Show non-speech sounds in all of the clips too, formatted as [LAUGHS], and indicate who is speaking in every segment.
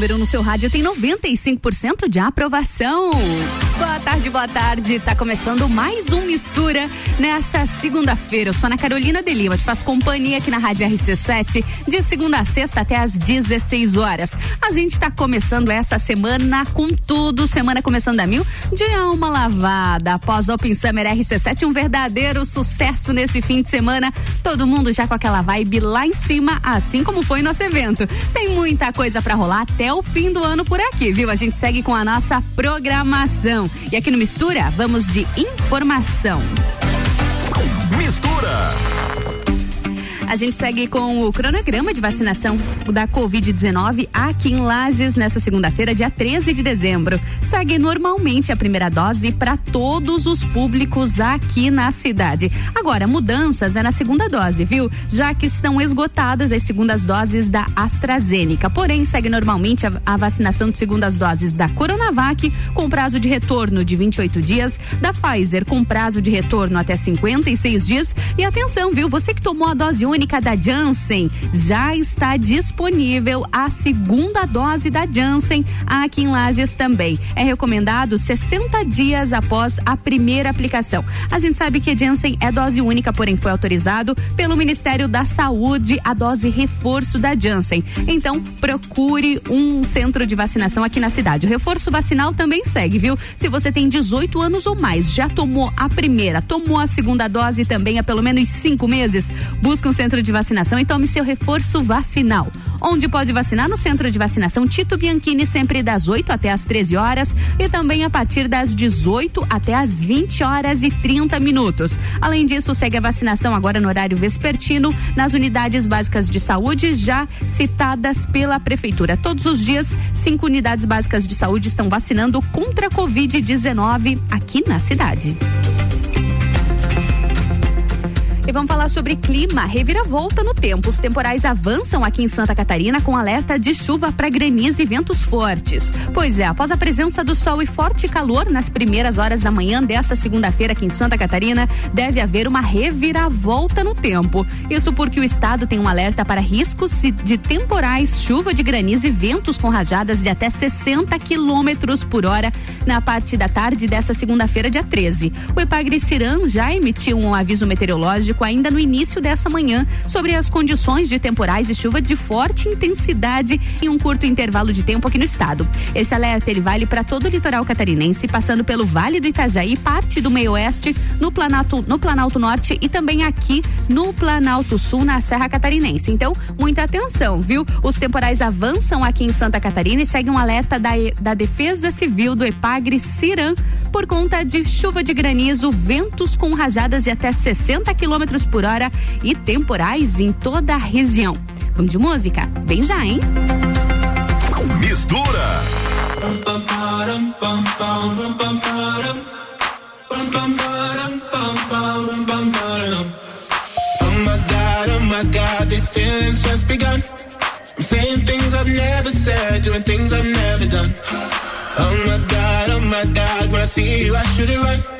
Speaker 1: número no seu rádio tem 95% de aprovação. Boa tarde, boa tarde. Tá começando mais um Mistura nessa segunda-feira. Eu sou Ana Carolina de Lima, te faço companhia aqui na Rádio RC7 de segunda a sexta até às 16 horas. A gente tá começando essa semana com tudo, semana começando a mil, de alma lavada. Após Open Summer RC7, um verdadeiro sucesso nesse fim de semana. Todo mundo já com aquela vibe lá em cima, assim como foi nosso evento. Tem muita coisa para rolar até o fim do ano por aqui, viu? A gente segue com a nossa programação. E aqui no Mistura, vamos de informação.
Speaker 2: Mistura.
Speaker 1: A gente segue com o cronograma de vacinação da Covid-19 aqui em Lages nessa segunda-feira, dia 13 de dezembro. Segue normalmente a primeira dose para todos os públicos aqui na cidade. Agora, mudanças é na segunda dose, viu? Já que estão esgotadas as segundas doses da AstraZeneca. Porém, segue normalmente a, a vacinação de segundas doses da Coronavac, com prazo de retorno de 28 dias, da Pfizer, com prazo de retorno até 56 dias. E atenção, viu? Você que tomou a dose única Clínica da Janssen já está disponível a segunda dose da Janssen aqui em Lages também. É recomendado 60 dias após a primeira aplicação. A gente sabe que a Janssen é dose única, porém foi autorizado pelo Ministério da Saúde a dose reforço da Janssen. Então, procure um centro de vacinação aqui na cidade. O reforço vacinal também segue, viu? Se você tem 18 anos ou mais, já tomou a primeira, tomou a segunda dose também há pelo menos cinco meses, busca um centro centro de vacinação e tome seu reforço vacinal. Onde pode vacinar no centro de vacinação Tito Bianchini, sempre das 8 até as 13 horas e também a partir das 18 até as 20 horas e 30 minutos. Além disso, segue a vacinação agora no horário vespertino nas unidades básicas de saúde já citadas pela prefeitura. Todos os dias, cinco unidades básicas de saúde estão vacinando contra a Covid-19 aqui na cidade. E vamos falar sobre clima, reviravolta no tempo. Os temporais avançam aqui em Santa Catarina com alerta de chuva para granizo e ventos fortes. Pois é, após a presença do sol e forte calor nas primeiras horas da manhã dessa segunda-feira aqui em Santa Catarina, deve haver uma reviravolta no tempo. Isso porque o estado tem um alerta para riscos de temporais, chuva de granizo e ventos com rajadas de até 60 quilômetros por hora na parte da tarde dessa segunda-feira, dia 13. O Epagre Ciran já emitiu um aviso meteorológico ainda no início dessa manhã sobre as condições de temporais e chuva de forte intensidade em um curto intervalo de tempo aqui no estado. Esse alerta ele vale para todo o litoral catarinense, passando pelo Vale do Itajaí, parte do meio oeste, no Planalto, no Planalto Norte e também aqui no Planalto Sul, na Serra Catarinense. Então, muita atenção, viu? Os temporais avançam aqui em Santa Catarina e segue um alerta da, da Defesa Civil do Epagre Ciran por conta de chuva de granizo, ventos com rajadas de até 60 km quilômetros por hora e temporais em toda a região. Vamos de música? Vem já, hein?
Speaker 2: Mistura.
Speaker 3: Oh my God, oh my God, these feelings just begun. I'm saying things I've never said, doing things I've never done. Oh my God, oh my God, when I see you, I should it right.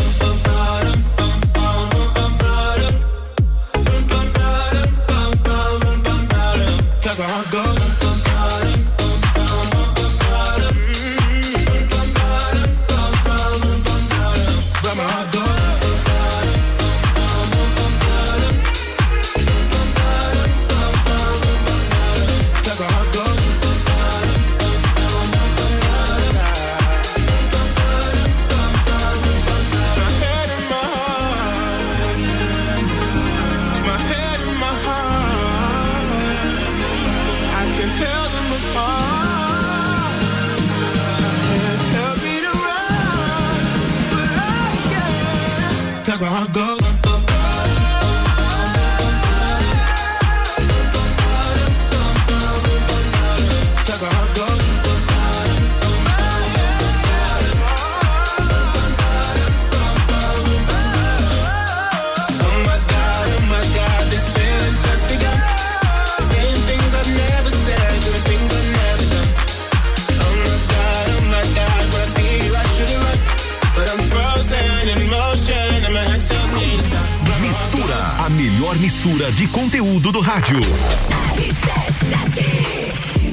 Speaker 4: Mistura de conteúdo do rádio.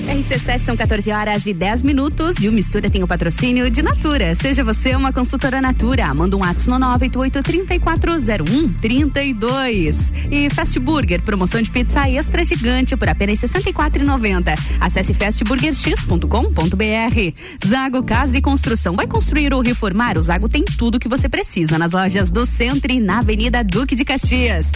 Speaker 1: RC7 são 14 horas e 10 minutos e o Mistura tem o patrocínio de Natura. Seja você uma consultora Natura. Manda um ato no 988-3401-32. E Fast Burger, promoção de pizza extra gigante por apenas R$ 64,90. Acesse fastburgerx.com.br. Zago Casa e Construção. Vai construir ou reformar? O Zago tem tudo que você precisa nas lojas do Centro e na Avenida Duque de Caxias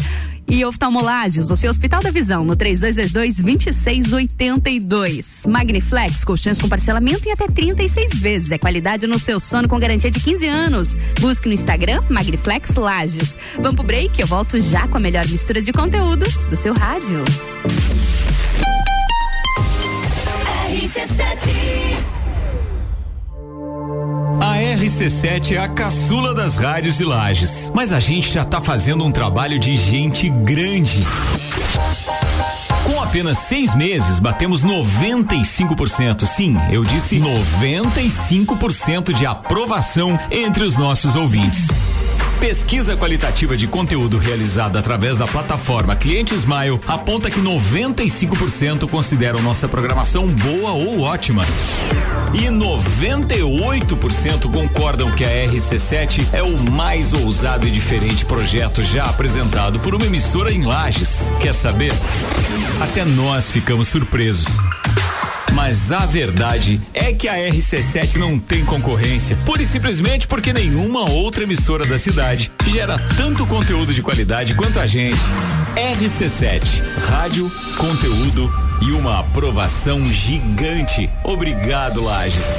Speaker 1: e oftalmolagens, o seu Hospital da Visão, no 3222-2682. Magniflex, colchões com parcelamento em até 36 vezes. É qualidade no seu sono com garantia de 15 anos. Busque no Instagram Magniflex Lages. Vamos pro break, eu volto já com a melhor mistura de conteúdos do seu rádio.
Speaker 4: RC7 a RC7 é a caçula das rádios de Lages, mas a gente já tá fazendo um trabalho de gente grande. Com apenas seis meses, batemos 95%. Sim, eu disse 95% de aprovação entre os nossos ouvintes. Pesquisa qualitativa de conteúdo realizada através da plataforma Cliente Smile aponta que 95% consideram nossa programação boa ou ótima. E 98% concordam que a RC7 é o mais ousado e diferente projeto já apresentado por uma emissora em Lages. Quer saber? Até nós ficamos surpresos. Mas a verdade é que a RC7 não tem concorrência, pura e simplesmente porque nenhuma outra emissora da cidade gera tanto conteúdo de qualidade quanto a gente. RC7, rádio, conteúdo e uma aprovação gigante. Obrigado, Lages.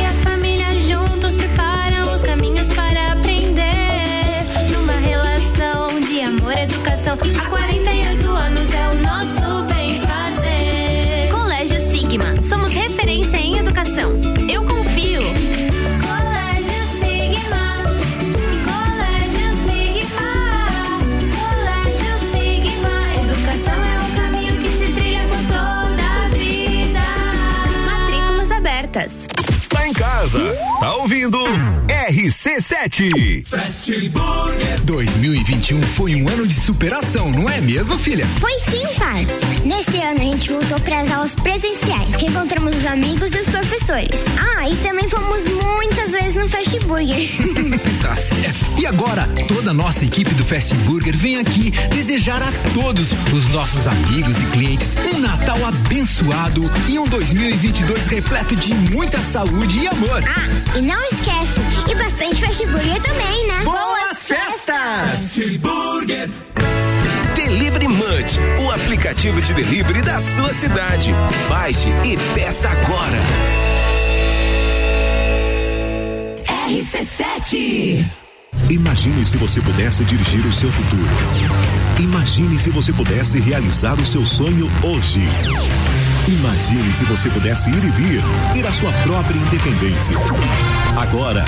Speaker 5: e a
Speaker 4: RC7.
Speaker 6: Fast Burger. 2021 foi um ano de superação, não é mesmo, filha?
Speaker 7: Foi sim, pai. Nesse ano a gente voltou para as aulas presenciais, reencontramos os amigos e os professores. Ah, e também fomos muitas vezes no Fast Burger. [LAUGHS]
Speaker 6: tá certo. E agora, toda a nossa equipe do Fast Burger vem aqui desejar a todos os nossos amigos e clientes um Natal abençoado e um 2022 repleto de muita saúde e amor.
Speaker 7: Ah, e não esquece, e bastante Fast Burger também, né?
Speaker 6: Boas festas!
Speaker 2: Fast Burger.
Speaker 4: Delivery Munch, o aplicativo de delivery da sua cidade. Baixe e peça agora.
Speaker 8: RC7
Speaker 4: Imagine se você pudesse dirigir o seu futuro. Imagine se você pudesse realizar o seu sonho hoje. Imagine se você pudesse ir e vir, ter a sua própria independência. Agora,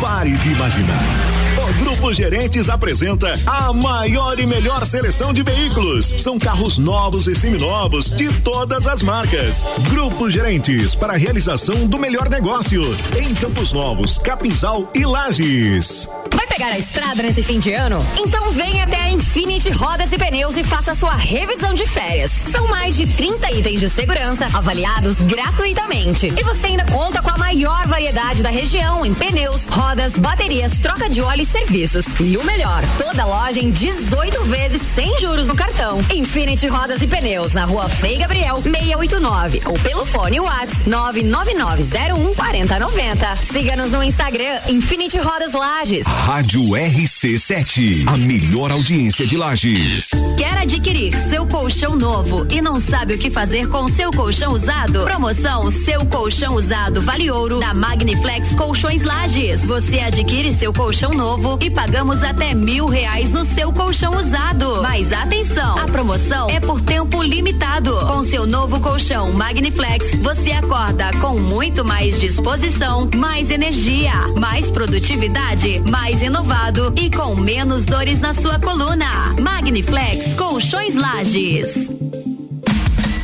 Speaker 4: pare de imaginar
Speaker 9: O Grupo Gerentes apresenta a maior e melhor seleção de veículos. São carros novos e seminovos de todas as marcas. Grupo Gerentes para a realização do melhor negócio em Campos Novos, Capinzal e Lages.
Speaker 10: Vai pegar a estrada nesse fim de ano? Então vem até a Infinity Rodas e Pneus e faça sua revisão de férias. São mais de 30 itens de segurança avaliados gratuitamente. E você ainda conta com a maior variedade da região em pneus, rodas, baterias, troca de óleo e serviços. E o melhor, toda loja em 18 vezes sem juros no cartão. Infinity Rodas e Pneus na rua Frei Gabriel 689 ou pelo fone WhatsApp 99901 4090. Siga-nos no Instagram Infinity Rodas Lages.
Speaker 9: Rádio RC7, a melhor audiência de Lages.
Speaker 1: Quer adquirir seu colchão novo e não sabe o que fazer com seu colchão usado? Promoção Seu Colchão Usado Vale Ouro da Magniflex Colchões Lages. Você adquire seu colchão novo e pagamos até mil reais no seu colchão usado. Mas atenção, a promoção é por tempo limitado. Com seu novo colchão Magniflex, você acorda com muito mais disposição, mais energia, mais produtividade, mais inovado e com menos dores na sua coluna. Magniflex Colchões Lages.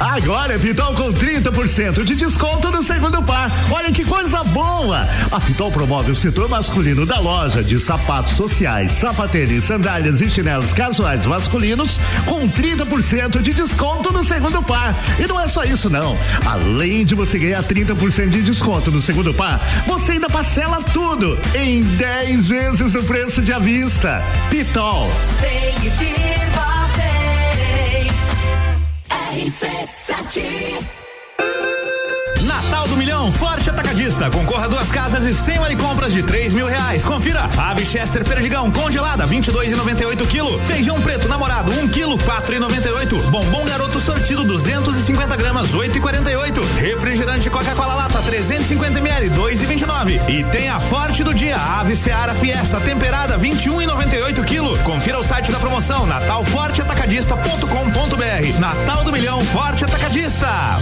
Speaker 11: Agora é Pitol com 30% de desconto no segundo par. Olha que coisa boa! A Pitol promove o setor masculino da loja de sapatos sociais, sapatênis, sandálias e chinelos casuais masculinos com 30% de desconto no segundo par. E não é só isso não. Além de você ganhar 30% de desconto no segundo par, você ainda parcela tudo em 10 vezes no preço de à vista. Pitol.
Speaker 12: RC7
Speaker 13: Natal do Milhão, Forte Atacadista. Concorra a duas casas e cem vale compras de três mil reais. Confira. Ave Chester Perdigão congelada, vinte e dois e noventa e oito quilo. Feijão preto namorado, um quilo, quatro e noventa e oito. Bombom garoto sortido, 250 gramas, oito e quarenta e oito. Refrigerante Coca-Cola lata, 350 ml, dois e vinte e nove. E tem a Forte do dia, Ave Seara Fiesta temperada, vinte e um e noventa e oito quilo. Confira o site da promoção, natalforteatacadista.com.br. Natal do Milhão, Forte Atacadista.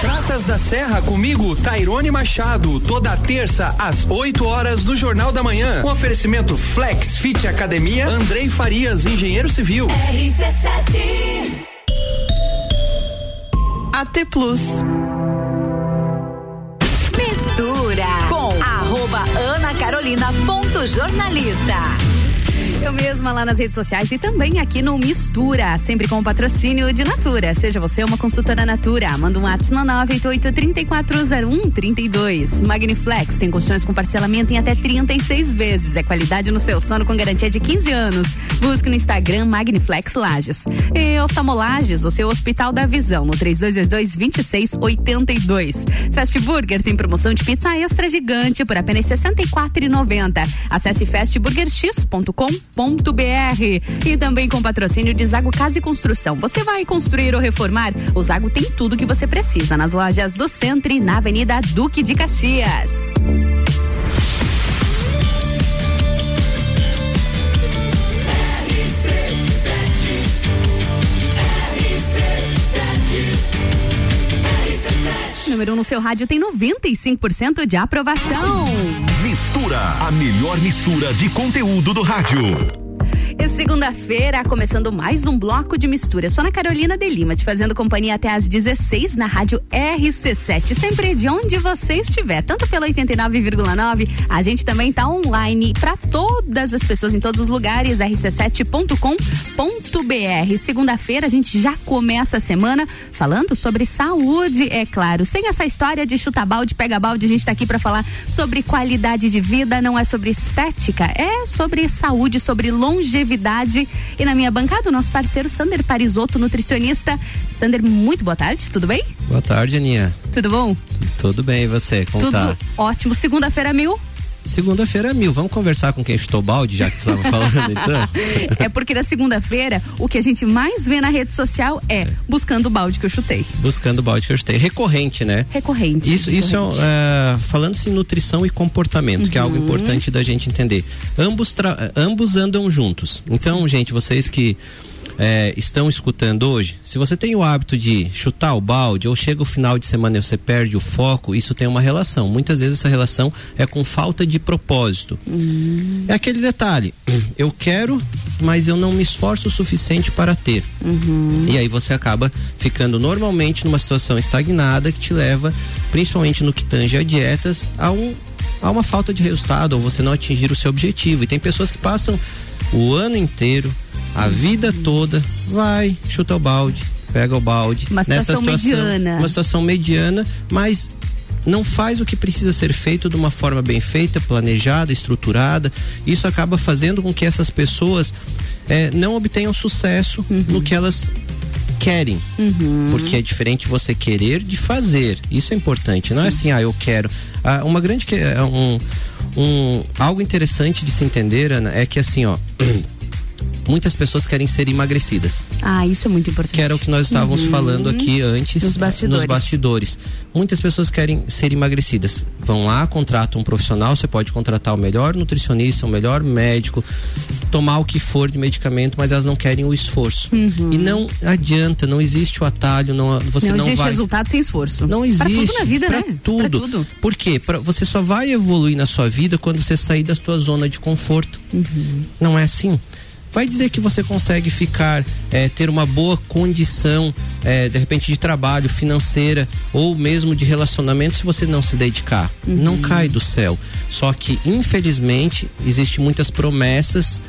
Speaker 14: Praças da Serra comigo, Tairone Machado, toda terça às 8 horas do Jornal da Manhã. Um oferecimento Flex Fit Academia, Andrei Farias, engenheiro civil.
Speaker 12: RC7
Speaker 15: AT Plus.
Speaker 10: Mistura com arroba Ana Carolina ponto jornalista.
Speaker 1: Eu mesma lá nas redes sociais e também aqui no Mistura, sempre com o patrocínio de Natura. Seja você uma consultora Natura, manda um WhatsApp no 988-340132. Magniflex tem colchões com parcelamento em até 36 vezes. É qualidade no seu sono com garantia de 15 anos. Busque no Instagram Magniflex Lages. E Oftalmolages, o seu Hospital da Visão, no 3222-2682. Fast Burger tem promoção de pizza extra gigante por apenas R$ 64,90. Acesse fastburgerx.com e também com patrocínio de Zago Casa e Construção. Você vai construir ou reformar? O Zago tem tudo que você precisa nas lojas do Centro e na Avenida Duque de Caxias. Número 1 um no seu rádio tem 95% de aprovação.
Speaker 9: Mistura, a melhor mistura de conteúdo do rádio.
Speaker 1: E segunda-feira, começando mais um bloco de mistura. Sou na Carolina de Lima, te fazendo companhia até às 16 na rádio RC7. Sempre de onde você estiver, tanto pela 89,9, a gente também tá online para todas as pessoas em todos os lugares, rc7.com.br. Segunda-feira, a gente já começa a semana falando sobre saúde, é claro. Sem essa história de chuta balde, pega balde, a gente tá aqui para falar sobre qualidade de vida, não é sobre estética, é sobre saúde, sobre longevidade e na minha bancada, o nosso parceiro Sander Parisotto, nutricionista. Sander, muito boa tarde, tudo bem?
Speaker 16: Boa tarde, Aninha.
Speaker 1: Tudo bom?
Speaker 16: Tudo bem, e você? Como
Speaker 1: tudo
Speaker 16: tá?
Speaker 1: ótimo. Segunda-feira mil.
Speaker 16: Segunda-feira é mil. Vamos conversar com quem chutou balde, já que você estava falando, então? [LAUGHS]
Speaker 1: É porque na segunda-feira, o que a gente mais vê na rede social é buscando o balde que eu chutei.
Speaker 16: Buscando o balde que eu chutei. Recorrente, né?
Speaker 1: Recorrente.
Speaker 16: Isso, isso é, é falando-se em nutrição e comportamento, uhum. que é algo importante da gente entender. Ambos, ambos andam juntos. Então, Sim. gente, vocês que é, estão escutando hoje, se você tem o hábito de chutar o balde ou chega o final de semana e você perde o foco, isso tem uma relação. Muitas vezes essa relação é com falta de propósito.
Speaker 1: Hum.
Speaker 16: É aquele detalhe, eu quero, mas eu não me esforço o suficiente para ter.
Speaker 1: Uhum.
Speaker 16: E aí você acaba ficando normalmente numa situação estagnada que te leva, principalmente no que tange a dietas, a um a uma falta de resultado ou você não atingir o seu objetivo. E tem pessoas que passam o ano inteiro, a vida toda, vai, chuta o balde, pega o balde.
Speaker 1: Uma
Speaker 16: Nessa
Speaker 1: situação mediana.
Speaker 16: Uma situação mediana, mas não faz o que precisa ser feito de uma forma bem feita, planejada, estruturada. Isso acaba fazendo com que essas pessoas eh, não obtenham sucesso no que elas querem.
Speaker 1: Uhum.
Speaker 16: Porque é diferente você querer de fazer. Isso é importante. Não é assim, ah, eu quero. Ah, uma grande. é Um, um, algo interessante de se entender, Ana, é que assim, ó. [CLEARS THROAT] Muitas pessoas querem ser emagrecidas.
Speaker 1: Ah, isso é muito importante.
Speaker 16: Que era o que nós estávamos
Speaker 1: Uhum.
Speaker 16: falando aqui antes
Speaker 1: Nos bastidores.
Speaker 16: nos bastidores. Muitas pessoas querem ser emagrecidas. Vão lá, contratam um profissional, você pode contratar o melhor nutricionista, o melhor médico, tomar o que for de medicamento, mas elas não querem o esforço.
Speaker 1: Uhum.
Speaker 16: E não adianta, não existe o atalho, não, você
Speaker 1: não,
Speaker 16: não,
Speaker 1: existe
Speaker 16: vai.
Speaker 1: resultado sem esforço.
Speaker 16: Não
Speaker 1: Pra
Speaker 16: existe.
Speaker 1: tudo na vida,
Speaker 16: pra
Speaker 1: né?
Speaker 16: Tudo.
Speaker 1: Pra tudo.
Speaker 16: Por quê? Pra, você só vai evoluir na sua vida quando você sair da sua zona de conforto.
Speaker 1: Uhum.
Speaker 16: Não é assim? Vai dizer que você consegue ficar, eh, ter uma boa condição, eh, de repente, de trabalho, financeira ou mesmo de relacionamento se você não se dedicar.
Speaker 1: Uhum.
Speaker 16: Não cai do céu. Só que, infelizmente, existe muitas promessas,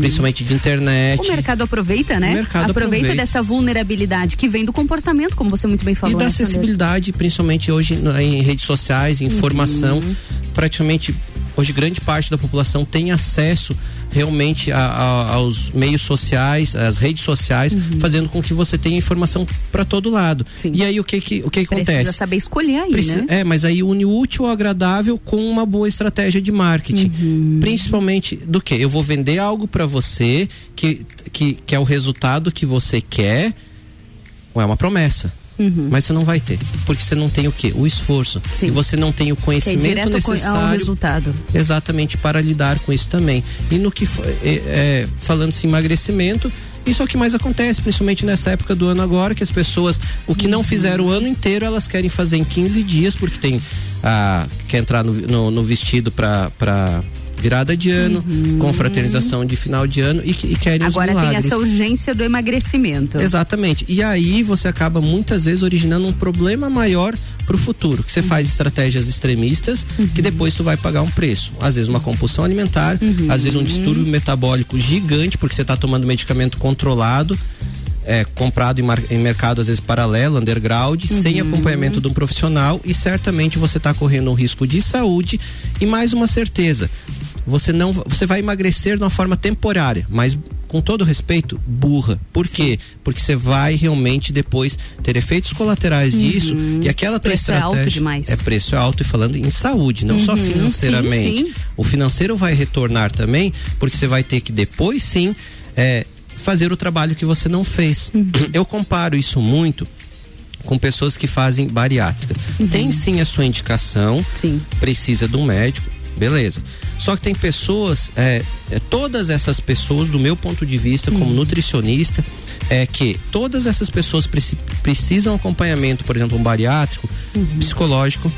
Speaker 16: principalmente de internet.
Speaker 1: Uhum. O mercado aproveita, né?
Speaker 16: O mercado
Speaker 1: aproveita,
Speaker 16: aproveita.
Speaker 1: dessa vulnerabilidade que vem do comportamento, como você muito bem falou.
Speaker 16: e da
Speaker 1: né,
Speaker 16: acessibilidade, principalmente hoje em redes sociais, informação.
Speaker 1: Uhum.
Speaker 16: Praticamente hoje grande parte da população tem acesso realmente a- a- aos meios sociais, às redes sociais,
Speaker 1: Uhum.
Speaker 16: fazendo com que você tenha informação para todo lado. E aí o que que o que, que
Speaker 1: Precisa
Speaker 16: acontece?
Speaker 1: saber escolher aí,
Speaker 16: Precisa-
Speaker 1: né?
Speaker 16: É, mas aí une o útil ao agradável com uma boa estratégia de marketing.
Speaker 1: Uhum.
Speaker 16: Principalmente do que? Eu vou vender algo para você que, que, que é o resultado que você quer, ou é uma promessa.
Speaker 1: Uhum.
Speaker 16: Mas você não vai ter. Porque você não tem o quê? O esforço. E você não tem o
Speaker 1: é
Speaker 16: conhecimento
Speaker 1: direto co- ao
Speaker 16: necessário
Speaker 1: resultado.
Speaker 16: exatamente para lidar com isso também. E no que é, é, falando-se em emagrecimento, isso é o que mais acontece, principalmente nessa época do ano agora, que as pessoas, o que não fizeram o ano inteiro, elas querem fazer em 15 dias, porque tem a quer entrar no, no, no vestido para virada de ano, confraternização de final de ano e, e querem os
Speaker 1: Uhum. Agora tem essa urgência do emagrecimento.
Speaker 16: Exatamente. E aí você acaba muitas vezes originando um problema maior pro futuro, que você faz estratégias extremistas que depois tu vai pagar um preço. Às vezes uma compulsão alimentar, às vezes um distúrbio metabólico gigante porque você está tomando medicamento controlado. É, comprado em, mar- em mercado às vezes paralelo, underground, sem acompanhamento de um profissional e certamente você está correndo um risco de saúde e mais uma certeza, você não você vai emagrecer de uma forma temporária, mas com todo respeito, burra. Por quê? Porque você vai realmente depois ter efeitos colaterais disso e aquela tua
Speaker 1: Uhum. Preço é alto
Speaker 16: estratégia
Speaker 1: demais.
Speaker 16: é preço é alto e falando em saúde, não só
Speaker 1: Uhum,
Speaker 16: financeiramente.
Speaker 1: sim, sim.
Speaker 16: O financeiro vai retornar também, porque você vai ter que depois sim é, fazer o trabalho que você não fez.
Speaker 1: Uhum.
Speaker 16: Eu comparo isso muito com pessoas que fazem bariátrica. Tem sim a sua indicação,
Speaker 1: sim.
Speaker 16: precisa de um médico, beleza. Só que tem pessoas, é, é, todas essas pessoas, do meu ponto de vista, como nutricionista, é que todas essas pessoas preci- precisam acompanhamento, por exemplo, um bariátrico, psicológico,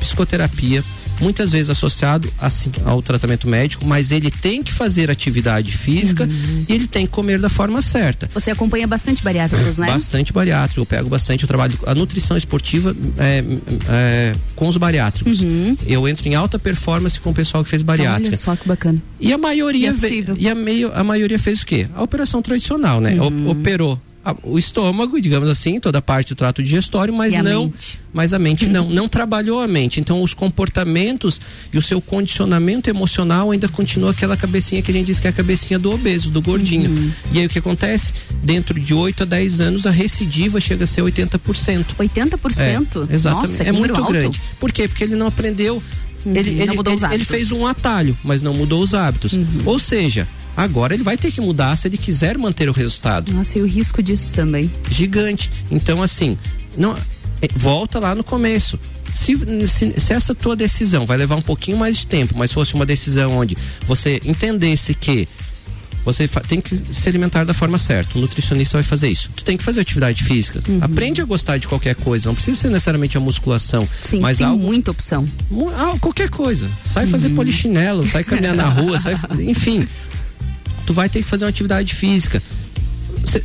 Speaker 16: psicoterapia, muitas vezes associado assim ao tratamento médico, mas ele tem que fazer atividade física e ele tem que comer da forma certa.
Speaker 1: Você acompanha bastante bariátricos, né?
Speaker 16: Bastante bariátrico, eu pego bastante, eu trabalho a nutrição esportiva é, é, com os bariátricos. Eu entro em alta performance com o pessoal que fez bariátrica.
Speaker 1: Olha só que bacana.
Speaker 16: E a maioria
Speaker 1: E é
Speaker 16: e a, meio, a maioria fez o quê? A operação tradicional, né?
Speaker 1: Uhum.
Speaker 16: O- operou o estômago, digamos assim, toda a parte do trato digestório, mas
Speaker 1: a
Speaker 16: não,
Speaker 1: mente?
Speaker 16: mas a mente não, [LAUGHS] não trabalhou a mente. Então os comportamentos e o seu condicionamento emocional ainda continua aquela cabecinha que a gente diz que é a cabecinha do obeso, do gordinho.
Speaker 1: Uhum.
Speaker 16: E aí o que acontece? Dentro de 8 a 10 anos a recidiva chega a ser 80%.
Speaker 1: 80%?
Speaker 16: É, exatamente.
Speaker 1: Nossa,
Speaker 16: é muito
Speaker 1: alto.
Speaker 16: grande. Por quê? Porque ele não aprendeu. ele, ele, ele- ele fez um atalho, mas não mudou os hábitos.
Speaker 1: Uhum.
Speaker 16: Ou seja, agora ele vai ter que mudar se ele quiser manter o resultado.
Speaker 1: Nossa, e o risco disso também.
Speaker 16: Gigante. Então, assim, não, é, volta lá no começo. Se, se, se essa tua decisão vai levar um pouquinho mais de tempo, mas fosse uma decisão onde você entendesse que Você tem que se alimentar da forma certa. O nutricionista vai fazer isso. Tu tem que fazer atividade física.
Speaker 1: Uhum.
Speaker 16: Aprende a gostar de qualquer coisa. Não precisa ser necessariamente a musculação.
Speaker 1: Sim,
Speaker 16: mas
Speaker 1: tem
Speaker 16: algo
Speaker 1: muita opção.
Speaker 16: Mu- ah, qualquer coisa. Sai
Speaker 1: Uhum.
Speaker 16: fazer polichinelo, sai caminhar na rua, sai, [LAUGHS] enfim. Tu vai ter que fazer uma atividade física. Cê-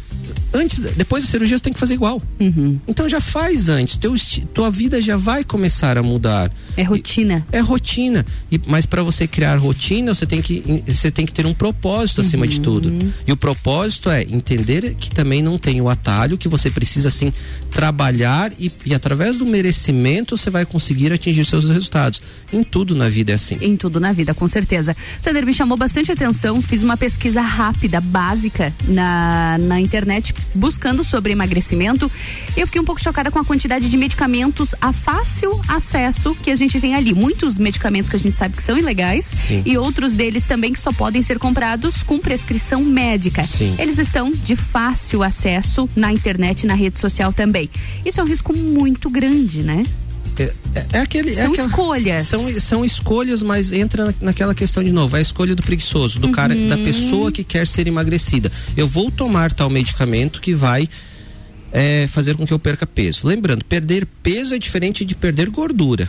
Speaker 16: antes, depois da cirurgia, você tem que fazer igual.
Speaker 1: Uhum.
Speaker 16: Então já faz antes. Teu, tua vida já vai começar a mudar.
Speaker 1: É rotina.
Speaker 16: É rotina. E, mas para você criar rotina, você tem que você tem que ter um propósito acima de tudo. E o propósito é entender que também não tem o atalho, que você precisa assim trabalhar e, e através do merecimento você vai conseguir atingir seus resultados. Em tudo na vida é assim.
Speaker 1: Em tudo na vida, com certeza. Sander, me chamou bastante atenção. Fiz uma pesquisa rápida, básica, na, na internet, buscando sobre emagrecimento. Eu fiquei um pouco chocada com a quantidade de medicamentos a fácil acesso que a gente tem ali. Muitos medicamentos que a gente sabe que são ilegais
Speaker 16: Sim.
Speaker 1: e outros deles também que só podem ser comprados com prescrição médica.
Speaker 16: Sim.
Speaker 1: Eles estão de fácil acesso na internet e na rede social também. Isso é um risco muito grande, né?
Speaker 16: É, é- é aquele, é
Speaker 1: São
Speaker 16: aquela-
Speaker 1: escolhas.
Speaker 16: São, são escolhas, mas entra na- naquela questão de novo, é a escolha do preguiçoso, do cara,
Speaker 1: Uhum.
Speaker 16: da pessoa que quer ser emagrecida. Eu vou tomar tal medicamento que vai é, fazer com que eu perca peso. Lembrando, perder peso é diferente de perder gordura.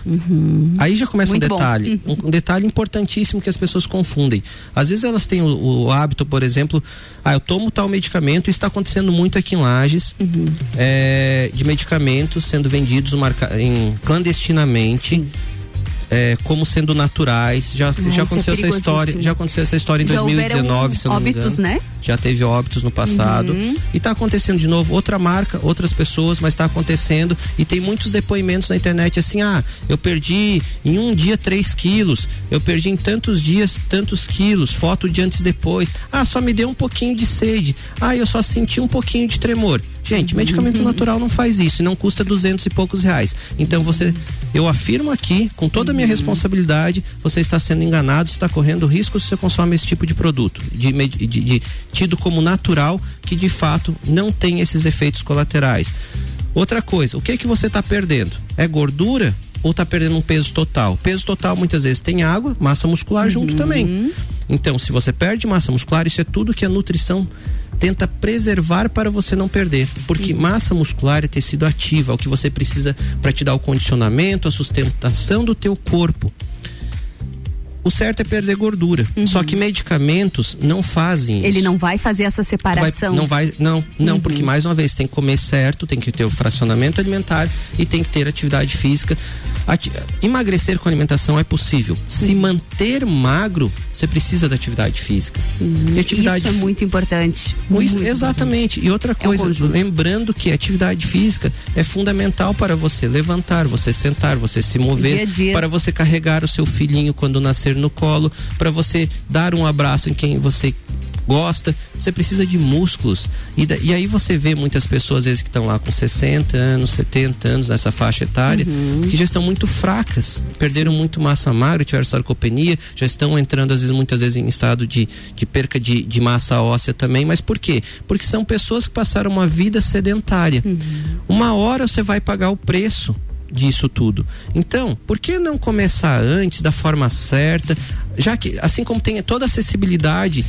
Speaker 16: Aí já começa
Speaker 1: Uhum. Muito
Speaker 16: um detalhe, um, um detalhe importantíssimo que as pessoas confundem. Às vezes elas têm o, o hábito, por exemplo, ah, eu tomo tal medicamento, isso está acontecendo muito aqui em Lages,
Speaker 1: Uhum.
Speaker 16: é, de medicamentos sendo vendidos marca- em, clandestinamente. É, como sendo naturais, já,
Speaker 1: Ah,
Speaker 16: já
Speaker 1: é
Speaker 16: aconteceu essa história, já aconteceu essa história em
Speaker 1: Já
Speaker 16: 2019,
Speaker 1: houveram
Speaker 16: se não me
Speaker 1: óbitos,
Speaker 16: engano.
Speaker 1: né?
Speaker 16: Já teve óbitos no passado.
Speaker 1: Uhum.
Speaker 16: E tá acontecendo de novo, outra marca, outras pessoas, mas tá acontecendo. E tem muitos depoimentos na internet assim: ah, eu perdi em um dia 3 quilos, eu perdi em tantos dias tantos quilos, foto de antes e depois. Ah, só me deu um pouquinho de sede. Ah, eu só senti um pouquinho de tremor. Gente, medicamento natural não faz isso e não custa duzentos e poucos reais. Então você, eu afirmo aqui, com toda a minha responsabilidade, você está sendo enganado, está correndo risco se você consome esse tipo de produto, de, de- de- tido como natural, que de fato não tem esses efeitos colaterais. Outra coisa, o que que você está perdendo? É gordura? Ou está perdendo um peso total? Peso total muitas vezes tem água, massa muscular junto também. Então, se você perde massa muscular, isso é tudo que a nutrição tenta preservar para você não perder, porque massa muscular é tecido ativo, é o que você precisa para te dar o condicionamento, a sustentação do teu corpo. O certo é perder gordura. Só que medicamentos não fazem isso.
Speaker 1: Ele não vai fazer essa
Speaker 16: Vai-
Speaker 1: separação.
Speaker 16: não vai, não, não,
Speaker 1: Uhum.
Speaker 16: porque mais uma vez tem que comer certo, tem que ter o fracionamento alimentar e tem que ter atividade física. Ati- emagrecer com alimentação é possível. Se manter magro, você precisa da atividade física. E atividade
Speaker 1: Isso é muito importante.
Speaker 16: Isso,
Speaker 1: Muito
Speaker 16: exatamente. E outra
Speaker 1: É um
Speaker 16: coisa,
Speaker 1: conjunto.
Speaker 16: lembrando que atividade física é fundamental para você levantar, você sentar, você se mover,
Speaker 1: Dia dia.
Speaker 16: para você carregar o seu filhinho quando nascer no colo, para você dar um abraço em quem você gosta, você precisa de músculos. E, da- e aí você vê muitas pessoas, às vezes, que estão lá com 60 anos, 70 anos, nessa faixa etária,
Speaker 1: Uhum.
Speaker 16: que já estão muito fracas, perderam muito massa magra, tiveram sarcopenia, já estão entrando, às vezes, muitas vezes, em estado de, de perca de, de massa óssea também. Mas por quê? Porque são pessoas que passaram uma vida sedentária. Uma hora você vai pagar o preço disso tudo. Então, por que não começar antes, da forma certa? Já que, assim como tem toda a acessibilidade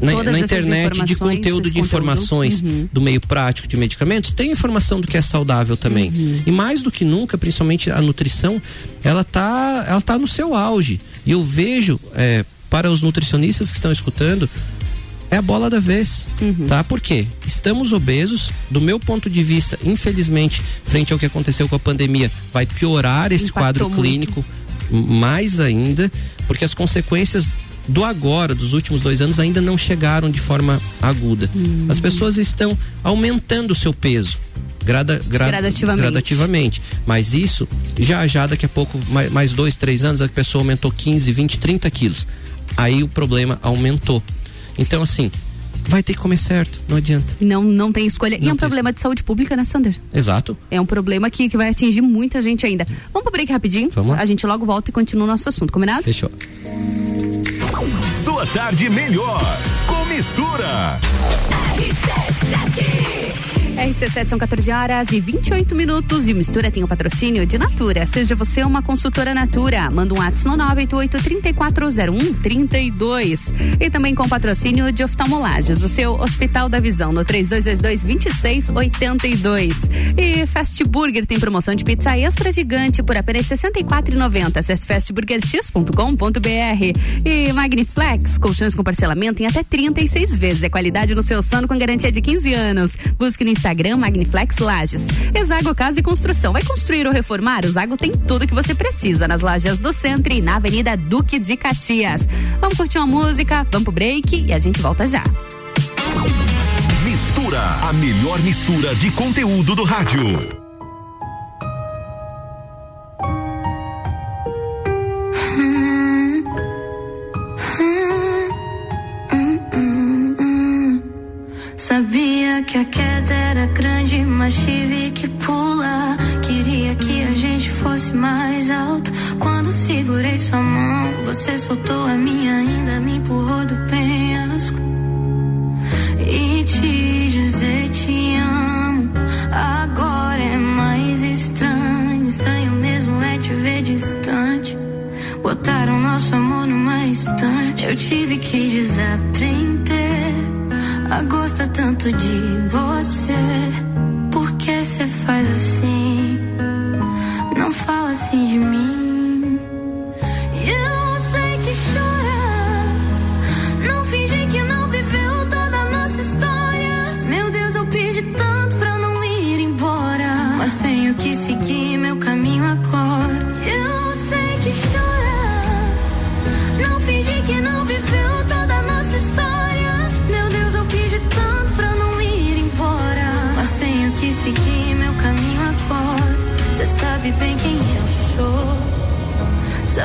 Speaker 16: na,
Speaker 1: Todas
Speaker 16: na
Speaker 1: essas
Speaker 16: internet de conteúdo de informações
Speaker 1: conteúdo.
Speaker 16: do meio prático de medicamentos, tem informação do que é saudável também. E mais do que nunca, principalmente a nutrição, ela tá, ela tá no seu auge. E eu vejo, é, para os nutricionistas que estão escutando, é a bola da vez, tá? Por quê? Estamos obesos, do meu ponto de vista, infelizmente, frente ao que aconteceu com a pandemia, vai piorar esse
Speaker 1: Impactou
Speaker 16: quadro
Speaker 1: muito.
Speaker 16: clínico mais ainda, porque as consequências do agora, dos últimos dois anos, ainda não chegaram de forma aguda. As pessoas estão aumentando o seu peso. Grada, gra-
Speaker 1: Gradativamente.
Speaker 16: gradativamente. Mas isso, já já, daqui a pouco, mais, mais dois, três anos, a pessoa aumentou 15, 20, 30 quilos. Aí o problema aumentou. Então, assim, vai ter que comer certo, não adianta.
Speaker 1: Não, não tem escolha. e
Speaker 16: Não
Speaker 1: é um problema de saúde pública, né, Sander?
Speaker 16: Exato.
Speaker 1: É um problema que, que vai atingir muita gente ainda. Vamos pro break rapidinho?
Speaker 17: Vamos lá.
Speaker 1: A gente logo volta e continua o nosso assunto, combinado?
Speaker 16: Fechou.
Speaker 17: Sua tarde melhor com mistura.
Speaker 1: RC7 são 14 horas e 28 minutos e o Mistura tem o patrocínio de Natura. Seja você uma consultora Natura, manda um ato no 988-3401-32. E também com patrocínio de oftalmolagens, o seu Hospital da Visão no 3222-2682. E Fast Burger tem promoção de pizza extra gigante por apenas R$ 64,90. Acesse fastburgerx.com.br. E Magniflex, colchões com parcelamento em até 36 vezes. É qualidade no seu sono com garantia de 15 anos. Busque no Instagram Magniflex Lages. Exago Casa e Construção. Vai construir ou reformar? O Zago tem tudo que você precisa nas lojas do Centro e na Avenida Duque de Caxias. Vamos curtir uma música, vamos pro break e a gente volta já.
Speaker 18: Mistura, a melhor mistura de conteúdo do rádio.
Speaker 19: Que a queda era grande, mas tive que pular. Queria que a gente fosse mais alto. Quando segurei sua mão, você soltou a minha, ainda me empurrou do penhasco. E te dizer te amo, agora é mais estranho. Estranho mesmo é te ver distante. Botaram nosso amor numa estante. Eu tive que desaprender a gostar tanto de você. Por que você faz assim?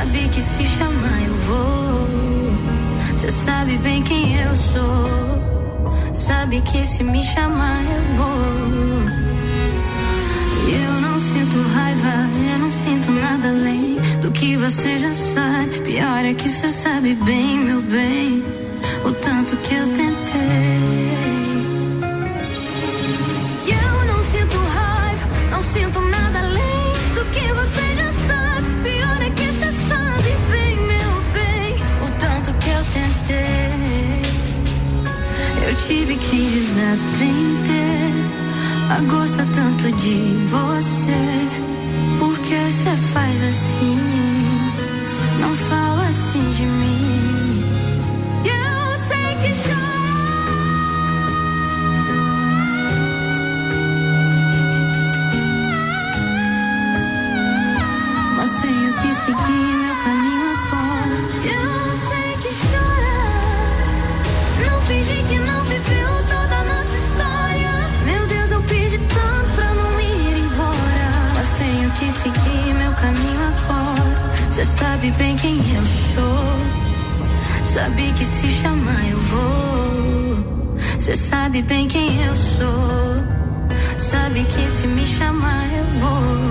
Speaker 19: Sabe que se chamar eu vou. Você sabe bem quem eu sou. Sabe que se me chamar eu vou. Eu não sinto raiva, eu não sinto nada além do que você já sabe. Pior é que você sabe bem, meu bem, o tanto que eu tentei. Tive que desaprender a gostar tanto de você. Você sabe bem quem eu sou. Sabe que se chamar eu vou. Você sabe bem quem eu sou. Sabe que se me chamar eu vou.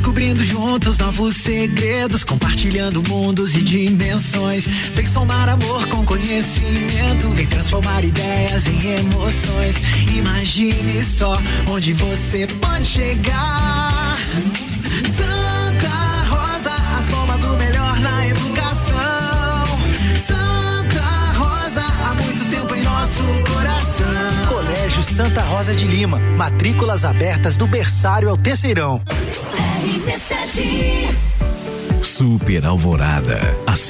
Speaker 6: Descobrindo juntos novos segredos, compartilhando mundos e dimensões. Vem somar amor com conhecimento, vem transformar ideias em emoções. Imagine só onde você pode chegar. Santa Rosa, a soma do melhor na educação. Santa Rosa, há muito tempo em nosso coração.
Speaker 20: Colégio Santa Rosa de Lima, matrículas abertas do berçário ao terceirão.
Speaker 21: RC7
Speaker 18: Super Alvorada,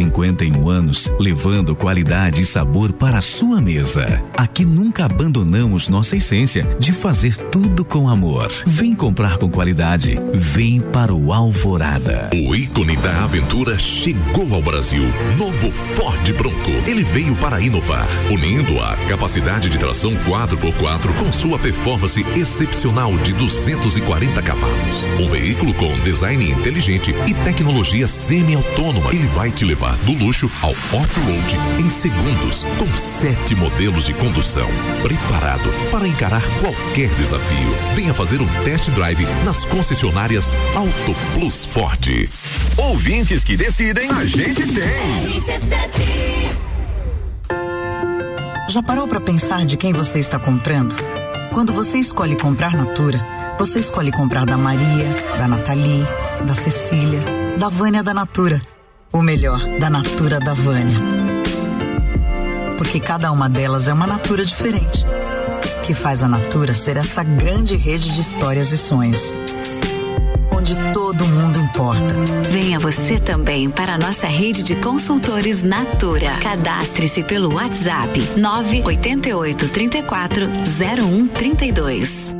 Speaker 21: 51 anos, levando qualidade e sabor para a sua mesa. Aqui nunca abandonamos nossa essência de fazer tudo com amor. Vem comprar com qualidade. Vem para o Alvorada.
Speaker 9: O ícone da aventura chegou ao Brasil. Novo Ford Bronco. Ele veio para inovar, unindo a capacidade de tração 4x4 com sua performance excepcional de 240 cavalos. Um veículo com design inteligente e tecnologia semi-autônoma. Ele vai te levar do luxo ao off-road em segundos, com sete modelos de condução. Preparado para encarar qualquer desafio. Venha fazer um test drive nas concessionárias Auto Plus Ford.
Speaker 18: Ouvintes que decidem, a gente tem.
Speaker 22: Já parou para pensar de quem você está comprando? Quando você escolhe comprar Natura, você escolhe comprar da Maria, da Nathalie, da Cecília, da Vânia da Natura. O melhor, da Natura da Vânia. Porque cada uma delas é uma Natura diferente. Que faz a Natura ser essa grande rede de histórias e sonhos. Onde todo mundo importa.
Speaker 10: Venha você também para a nossa rede de consultores Natura. Cadastre-se pelo WhatsApp 988 34 0132.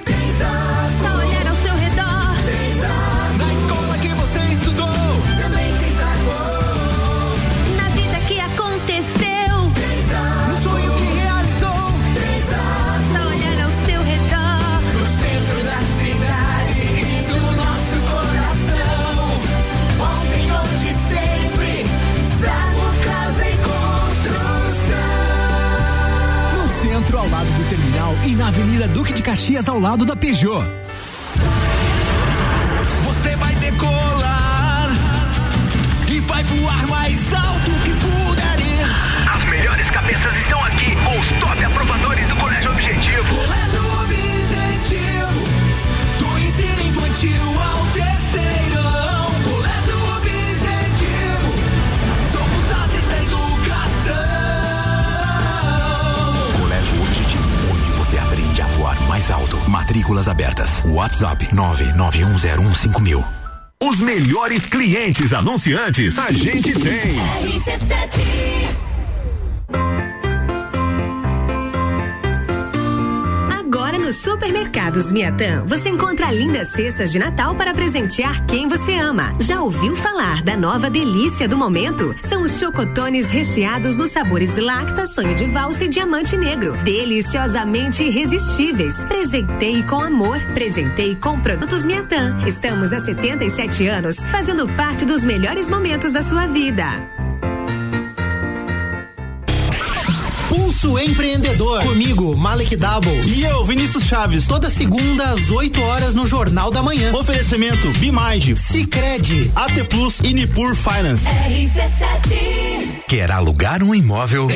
Speaker 23: e
Speaker 6: na Avenida Duque de Caxias, ao lado da Peugeot.
Speaker 24: matrículas abertas. WhatsApp 991015000.
Speaker 18: Os melhores clientes anunciantes a gente tem.
Speaker 25: nos Supermercados Miatã, você encontra lindas cestas de Natal para presentear quem você ama. Já ouviu falar da nova delícia do momento? São os chocotones recheados nos sabores lacta, sonho de valsa e diamante negro. Deliciosamente irresistíveis. Presentei com amor, presentei com produtos Miatã. Estamos há 77 anos fazendo parte dos melhores momentos da sua vida.
Speaker 26: Pulso Empreendedor. Comigo, Malek Double.
Speaker 27: E eu, Vinícius Chaves.
Speaker 26: Toda segunda às 8 horas no Jornal da Manhã.
Speaker 27: Oferecimento Bimage,
Speaker 26: Cicred,
Speaker 27: AT Plus e Nipur Finance.
Speaker 24: Quer alugar um imóvel?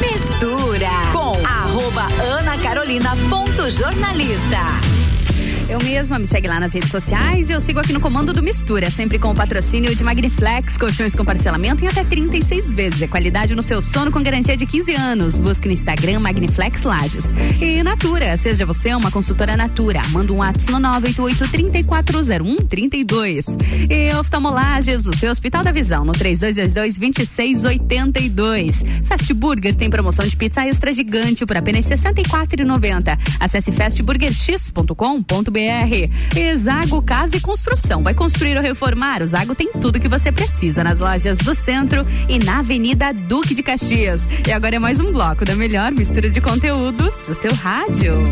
Speaker 10: Mistura com arroba Ana Carolina ponto jornalista.
Speaker 1: Eu mesma me segue lá nas redes sociais e eu sigo aqui no comando do Mistura, sempre com o patrocínio de Magniflex, colchões com parcelamento em até 36 vezes. É qualidade no seu sono com garantia de 15 anos. Busque no Instagram Magniflex Lages. E Natura, seja você uma consultora Natura, manda um WhatsApp no 988-340132. E Oftalmolages, o seu Hospital da Visão, no 3222-2682. Fast Burger tem promoção de pizza extra gigante por apenas R$ 64,90. Acesse fastburgerx.com.br. E Zago Casa e Construção. Vai construir ou reformar? O Zago tem tudo que você precisa nas lojas do centro e na Avenida Duque de Caxias. E agora é mais um bloco da melhor mistura de conteúdos do seu rádio.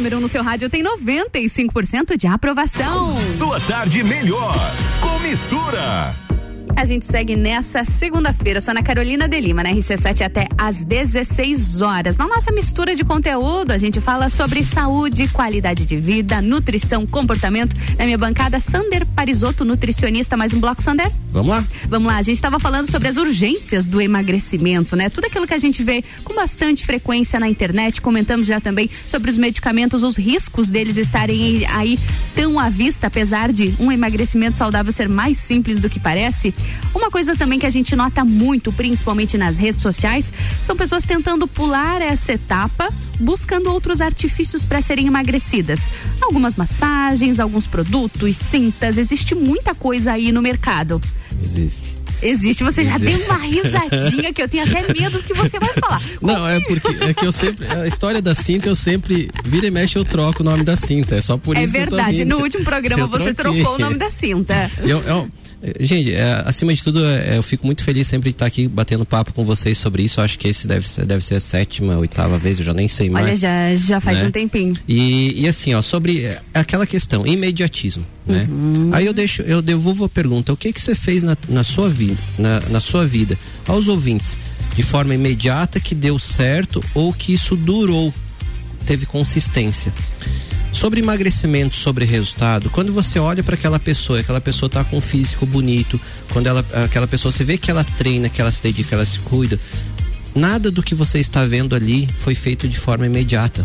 Speaker 1: Número 1 um no seu rádio tem 95% de aprovação.
Speaker 18: Sua tarde melhor com mistura.
Speaker 1: A gente segue nessa segunda-feira, só na Carolina de Lima, na RC7 até às 16 horas. Na nossa mistura de conteúdo, a gente fala sobre saúde, qualidade de vida, nutrição, comportamento. Na minha bancada, Sander Parisotto, nutricionista. Mais um bloco, Sander?
Speaker 16: Vamos lá?
Speaker 1: Vamos lá, a gente estava falando sobre as urgências do emagrecimento, né? Tudo aquilo que a gente vê com bastante frequência na internet. Comentamos já também sobre os medicamentos, os riscos deles estarem aí tão à vista, apesar de um emagrecimento saudável ser mais simples do que parece. Uma coisa também que a gente nota muito, principalmente nas redes sociais, são pessoas tentando pular essa etapa buscando outros artifícios para serem emagrecidas. Algumas massagens, alguns produtos, cintas, existe muita coisa aí no mercado.
Speaker 16: Existe.
Speaker 1: Existe, você já
Speaker 16: Existe.
Speaker 1: deu uma risadinha que eu tenho até medo do que você vai falar.
Speaker 16: Não, é porque é que eu sempre. A história da cinta eu sempre. Vira e mexe eu troco o nome da cinta. É só por
Speaker 1: é
Speaker 16: isso que eu tô
Speaker 1: verdade,
Speaker 16: rindo.
Speaker 1: no último programa
Speaker 16: Eu
Speaker 1: você
Speaker 16: troquei.
Speaker 1: trocou o nome da cinta.
Speaker 16: Eu, eu- gente, é, acima de tudo, é, eu fico muito feliz sempre de estar aqui batendo papo com vocês sobre isso. Eu acho que esse deve ser, deve ser a sétima, oitava vez, eu já nem sei mais.
Speaker 1: Olha, já, já faz
Speaker 16: né?
Speaker 1: um tempinho.
Speaker 16: E, e assim, ó, sobre é, aquela questão, imediatismo, né?
Speaker 1: Uhum.
Speaker 16: Aí eu deixo, eu devolvo a pergunta, o que que você fez na, na sua vida, na, na sua vida, aos ouvintes, de forma imediata que deu certo ou que isso durou, teve consistência? Sobre emagrecimento, sobre resultado, quando você olha para aquela pessoa, aquela pessoa tá com um físico bonito, quando ela, aquela pessoa, você vê que ela treina, que ela se dedica, ela se cuida, nada do que você está vendo ali foi feito de forma imediata.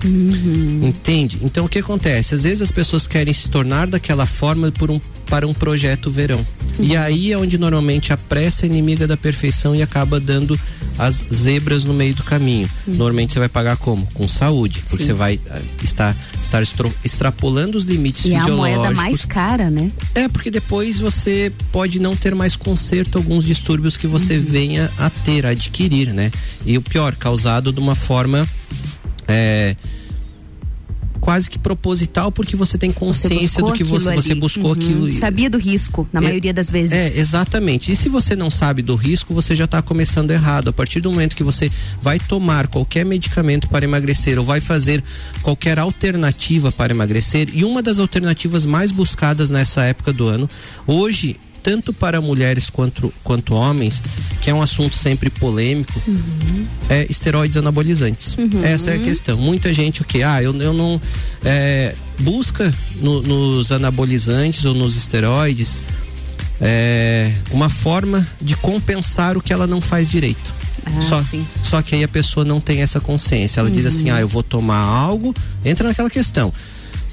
Speaker 16: Entende? Então o que acontece? Às vezes as pessoas querem se tornar daquela forma por um, para um projeto verão. E aí é onde normalmente a pressa é inimiga da perfeição e acaba dando as zebras no meio do caminho. Normalmente você vai pagar como? Com saúde, porque
Speaker 1: Sim.
Speaker 16: você vai ah, estar, estar extrapolando os limites
Speaker 1: E é a
Speaker 16: fisiológicos.
Speaker 1: moeda mais cara, né?
Speaker 16: É, porque depois você pode não ter mais conserto alguns distúrbios que você venha a ter, a adquirir, né? E o pior, causado de uma forma é, quase que proposital, porque você tem consciência
Speaker 1: buscou
Speaker 16: do que você, você
Speaker 1: ali.
Speaker 16: buscou
Speaker 1: Uhum.
Speaker 16: aquilo.
Speaker 1: Sabia do risco, na
Speaker 16: É-
Speaker 1: maioria das vezes.
Speaker 16: É, exatamente. E se você não sabe do risco, você já está começando errado. A partir do momento que você vai tomar qualquer medicamento para emagrecer ou vai fazer qualquer alternativa para emagrecer, e uma das alternativas mais buscadas nessa época do ano, hoje, tanto para mulheres quanto, quanto homens, que é um assunto sempre polêmico, é esteroides anabolizantes.
Speaker 1: Uhum.
Speaker 16: Essa é a questão. Muita gente o que? Ah, eu, eu não é, busca no- nos anabolizantes ou nos esteroides é, uma forma de compensar o que ela não faz direito.
Speaker 1: Ah,
Speaker 16: só,
Speaker 1: sim.
Speaker 16: só que aí a pessoa não tem essa consciência. Ela diz assim:
Speaker 1: Uhum.
Speaker 16: ah, eu vou tomar algo. Entra naquela questão.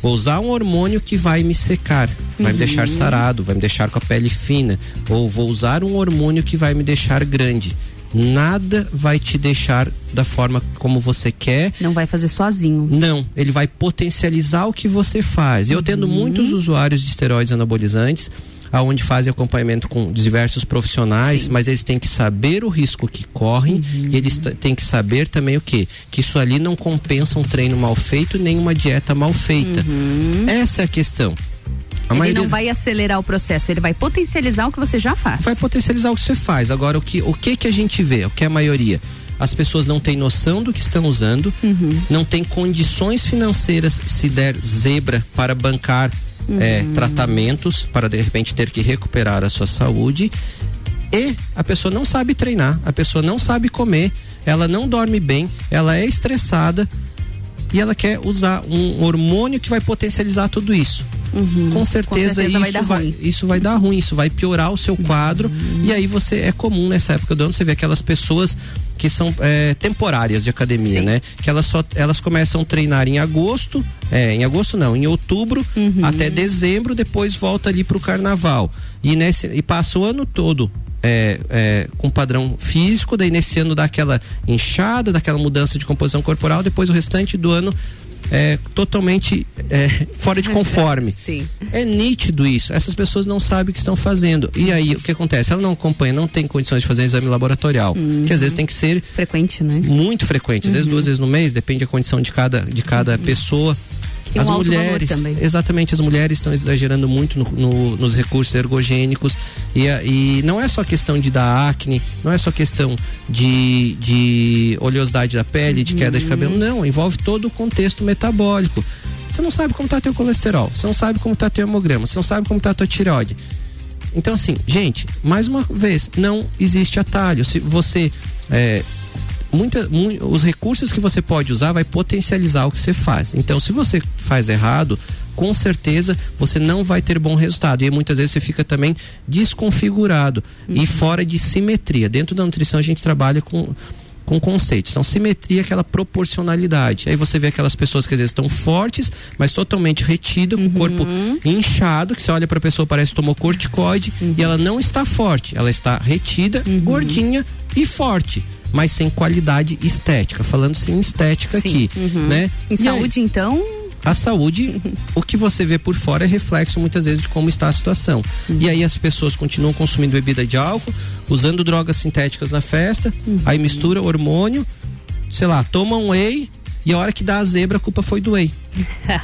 Speaker 16: Vou usar um hormônio que vai me secar, vai me
Speaker 1: Uhum.
Speaker 16: deixar sarado, vai me deixar com a pele fina. Ou vou usar um hormônio que vai me deixar grande. Nada vai te deixar da forma como você quer.
Speaker 1: Não vai fazer sozinho.
Speaker 16: Não, ele vai potencializar o que você faz. Eu tendo muitos usuários de esteroides anabolizantes, aonde fazem acompanhamento com diversos profissionais, mas eles têm que saber o risco que correm e eles têm que saber também o que? Que isso ali não compensa um treino mal feito nem uma dieta mal feita. Essa é a questão. A
Speaker 1: ele
Speaker 16: maioria-
Speaker 1: não vai acelerar o processo, ele vai potencializar o que você já faz.
Speaker 16: vai potencializar o que você faz. Agora, o que, o que que a gente vê? O que é a maioria? As pessoas não têm noção do que estão usando, não têm condições financeiras se der zebra para bancar eh, tratamentos, para de repente ter que recuperar a sua saúde. E a pessoa não sabe treinar, a pessoa não sabe comer, ela não dorme bem, ela é estressada e ela quer usar um hormônio que vai potencializar tudo isso. Com certeza,
Speaker 1: certeza vai
Speaker 16: isso,
Speaker 1: dar
Speaker 16: vai, isso vai dar ruim, isso vai piorar o seu quadro. E aí você é comum nessa época do ano você vê aquelas pessoas que são é, temporárias de academia,
Speaker 1: Sim.
Speaker 16: né? Que elas só elas começam a treinar em agosto, é, em agosto não, em outubro
Speaker 1: Uhum.
Speaker 16: até dezembro, depois volta ali pro carnaval. E nesse e passa o ano todo é, é, com padrão físico, daí nesse ano dá aquela inchada, daquela mudança de composição corporal, depois o restante do ano é totalmente é, fora de conforme.
Speaker 1: Sim.
Speaker 16: É nítido isso. Essas pessoas não sabem o que estão fazendo. E aí o que acontece? Ela não acompanha, não tem condições de fazer exame laboratorial, que às vezes tem que ser
Speaker 1: frequente, né?
Speaker 16: Muito frequente, às vezes
Speaker 1: Uhum.
Speaker 16: duas vezes no mês, depende da condição de cada de cada pessoa.
Speaker 1: Um
Speaker 16: as
Speaker 1: valor
Speaker 16: mulheres,
Speaker 1: também.
Speaker 16: exatamente, as mulheres estão exagerando muito no- no- nos recursos ergogênicos e, e não é só questão de dar acne, não é só questão de, de oleosidade da pele, de queda de cabelo, não, envolve todo o contexto metabólico. Você não sabe como está teu colesterol, você não sabe como está teu hemograma, você não sabe como está tua tireoide. Então, assim, gente, mais uma vez, não existe atalho. Se você. É, muita, mu- os recursos que você pode usar vai potencializar o que você faz. Então, se você faz errado, com certeza você não vai ter bom resultado. E muitas vezes você fica também desconfigurado e fora de simetria. Dentro da nutrição a gente trabalha com com conceitos. Então, simetria é aquela proporcionalidade. Aí você vê aquelas pessoas que às vezes estão fortes, mas totalmente retido, com o corpo inchado, que você olha para a pessoa parece que tomou corticoide e ela não está forte, ela está retida, gordinha e forte. Mas sem qualidade estética, falando sem estética
Speaker 1: Sim.
Speaker 16: aqui,
Speaker 1: Uhum.
Speaker 16: né?
Speaker 1: Em
Speaker 16: E aí-
Speaker 1: saúde, então,
Speaker 16: a saúde, [LAUGHS] o que você vê por fora é reflexo muitas vezes de como está a situação. E aí as pessoas continuam consumindo bebida de álcool, usando drogas sintéticas na festa, aí mistura hormônio, sei lá, toma um whey e a hora que dá a zebra a culpa foi do whey.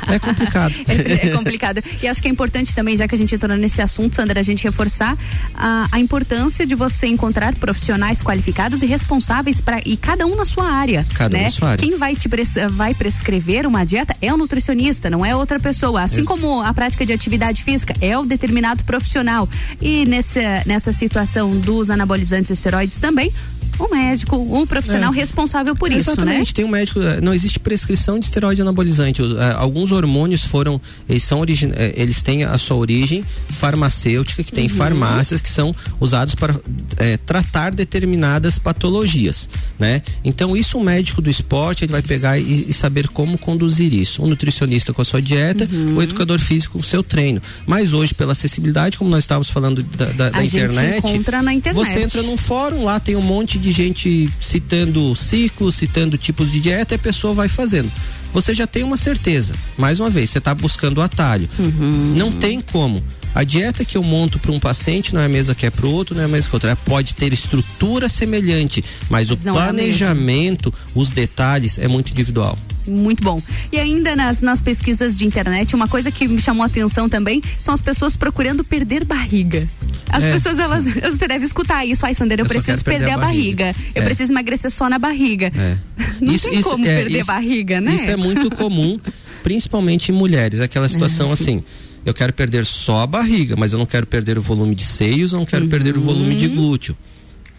Speaker 16: É complicado. [LAUGHS]
Speaker 1: É, é complicado. E acho que é importante também, já que a gente entrou nesse assunto, Sandra, a gente reforçar a, a importância de você encontrar profissionais qualificados e responsáveis para e cada um na sua área.
Speaker 16: Cada um
Speaker 1: né?
Speaker 16: na sua área.
Speaker 1: Quem vai te pres- vai prescrever uma dieta é o nutricionista, não é outra pessoa. Assim
Speaker 16: Ex-
Speaker 1: como a prática de atividade física é o determinado profissional. E nessa, nessa situação dos anabolizantes e esteroides também, um médico, um profissional
Speaker 16: É.
Speaker 1: responsável por isso, né?
Speaker 16: Exatamente, tem um médico, eh, não existe prescrição de esteroide anabolizante. Eh, Alguns hormônios foram, eles são origin, eh, eles têm a sua origem farmacêutica, que tem
Speaker 1: Uhum.
Speaker 16: farmácias que são usados para eh, tratar determinadas patologias, né? Então isso o médico do esporte ele vai pegar e, e saber como conduzir isso. Um nutricionista com a sua dieta,
Speaker 1: Uhum.
Speaker 16: o educador físico com o seu treino. Mas hoje pela acessibilidade, como nós estávamos falando da, da- da internet,
Speaker 1: encontra na internet.
Speaker 16: você entra num fórum lá, tem um monte de gente citando ciclos, citando tipos de dieta e a pessoa vai fazendo. Você já tem uma certeza. Mais uma vez, você está buscando o atalho.
Speaker 1: Uhum.
Speaker 16: Não tem como. A dieta que eu monto para um paciente não é a mesma que é para o outro, não é a mesma que outra. Pode ter estrutura semelhante, mas,
Speaker 1: Mas
Speaker 16: o
Speaker 1: é
Speaker 16: planejamento, os detalhes é muito individual.
Speaker 1: Muito bom. E ainda nas, nas pesquisas de internet, uma coisa que me chamou a atenção também são as pessoas procurando perder barriga. As
Speaker 16: É.
Speaker 1: pessoas, elas. [LAUGHS] Você deve escutar isso. Ai, Sandra, eu,
Speaker 16: Eu
Speaker 1: preciso
Speaker 16: quero
Speaker 1: perder, a barriga. Eu
Speaker 16: É.
Speaker 1: preciso emagrecer só na barriga.
Speaker 16: É. [LAUGHS]
Speaker 1: Não tem como
Speaker 16: é,
Speaker 1: perder barriga, né?
Speaker 16: Isso é muito comum, [LAUGHS] principalmente em mulheres. Aquela situação
Speaker 1: É, sim.
Speaker 16: assim. Eu quero perder só a barriga, mas eu não quero perder o volume de seios, eu não quero perder o volume
Speaker 1: Uhum.
Speaker 16: de glúteo.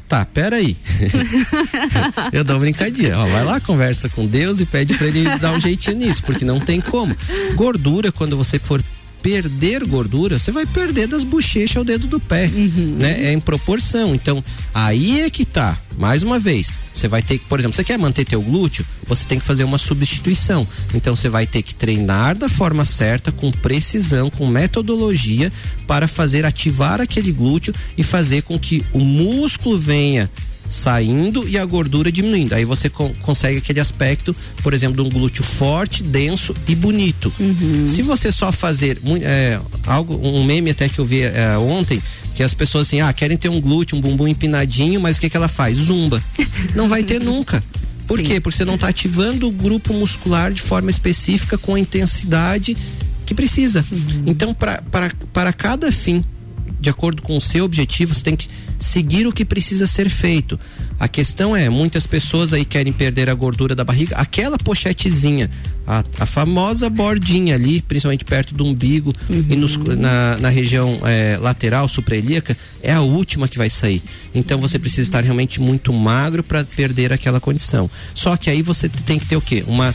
Speaker 16: Tá, peraí. [LAUGHS] eu dou uma brincadinha. Ó, vai lá, conversa com Deus e pede pra ele dar um jeitinho nisso, porque não tem como. Gordura, quando você for perder gordura, você vai perder das bochechas ao dedo do pé, né? É em proporção. Então, aí é que tá. Mais uma vez, você vai ter que, por exemplo, você quer manter teu glúteo, você tem que fazer uma substituição. Então, você vai ter que treinar da forma certa, com precisão, com metodologia, para fazer ativar aquele glúteo e fazer com que o músculo venha saindo e a gordura diminuindo. Aí você con- consegue aquele aspecto, por exemplo, de um glúteo forte, denso e bonito. Se você só fazer é, algo, um meme até que eu vi é, ontem, que as pessoas assim, ah, querem ter um glúteo, um bumbum empinadinho, mas o que que ela faz? Zumba. [LAUGHS] Não vai ter nunca. Por quê? Porque você não está ativando o grupo muscular de forma específica com a intensidade que precisa. Então, pra- pra- para cada fim de acordo com o seu objetivo, você tem que seguir o que precisa ser feito. A questão é, muitas pessoas aí querem perder a gordura da barriga, aquela pochetezinha, a, a famosa bordinha ali, principalmente perto do umbigo e nos- na, na região eh, lateral, supraelíaca, é a última que vai sair. Então você precisa estar realmente muito magro para perder aquela condição. Só que aí você tem que ter o quê? Uma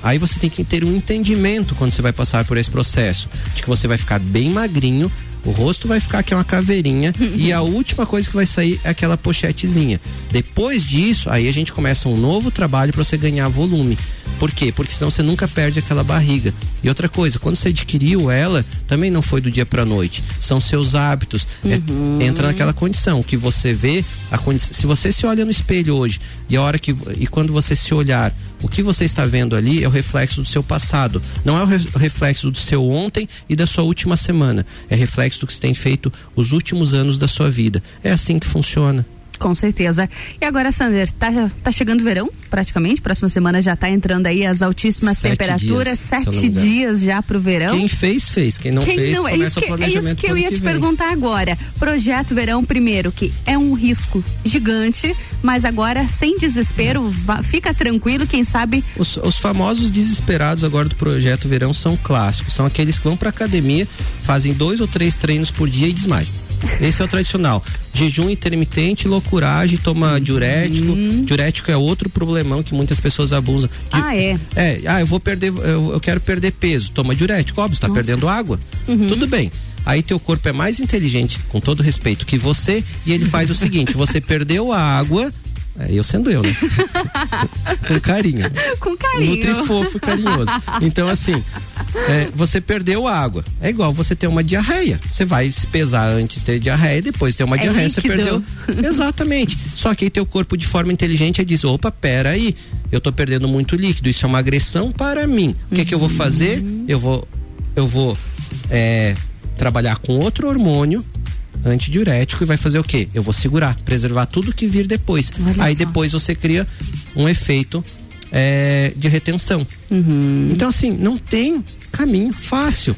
Speaker 16: Aí você tem que ter um entendimento quando você vai passar por esse processo, de que você vai ficar bem magrinho, o rosto vai ficar aqui uma caveirinha e a [LAUGHS] última coisa que vai sair é aquela pochetezinha. Depois disso, aí a gente começa um novo trabalho para você ganhar volume. Por quê? Porque senão você nunca perde aquela barriga. E outra coisa, quando você adquiriu ela, também não foi do dia pra noite. São seus hábitos. É- entra naquela condição que você vê a condição. Se você se olha no espelho hoje e a hora que e quando você se olhar, o que você está vendo ali é o reflexo do seu passado. Não é o re- o reflexo do seu ontem e da sua última semana. É reflexo do que você tem feito os últimos anos da sua vida. É assim que funciona.
Speaker 1: Com certeza. E agora, Sander, tá, tá chegando o verão, praticamente. Próxima semana já tá entrando aí as altíssimas
Speaker 16: Sete
Speaker 1: temperaturas.
Speaker 16: dias,
Speaker 1: sete dias já pro verão.
Speaker 16: Quem fez, fez. Quem não
Speaker 1: Quem
Speaker 16: fez,
Speaker 1: não, é
Speaker 16: começa
Speaker 1: isso,
Speaker 16: o
Speaker 1: que, é
Speaker 16: planejamento
Speaker 1: isso que eu ia te
Speaker 16: vem.
Speaker 1: perguntar agora. Projeto Verão, primeiro, que é um risco gigante, mas agora, sem desespero, vá- fica tranquilo, quem sabe.
Speaker 16: Os, os famosos desesperados agora do projeto verão são clássicos. São aqueles que vão pra academia, fazem dois ou três treinos por dia e desmaiam. Esse é o tradicional. Jejum intermitente, loucuragem, toma diurético. Diurético é outro problemão que muitas pessoas abusam. Di-
Speaker 1: Ah, é?
Speaker 16: É, ah, eu vou perder, eu, eu quero perder peso. Toma diurético, óbvio, está perdendo água.
Speaker 1: Uhum.
Speaker 16: Tudo bem. Aí teu corpo é mais inteligente, com todo respeito, que você, e ele faz o seguinte: você [LAUGHS] perdeu a água. É, eu sendo eu, né? [LAUGHS] com carinho.
Speaker 1: Com carinho.
Speaker 16: Nutrifofo e carinhoso. Então, assim, é, você perdeu a água. É igual você ter uma diarreia. Você vai se pesar antes de ter diarreia, depois ter uma
Speaker 1: É
Speaker 16: diarreia, você
Speaker 1: líquido.
Speaker 16: perdeu. [LAUGHS] Exatamente. Só que aí teu corpo de forma inteligente diz: opa, pera aí, eu tô perdendo muito líquido, isso é uma agressão para mim. O que é que eu vou fazer? Eu vou, eu vou é, trabalhar com outro hormônio antidiurético e vai fazer o quê? Eu vou segurar, preservar tudo que vir depois.
Speaker 1: Olha
Speaker 16: Aí
Speaker 1: só.
Speaker 16: depois você cria um efeito é, de retenção.
Speaker 1: Uhum.
Speaker 16: Então, assim, não tem caminho fácil.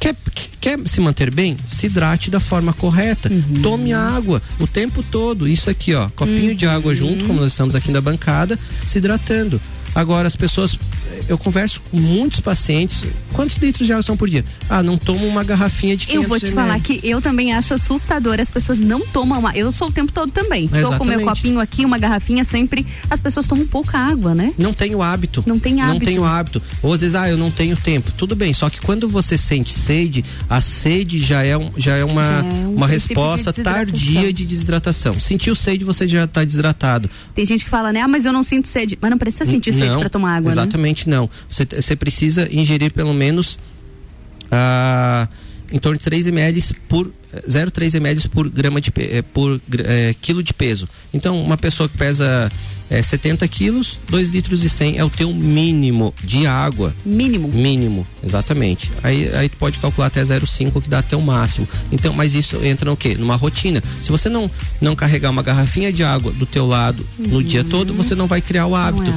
Speaker 16: Quer, quer se manter bem? Se hidrate da forma correta.
Speaker 1: Uhum.
Speaker 16: Tome água o tempo todo. Isso aqui, ó. Copinho de água junto, como nós estamos aqui na bancada, se hidratando. Agora, as pessoas. Eu converso com muitos pacientes. Quantos litros de água são por dia? Ah, não tomo uma garrafinha de 500
Speaker 1: Eu vou te
Speaker 16: ml.
Speaker 1: falar que eu também acho assustador. As pessoas não tomam. Eu sou o tempo todo também. Tô com meu copinho aqui, uma garrafinha sempre. As pessoas tomam pouca água, né?
Speaker 16: Não tem o hábito.
Speaker 1: Não tem
Speaker 16: Não
Speaker 1: hábito.
Speaker 16: tem o hábito. Ou às vezes, ah, eu não tenho tempo. Tudo bem, só que quando você sente sede, a sede já é, um- já é uma,
Speaker 1: Já é um
Speaker 16: uma
Speaker 1: de
Speaker 16: resposta
Speaker 1: desidratação.
Speaker 16: tardia de desidratação. Sentiu sede, você já está desidratado.
Speaker 1: Tem gente que fala, né? Ah, mas eu não sinto sede. Mas não precisa sentir sede
Speaker 16: Não,
Speaker 1: pra tomar água, né?
Speaker 16: Exatamente não. Você, você precisa ingerir pelo menos ah, em torno de 3 ml por 0,3 ml por grama de eh, por eh, quilo de peso. Então, uma pessoa que pesa eh, 70 quilos, 2 litros e 100 é o teu mínimo de água.
Speaker 1: Mínimo.
Speaker 16: Mínimo, exatamente. Aí, aí tu pode calcular até 0,5 que dá até o máximo. Então, mas isso entra no quê? Numa rotina. Se você não não carregar uma garrafinha de água do teu lado no dia todo, você não vai criar o hábito.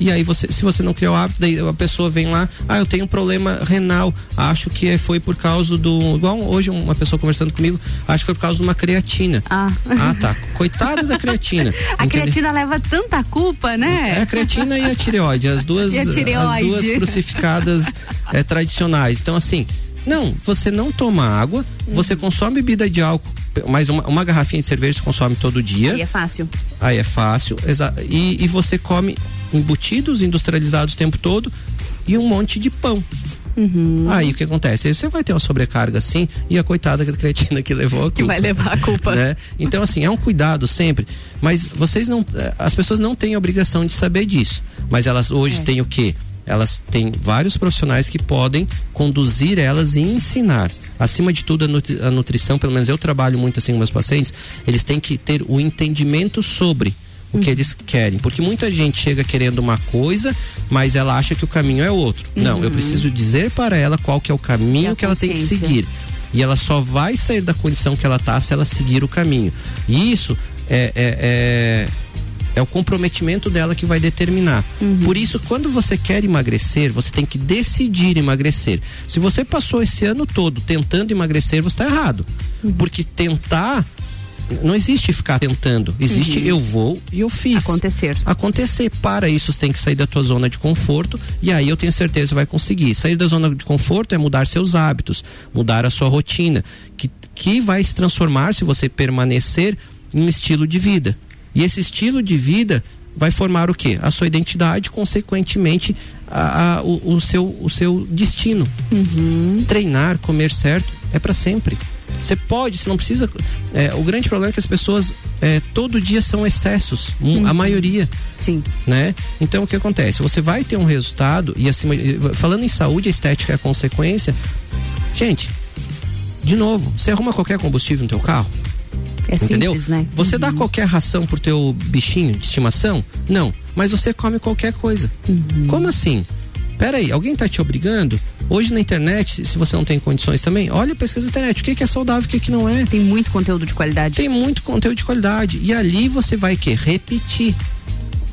Speaker 16: E aí você, se você não criar o hábito, daí a pessoa vem lá, ah, eu tenho um problema renal, acho que é- foi por causa do, igual hoje uma pessoa conversando comigo, acho que foi por causa de uma creatina.
Speaker 1: Ah.
Speaker 16: Ah, tá. Coitada da creatina. [LAUGHS]
Speaker 1: A
Speaker 16: Entendeu?
Speaker 1: creatina leva tanta culpa, né?
Speaker 16: É a creatina e a tireoide, as duas, [LAUGHS]
Speaker 1: E a
Speaker 16: as
Speaker 1: tireoide.
Speaker 16: duas crucificadas é, tradicionais. Então, assim, não, você não toma água,
Speaker 1: Uhum.
Speaker 16: você consome bebida de álcool, mas uma, uma garrafinha de cerveja você consome todo dia.
Speaker 1: Aí é fácil.
Speaker 16: Aí é fácil, e, e você come embutidos industrializados o tempo todo e um monte de pão.
Speaker 1: Uhum.
Speaker 16: Aí o que acontece? Aí você vai ter uma sobrecarga assim e a coitada da creatina que levou a culpa.
Speaker 1: Que vai levar a culpa.
Speaker 16: Né? Então, assim, é um cuidado sempre. Mas vocês não. eh, As pessoas não têm a obrigação de saber disso. Mas elas hoje
Speaker 1: É.
Speaker 16: têm o quê? Elas têm vários profissionais que podem conduzir elas e ensinar. Acima de tudo, a, nutri- a nutrição, pelo menos eu trabalho muito assim com meus pacientes, eles têm que ter o entendimento sobre o que eles querem. Porque muita gente chega querendo uma coisa, mas ela acha que o caminho é outro. Não, eu
Speaker 1: Uhum.
Speaker 16: preciso dizer para ela qual que é o caminho que ela tem que seguir. E ela só vai sair da condição que ela tá se ela seguir o caminho. E isso é, é, é, é o comprometimento dela que vai determinar. Por isso, quando você quer emagrecer, você tem que decidir emagrecer. Se você passou esse ano todo tentando emagrecer, você está errado. Porque tentar. Não existe ficar tentando. Existe
Speaker 1: Uhum.
Speaker 16: eu vou e eu fiz.
Speaker 1: Acontecer.
Speaker 16: Acontecer. Para isso, você tem que sair da tua zona de conforto e aí eu tenho certeza que você vai conseguir. Sair da zona de conforto é mudar seus hábitos, mudar a sua rotina, que, que vai se transformar se você permanecer em um estilo de vida. E esse estilo de vida vai formar o quê? A sua identidade, consequentemente, a, a- o, o seu, o seu destino. Treinar, comer certo, é para sempre. Você pode, você não precisa. é, o grande problema é que as pessoas é, todo dia são excessos, um, a maioria.
Speaker 1: Sim.
Speaker 16: Né? Então o que acontece? Você vai ter um resultado, e acima. Falando em saúde, a estética é a consequência. Gente, de novo, você arruma qualquer combustível no teu carro?
Speaker 1: É
Speaker 16: Entendeu?
Speaker 1: simples, né?
Speaker 16: Você dá qualquer ração pro teu bichinho de estimação? Não. Mas você come qualquer coisa.
Speaker 1: Uhum.
Speaker 16: Como assim? Pera aí, alguém tá te obrigando? Hoje na internet, se- você não tem condições também, olha a pesquisa na internet, o que, que é saudável, o que, que não é.
Speaker 1: Tem muito conteúdo de qualidade.
Speaker 16: Tem muito conteúdo de qualidade. E ali você vai que repetir.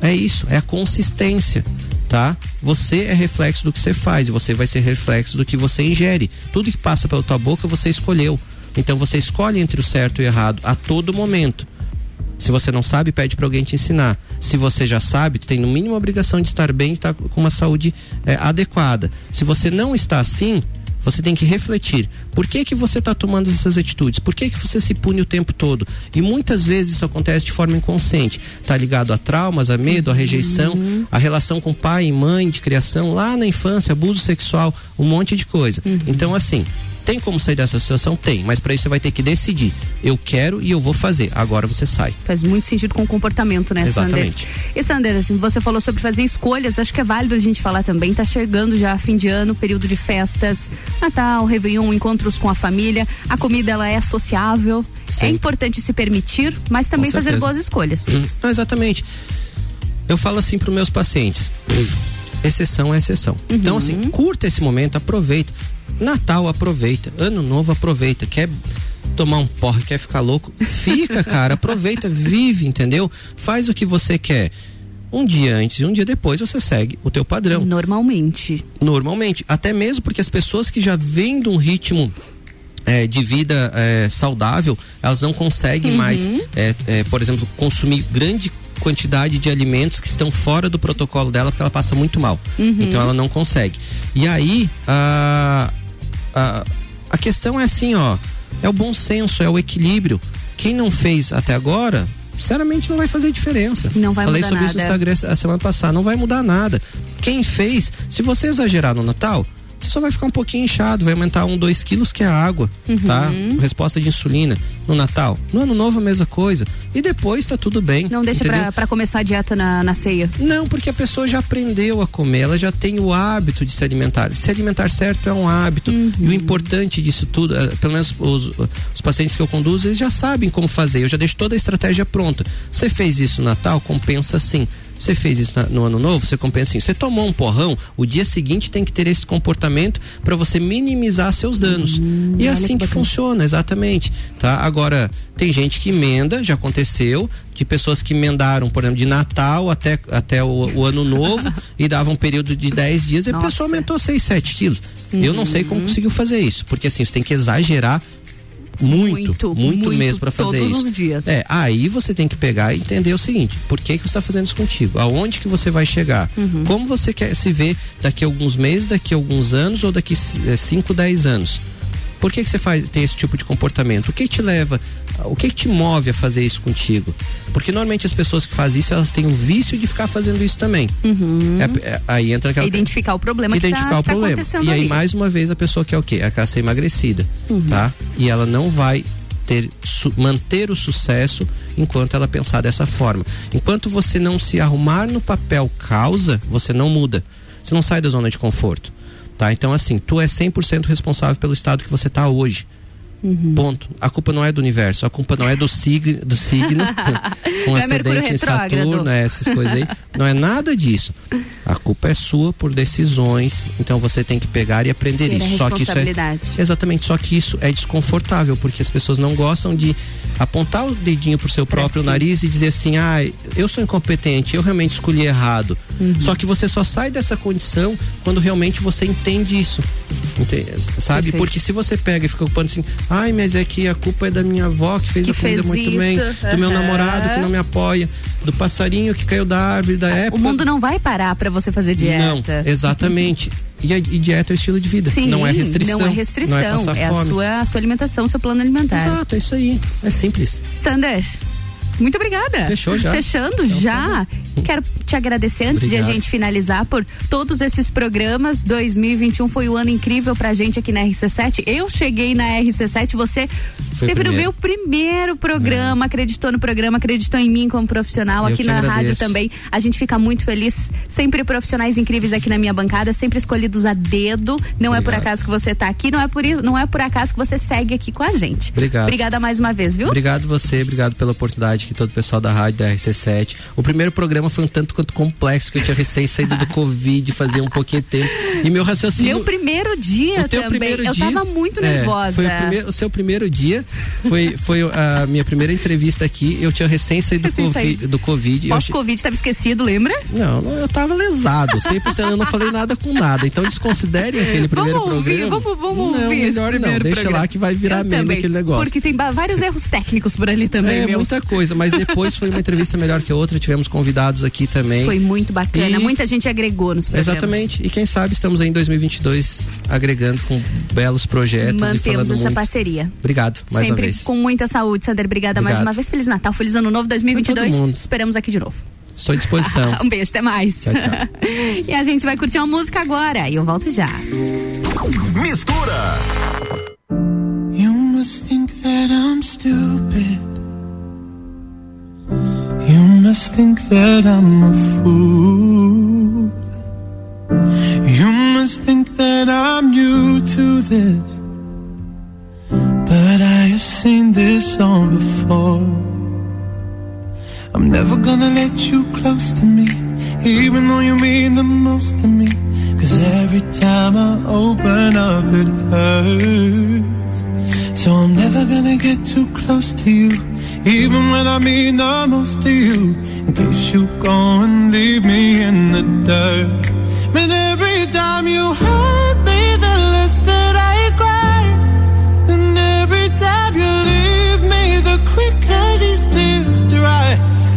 Speaker 16: É isso, é a consistência, tá? Você é reflexo do que você faz e você vai ser reflexo do que você ingere. Tudo que passa pela tua boca você escolheu. Então você escolhe entre o certo e o errado a todo momento. Se você não sabe, pede para alguém te ensinar. Se você já sabe, tu tem no mínimo a obrigação de estar bem e estar com uma saúde eh, adequada. Se você não está assim, você tem que refletir. Por que que você está tomando essas atitudes? Por que que você se pune o tempo todo? E muitas vezes isso acontece de forma inconsciente. Está ligado a traumas, a medo, a rejeição, a relação com pai e mãe de criação lá na infância, abuso sexual, um monte de coisa. Então assim, tem como sair dessa situação? Tem, mas para isso você vai ter que decidir. Eu quero e eu vou fazer. Agora você sai.
Speaker 1: Faz muito sentido com o comportamento, né,
Speaker 16: Exatamente.
Speaker 1: Sander? E Sander, assim, você falou sobre fazer escolhas, acho que é válido a gente falar também, tá chegando já fim de ano, período de festas, Natal, Réveillon, encontros com a família, a comida ela é sociável, é importante se permitir, mas também fazer boas escolhas.
Speaker 16: Hum, não, exatamente. Eu falo assim para meus pacientes: exceção é exceção. Então, assim, curta esse momento, aproveita. Natal, aproveita. Ano novo, aproveita. Quer tomar um porre, quer ficar louco? Fica, [LAUGHS] cara, aproveita, vive, entendeu? Faz o que você quer. Um dia antes e um dia depois você segue o teu padrão.
Speaker 1: Normalmente.
Speaker 16: Normalmente. Até mesmo porque as pessoas que já vêm de um ritmo é, de vida é, saudável, elas não conseguem
Speaker 1: Uhum.
Speaker 16: mais, é, é, por exemplo, consumir grande quantidade de alimentos que estão fora do protocolo dela porque ela passa muito mal.
Speaker 1: Uhum.
Speaker 16: Então ela não consegue. E aí a, a, a questão é assim, ó, é o bom senso, é o equilíbrio. Quem não fez até agora, sinceramente não vai fazer diferença.
Speaker 1: Não vai
Speaker 16: Falei
Speaker 1: mudar
Speaker 16: sobre isso no
Speaker 1: nada.
Speaker 16: Instagram a semana passada, não vai mudar nada. Quem fez, se você exagerar no Natal, você só vai ficar um pouquinho inchado, vai aumentar um, dois quilos, que é água, tá? Resposta de insulina no Natal. No ano novo, a mesma coisa. E depois tá tudo bem.
Speaker 1: Não deixa pra, pra começar a dieta na, na ceia.
Speaker 16: Não, porque a pessoa já aprendeu a comer, ela já tem o hábito de se alimentar. Se alimentar certo é um hábito. E o importante disso tudo, eh, pelo menos os, os pacientes que eu conduzo, eles já sabem como fazer. Eu já deixo toda a estratégia pronta. Você fez isso no Natal, compensa sim. Você fez isso na- no ano novo, você compensa assim. Você tomou um porrão, o dia seguinte tem que ter esse comportamento para você minimizar seus danos. e é assim
Speaker 1: que
Speaker 16: que funciona, exatamente. Tá? Agora, tem gente que emenda, já aconteceu, de pessoas que emendaram, por exemplo, de Natal até, até o, o ano novo [LAUGHS] e dava um período de 10 dias e a pessoa aumentou 6, 7 quilos. Eu não sei como conseguiu fazer isso, porque assim, você tem que exagerar muito, muito,
Speaker 1: muito,
Speaker 16: mesmo para fazer
Speaker 1: todos
Speaker 16: isso.
Speaker 1: os dias.
Speaker 16: É, aí você tem que pegar e entender o seguinte: por que que você está fazendo isso contigo? Aonde que você vai chegar?
Speaker 1: Uhum.
Speaker 16: Como você quer se ver daqui a alguns meses, daqui a alguns anos ou daqui 5, 10 anos? Por que, que você faz, tem esse tipo de comportamento? O que te leva, o que te move a fazer isso contigo? Porque normalmente as pessoas que fazem isso, elas têm o vício de ficar fazendo isso também. É- é- aí entra aquela.
Speaker 1: Identificar o problema
Speaker 16: identificar
Speaker 1: que tá,
Speaker 16: o problema.
Speaker 1: tá
Speaker 16: e aí,
Speaker 1: ali.
Speaker 16: mais uma vez, a pessoa quer o quê? Ela quer ser emagrecida,
Speaker 1: Uhum.
Speaker 16: tá? E ela não vai ter, su- manter o sucesso enquanto ela pensar dessa forma. Enquanto você não se arrumar no papel causa, você não muda. Você não sai da zona de conforto, tá? Então, assim, tu é 100% responsável pelo estado que você tá hoje.
Speaker 1: Uhum.
Speaker 16: Ponto. A culpa não é do universo, a culpa não é do signo, do signo [LAUGHS] com
Speaker 1: Não é
Speaker 16: acidente em. Saturno, é, essas coisas aí. Não é nada disso. A culpa é sua por decisões, então você tem que pegar e aprender
Speaker 1: Ter
Speaker 16: isso. Só que isso é exatamente, só que isso é desconfortável porque as pessoas não gostam de apontar o dedinho pro seu próprio
Speaker 1: si.
Speaker 16: nariz e dizer assim: "Ah, eu sou incompetente, eu realmente escolhi errado".
Speaker 1: Uhum.
Speaker 16: Só que você só sai dessa condição quando realmente você entende isso. Ente- sabe?
Speaker 1: Perfeito.
Speaker 16: Porque se você pega e fica ocupando assim, ai, mas é que a culpa é da minha avó que fez
Speaker 1: Que
Speaker 16: a comida
Speaker 1: fez
Speaker 16: muito
Speaker 1: isso,
Speaker 16: bem, do meu namorado que não me apoia, do passarinho que caiu da árvore da época.
Speaker 1: O mundo não vai parar pra você fazer dieta.
Speaker 16: Não, exatamente. E, a, e dieta é o estilo de vida.
Speaker 1: Sim,
Speaker 16: não é restrição.
Speaker 1: Não é restrição.
Speaker 16: Não é
Speaker 1: é a sua, a sua alimentação, seu plano alimentar.
Speaker 16: Exato, é isso aí. É simples.
Speaker 1: Sander, muito obrigada.
Speaker 16: Fechou já.
Speaker 1: Fechando
Speaker 16: Então,
Speaker 1: já. Quero te agradecer antes
Speaker 16: Obrigado.
Speaker 1: de a gente finalizar por todos esses programas. 2021 foi um ano incrível pra gente aqui na RC7. Eu cheguei na RC7, você
Speaker 16: Foi
Speaker 1: esteve no
Speaker 16: primeiro. É.
Speaker 1: meu primeiro programa, acreditou no programa, acreditou em mim como profissional,
Speaker 16: Eu
Speaker 1: aqui na rádio
Speaker 16: agradeço.
Speaker 1: também. A gente fica muito feliz. Sempre profissionais incríveis aqui na minha bancada, sempre escolhidos a dedo. Não é por
Speaker 16: Obrigado.
Speaker 1: acaso que você tá aqui, não é por, não é por acaso que você segue aqui com a gente.
Speaker 16: Obrigado.
Speaker 1: Obrigada mais uma vez, viu?
Speaker 16: Obrigado você, obrigado pela oportunidade todo o pessoal da rádio da RC7. O primeiro programa foi um tanto quanto complexo, que eu tinha recém saído do Covid, fazia um pouquinho de tempo. E meu raciocínio.
Speaker 1: Meu primeiro dia
Speaker 16: o teu
Speaker 1: também.
Speaker 16: primeiro
Speaker 1: eu
Speaker 16: dia,
Speaker 1: tava muito
Speaker 16: é,
Speaker 1: nervosa.
Speaker 16: Foi o, o seu primeiro dia, foi, foi a minha primeira entrevista aqui. Eu tinha recém saído do,
Speaker 1: Recém
Speaker 16: COVID, do Covid. eu achei-
Speaker 1: Pós-Covid, tava esquecido, lembra?
Speaker 16: Não, eu tava lesado, 100%, eu não falei nada com nada. Então desconsiderem aquele primeiro
Speaker 1: vamos ouvir,
Speaker 16: programa.
Speaker 1: vamos, vamos
Speaker 16: não,
Speaker 1: ouvir
Speaker 16: melhor não, deixa
Speaker 1: programa.
Speaker 16: lá que vai virar meme
Speaker 1: também,
Speaker 16: aquele negócio.
Speaker 1: Porque tem vários erros técnicos por ali também,
Speaker 16: É
Speaker 1: meus.
Speaker 16: muita coisa. Coisa, mas depois foi uma entrevista melhor que a outra, tivemos convidados aqui também.
Speaker 1: Foi muito bacana,
Speaker 16: E-
Speaker 1: muita gente agregou nos programas.
Speaker 16: Exatamente. E quem sabe estamos aí em 2022 agregando com belos projetos e
Speaker 1: Mantemos
Speaker 16: falando
Speaker 1: essa
Speaker 16: muito.
Speaker 1: parceria.
Speaker 16: Obrigado mais
Speaker 1: Sempre
Speaker 16: uma vez.
Speaker 1: com muita saúde, Sander. Obrigada mais
Speaker 16: Obrigado.
Speaker 1: uma vez. Feliz Natal, feliz Ano Novo 2022.
Speaker 16: Pra todo mundo.
Speaker 1: Esperamos aqui de novo.
Speaker 16: Estou à disposição. [LAUGHS]
Speaker 1: um beijo, até mais.
Speaker 16: Tchau, tchau. [LAUGHS]
Speaker 1: e a gente vai curtir uma música agora e eu volto já.
Speaker 18: Mistura.
Speaker 17: You must think that I'm stupid. You must think that I'm a fool. You must think that I'm new to this. But I have seen this all before. I'm never gonna let you close to me, even though you mean the most to me. Cause every time I open up, it hurts. So I'm never gonna get too close to you, even when I mean the most to you. In case you go and leave me in the dirt. But every time you hurt me, the less that I cry. And every time you leave me, the quicker these tears dry.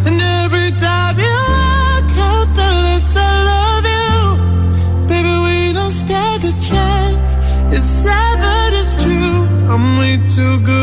Speaker 17: And every time you walk out, the less I love you. Baby, we don't stand a chance. It's sad, but it's true. I'm way too good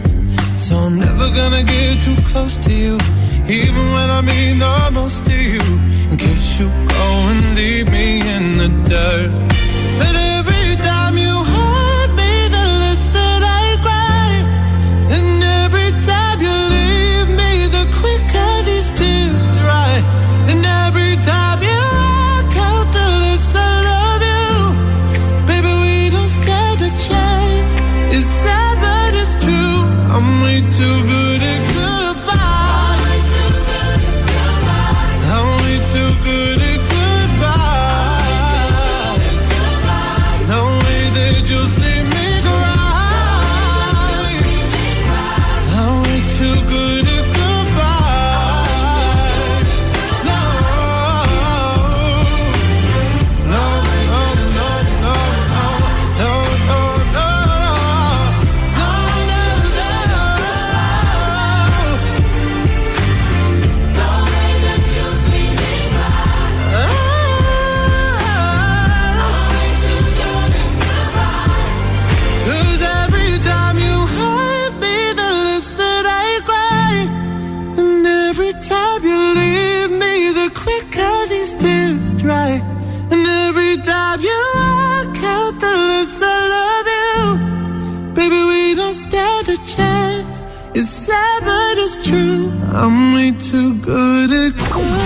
Speaker 17: Never gonna get too close to you, even when I mean the most to you. In case you go and leave me in the dirt.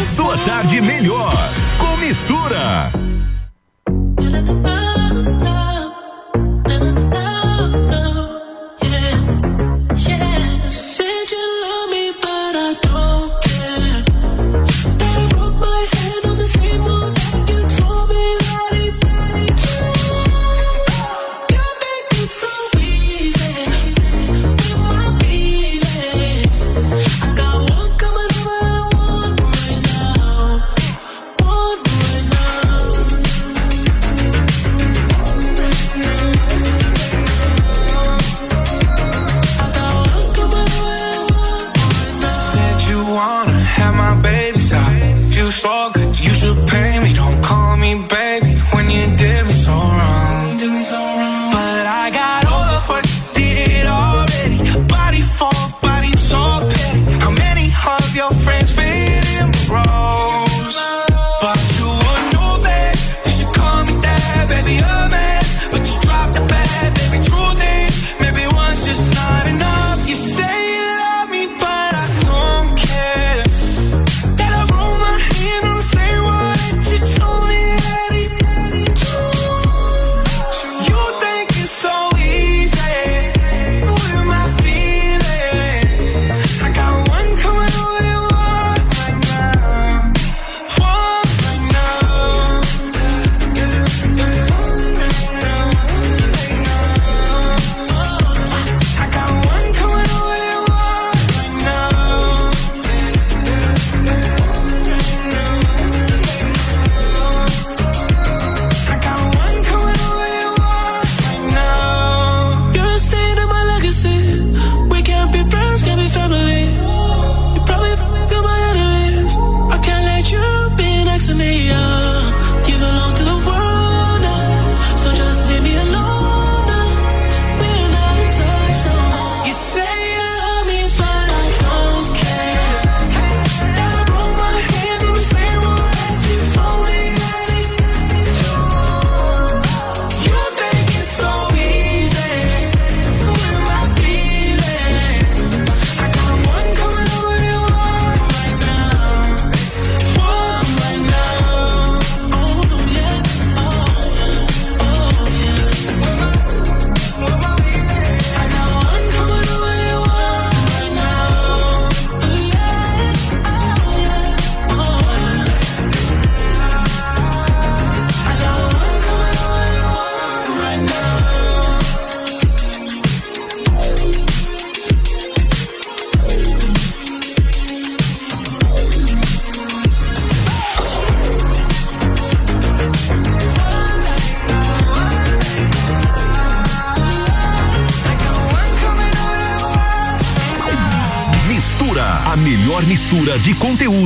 Speaker 18: Sua tarde melhor
Speaker 28: wanna have my babies out. You so good, you should pay me. Don't call me baby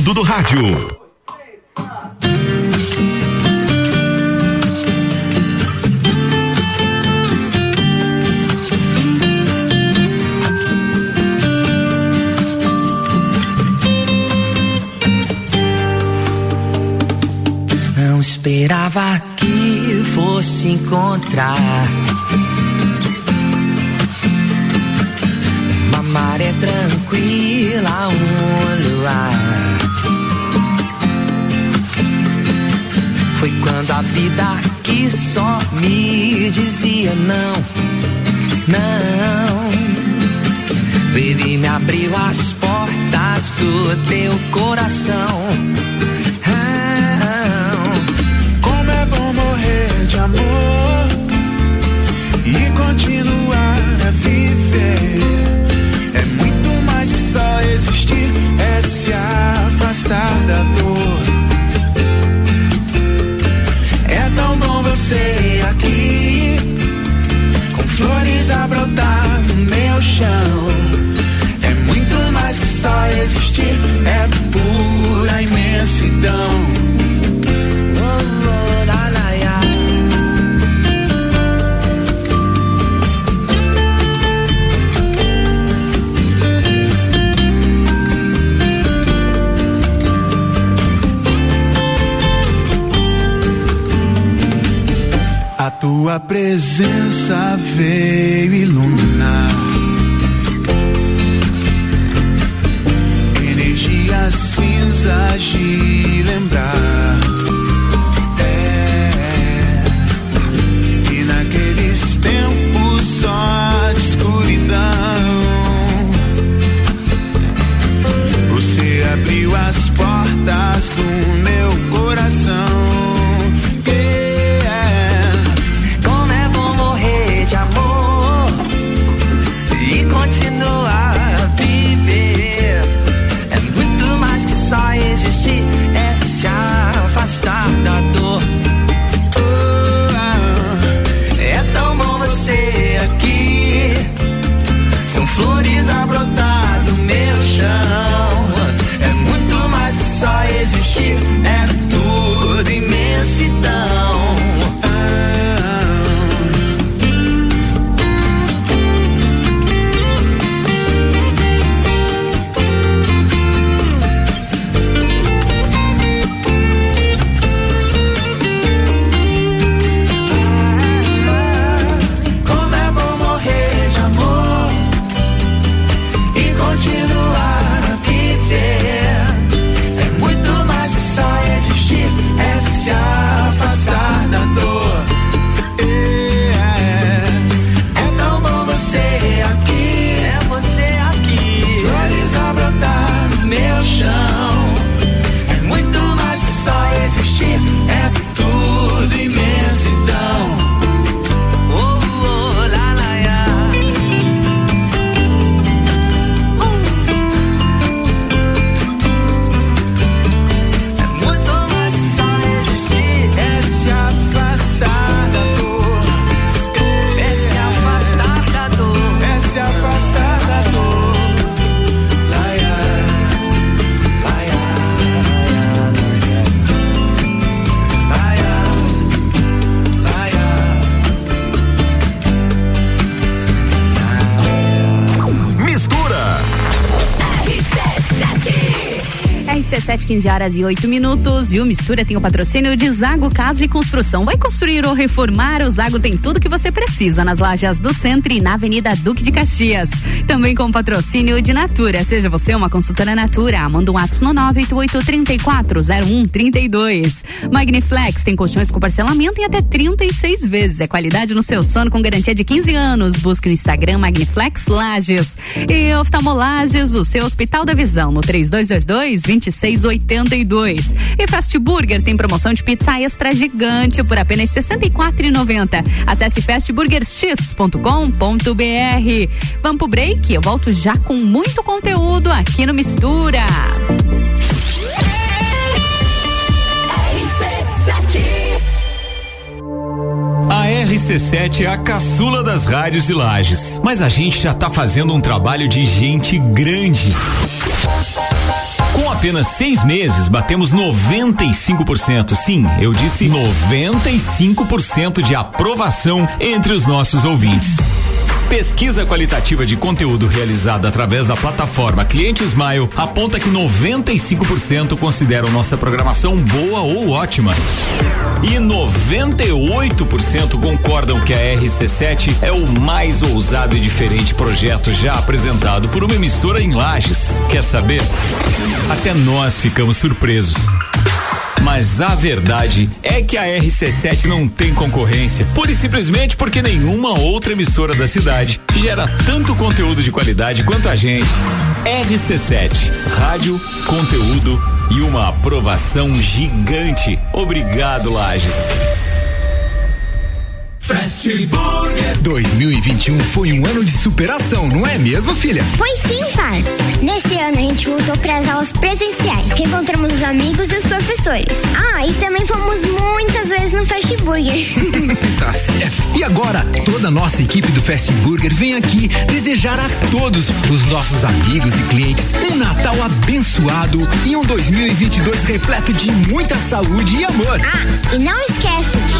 Speaker 29: conteúdo do rádio.
Speaker 30: Brotar no meu chão. É muito mais que só existir, é pura imensidão. A tua presença veio
Speaker 1: 15 horas e 8 minutos. E o Mistura tem o patrocínio de Zago Casa e Construção. Vai construir ou reformar? O Zago tem tudo que você precisa nas lojas do centro e na Avenida Duque de Caxias. Também com patrocínio de Natura. Seja você uma consultora Natura. Manda um ato no 988-340132. Magniflex tem colchões com parcelamento em até 36 vezes. É qualidade no seu sono com garantia de 15 anos. Busque no Instagram Magniflex Lages. E Oftalmolages, o seu Hospital da Visão, no 3222 2682. E Fast Burger tem promoção de pizza extra gigante por apenas R$ 64,90. Acesse fastburgerx.com.br. Vamos pro break? Eu volto já com muito conteúdo aqui no Mistura.
Speaker 4: A RC7 é a caçula das rádios de Lages, mas a gente já tá fazendo um trabalho de gente grande. Apenas seis meses, batemos 95%. Sim, eu disse 95% de aprovação entre os nossos ouvintes. Pesquisa qualitativa de conteúdo realizada através da plataforma Cliente Smile aponta que 95% consideram nossa programação boa ou ótima. E 98% concordam que a RC7 é o mais ousado e diferente projeto já apresentado por uma emissora em Lages. Quer saber? Até nós ficamos surpresos. Mas a verdade é que a RC7 não tem concorrência, pura e simplesmente porque nenhuma outra emissora da cidade gera tanto conteúdo de qualidade quanto a gente. RC7, rádio, conteúdo e uma aprovação gigante. Obrigado, Lages.
Speaker 6: Fast Burger 2021 foi um ano de superação, não é mesmo, filha?
Speaker 7: Foi sim, pai. Nesse ano a gente voltou para as aulas presenciais, reencontramos os amigos e os professores. Ah, e também fomos muitas vezes no Fast Burger. [LAUGHS]
Speaker 6: tá certo. E agora, toda a nossa equipe do Fast Burger vem aqui desejar a todos os nossos amigos e clientes um Natal abençoado e um 2022 repleto de muita saúde e amor.
Speaker 7: Ah, e não esquece,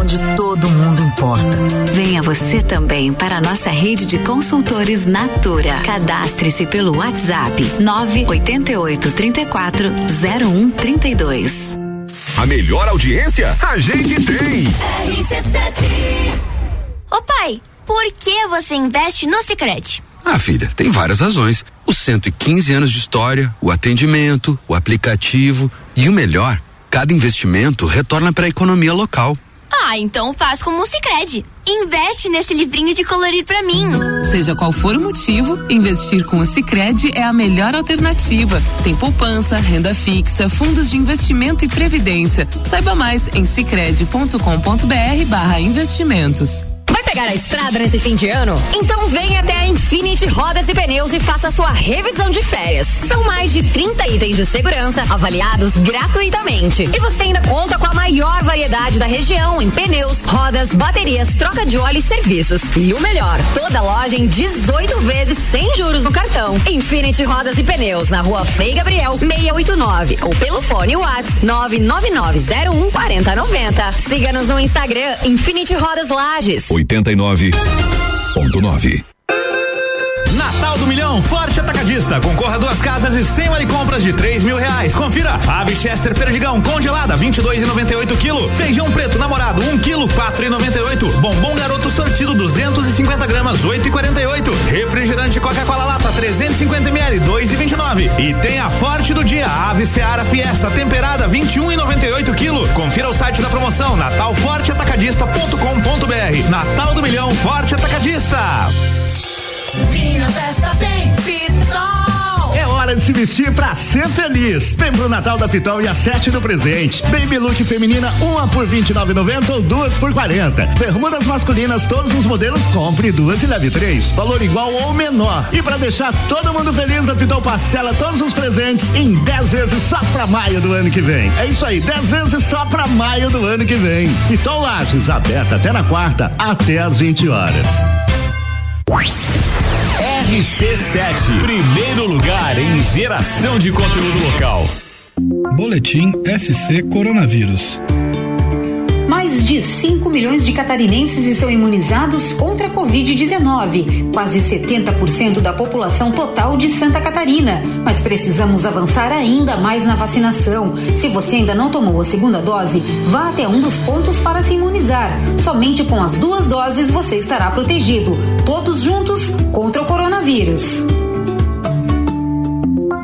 Speaker 22: Onde todo mundo importa.
Speaker 31: Venha você também para a nossa rede de consultores Natura. Cadastre-se pelo WhatsApp 988 34 0132.
Speaker 18: A melhor audiência a gente tem.
Speaker 7: Ô pai, por que você investe no Sicredi?
Speaker 32: Ah, filha, tem várias razões. Os 115 anos de história, o atendimento, o aplicativo e o melhor, cada investimento retorna para a economia local.
Speaker 7: Ah, então faz como o Sicredi. Investe nesse livrinho de colorir pra mim.
Speaker 29: Seja qual for o motivo, investir com o Sicredi é a melhor alternativa. Tem poupança, renda fixa, fundos de investimento e previdência. Saiba mais em sicredi.com.br/barra investimentos.
Speaker 10: Pegar a estrada nesse fim de ano? Então vem até a Infinity Rodas e Pneus e faça sua revisão de férias. São mais de 30 itens de segurança avaliados gratuitamente. E você ainda conta com a maior variedade da região em pneus, rodas, baterias, troca de óleo e serviços. E o melhor, toda loja em 18 vezes sem juros no cartão. Infinity Rodas e Pneus na rua Frei Gabriel 689 ou pelo fone WhatsApp 99901 4090. Siga-nos no Instagram Infinity Rodas Lages.
Speaker 18: 89.9.
Speaker 13: Natal do Milhão, Forte Atacadista. Concorra a duas casas e 100 vale compras de 3 mil reais. Confira. Ave Chester Perdigão congelada 22,98 kg. Feijão preto namorado 1 kg 4,98. Bombom garoto sortido 250 gramas 8,48. Refrigerante Coca-Cola lata 350 ml 2,29. E tem a Forte do dia Ave Seara Fiesta temperada 21,98 kg. Confira o site da promoção natalforteatacadista.com.br. Natal do Milhão Forte Atacadista.
Speaker 19: Minha festa tem.
Speaker 11: É hora de se vestir pra ser feliz. Vem pro Natal da Pitol e acerte no presente. Baby Look feminina, uma por 29,90 ou duas por 40. Bermudas masculinas, todos os modelos, compre duas e leve três. Valor igual ou menor. E pra deixar todo mundo feliz, a Pitol parcela todos os presentes em 10 vezes só pra maio do ano que vem. É isso aí, 10 vezes só pra maio do ano que vem. Pitol Lages, aberta até na quarta, até às 20 horas.
Speaker 4: RC7, primeiro lugar em geração de conteúdo local.
Speaker 33: Boletim SC Coronavírus.
Speaker 34: Mais de 5 milhões de catarinenses estão imunizados contra a Covid-19, quase 70% da população total de Santa Catarina. Mas precisamos avançar ainda mais na vacinação. Se você ainda não tomou a segunda dose, vá até um dos pontos para se imunizar. Somente com as duas doses você estará protegido. Todos juntos contra o coronavírus.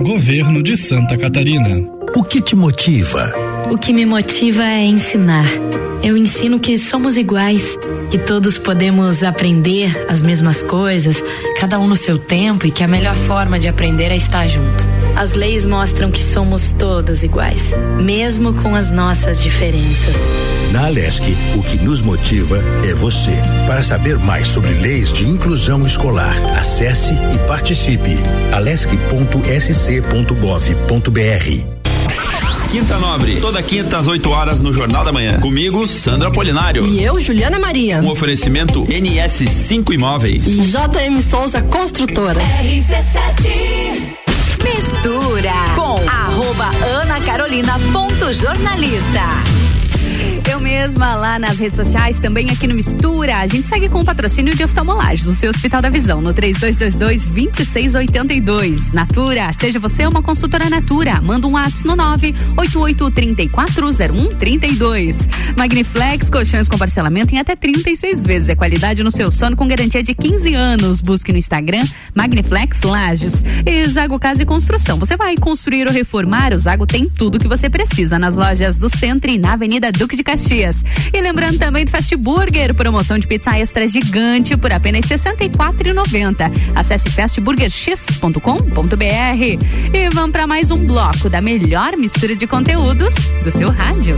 Speaker 33: Governo de Santa Catarina.
Speaker 35: O que te motiva?
Speaker 36: O que me motiva é ensinar. Eu ensino que somos iguais, que todos podemos aprender as mesmas coisas, cada um no seu tempo e que a melhor forma de aprender é estar junto. As leis mostram que somos todos iguais, mesmo com as nossas diferenças.
Speaker 32: Na Alesc, o que nos motiva é você. Para saber mais sobre leis de inclusão escolar, acesse e participe. alesc.sc.gov.br
Speaker 37: Quinta Nobre, toda quinta às 8 horas no Jornal da Manhã. Comigo, Sandra Polinário.
Speaker 38: E eu, Juliana Maria.
Speaker 37: Um oferecimento NS5 Imóveis.
Speaker 38: E JM Souza Construtora.
Speaker 1: RC7 Mistura com arroba Ana Carolina ponto jornalista. Eu mesma lá nas redes sociais, também aqui no Mistura. A gente segue com o patrocínio de oftalmolagens, o seu Hospital da Visão, no 3222-2682. Natura, seja você uma consultora Natura. Manda um WhatsApp no 988340132. Magniflex, colchões com parcelamento em até 36 vezes. É qualidade no seu sono com garantia de 15 anos. Busque no Instagram Magniflex Lages. E Zago Casa e Construção. Você vai construir ou reformar? O Zago tem tudo que você precisa nas lojas do Centro e na Avenida Duque de Caxias. E lembrando também do Fast Burger, promoção de pizza extra gigante por apenas R$ 64,90. Acesse fastburgerx.com.br e vamos para mais um bloco da melhor mistura de conteúdos do seu rádio.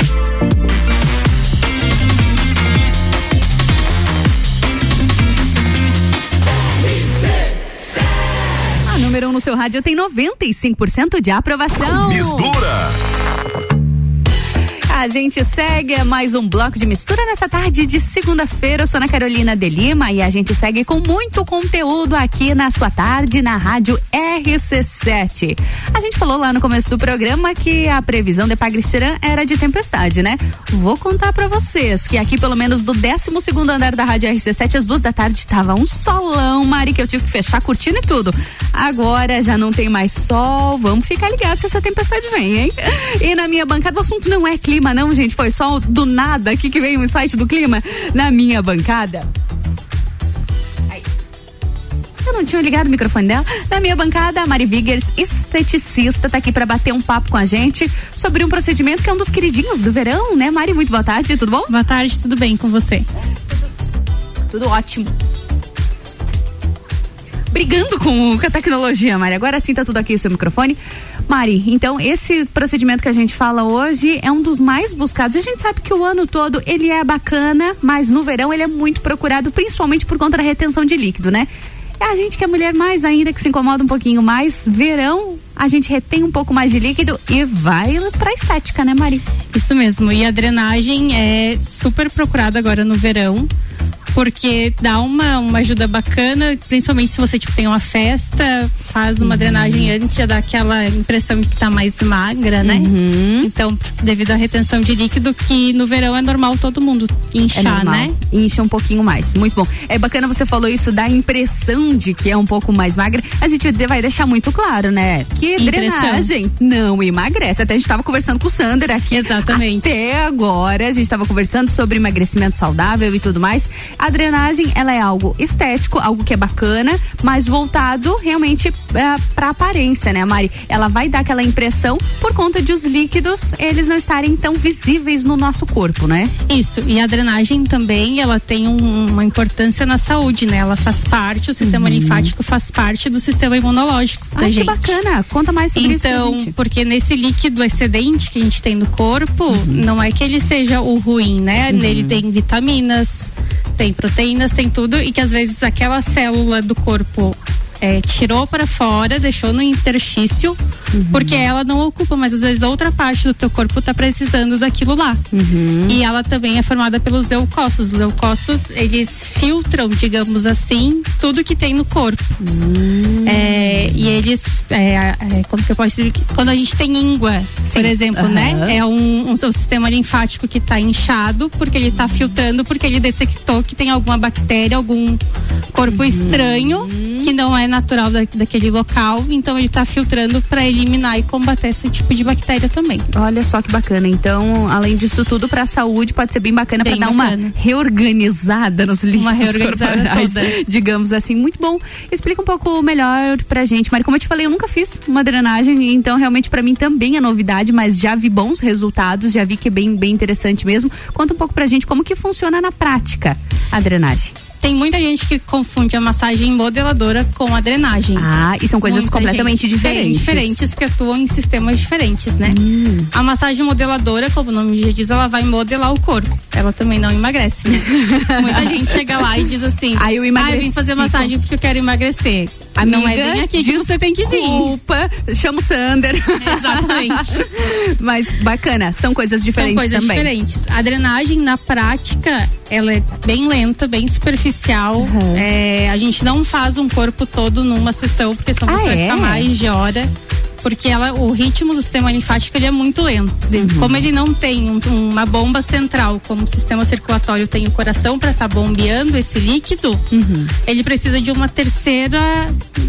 Speaker 1: A número 1 um no seu rádio tem 95% de aprovação.
Speaker 9: Mistura.
Speaker 1: A gente segue mais um bloco de mistura nessa tarde de segunda-feira. Eu sou Ana Carolina de Lima e a gente segue com muito conteúdo aqui na sua tarde na rádio RC7. A gente falou lá no começo do programa que a previsão de Pagricerã era de tempestade, né? Vou contar para vocês que aqui pelo menos do 12 segundo andar da rádio RC7 às duas da tarde tava um solão, Mari, que eu tive que fechar a cortina e tudo. Agora já não tem mais sol. Vamos ficar ligados se essa tempestade vem, hein? E na minha bancada o assunto não é clima não, gente, foi só do nada aqui que veio o insight do clima na minha bancada. Eu não tinha ligado o microfone dela. Na minha bancada, a Mari Viggers, esteticista, tá aqui para bater um papo com a gente sobre um procedimento que é um dos queridinhos do verão, né, Mari? Muito boa tarde, tudo bom?
Speaker 39: Boa tarde, tudo bem com você?
Speaker 1: Tudo ótimo brigando com, com a tecnologia, Mari. Agora sim tá tudo aqui o seu microfone. Mari, então esse procedimento que a gente fala hoje é um dos mais buscados. A gente sabe que o ano todo ele é bacana, mas no verão ele é muito procurado, principalmente por conta da retenção de líquido, né? É a gente que é mulher mais ainda, que se incomoda um pouquinho mais. Verão, a gente retém um pouco mais de líquido e vai pra estética, né, Mari?
Speaker 39: Isso mesmo. E a drenagem é super procurada agora no verão porque dá uma, uma ajuda bacana, principalmente se você tipo, tem uma festa, faz uma uhum. drenagem antes, já dá aquela impressão que tá mais magra, né?
Speaker 1: Uhum.
Speaker 39: Então, devido à retenção de líquido, que no verão é normal todo mundo inchar,
Speaker 1: é
Speaker 39: né?
Speaker 1: Incha um pouquinho mais. Muito bom. É bacana você falou isso, dá a impressão de que é um pouco mais magra. A gente vai deixar muito claro, né? Que
Speaker 39: Impressão.
Speaker 1: drenagem não emagrece. Até a gente tava conversando com o Sander aqui.
Speaker 39: Exatamente.
Speaker 1: Até agora, a gente tava conversando sobre emagrecimento saudável e tudo mais. A drenagem, ela é algo estético, algo que é bacana, mas voltado realmente é, pra aparência, né, Mari? Ela vai dar aquela impressão por conta de os líquidos, eles não estarem tão visíveis no nosso corpo, né?
Speaker 39: Isso, e a drenagem também, ela tem um- uma importância na saúde, né? Ela faz parte, o sistema
Speaker 1: Uhum.
Speaker 39: linfático faz parte do sistema imunológico
Speaker 1: Ai, que
Speaker 39: gente.
Speaker 1: bacana. Conta mais sobre isso pra
Speaker 39: Então, porque nesse líquido excedente que a gente tem no corpo, não é que ele seja o ruim, né?
Speaker 1: Uhum.
Speaker 39: Nele tem vitaminas, tem proteínas, tem tudo, e que às vezes aquela célula do corpo é, tirou para fora, deixou no interstício,
Speaker 1: Uhum.
Speaker 39: porque ela não ocupa, mas às vezes outra parte do teu corpo tá precisando daquilo lá.
Speaker 1: Uhum.
Speaker 39: E ela também é formada pelos leucócitos. Os leucócitos, eles filtram, digamos assim, tudo que tem no corpo. É, e eles, é, é, como que eu posso dizer? Quando a gente tem íngua, por exemplo, né? É um, um, um sistema linfático que está inchado, porque ele está filtrando, porque ele detectou que tem alguma bactéria, algum corpo estranho, que não é natural da, daquele local, então ele está filtrando para eliminar e combater esse tipo de bactéria também.
Speaker 1: Olha só que bacana. Então, além disso tudo, pra saúde pode ser bem bacana para dar
Speaker 39: bacana.
Speaker 1: uma reorganizada nos líquidos
Speaker 39: Uma reorganizada toda.
Speaker 1: digamos assim. Muito bom. Explica um pouco melhor pra gente, Mari. Como eu te falei, eu nunca fiz uma drenagem, então realmente pra mim também é novidade, mas já vi bons resultados, já vi que é bem, bem interessante mesmo. Conta um pouco pra gente como que funciona na prática a drenagem.
Speaker 39: Tem muita gente que confunde a massagem modeladora com a drenagem.
Speaker 1: Ah, e são coisas
Speaker 39: Muita
Speaker 1: completamente
Speaker 39: gente,
Speaker 1: diferentes.
Speaker 39: Diferentes que atuam em sistemas diferentes, né?
Speaker 1: Hum.
Speaker 39: A massagem modeladora, como o nome já diz, ela vai modelar o corpo. Ela também não emagrece, né? [LAUGHS] Muita gente chega lá e diz assim:
Speaker 1: Ah, eu
Speaker 39: Ah, eu
Speaker 1: emagreci
Speaker 39: vim fazer massagem porque eu quero emagrecer.
Speaker 1: Amiga,
Speaker 39: não é bem aqui que você tem que vir.
Speaker 1: Desculpa, chama o Sander. [LAUGHS]
Speaker 39: Exatamente.
Speaker 1: Mas bacana, são coisas diferentes
Speaker 39: São coisas
Speaker 1: também.
Speaker 39: diferentes. A drenagem, na prática, ela é bem lenta, bem superficial. É, a gente não faz um corpo todo numa sessão, porque senão
Speaker 1: Ah,
Speaker 39: você vai
Speaker 1: é?
Speaker 39: ficar mais de hora. Porque ela, o ritmo do sistema linfático ele é muito lento.
Speaker 1: Uhum.
Speaker 39: Como ele não tem um- uma bomba central, como o sistema circulatório tem o coração para estar bombeando esse líquido,
Speaker 1: Uhum.
Speaker 39: ele precisa de uma terceira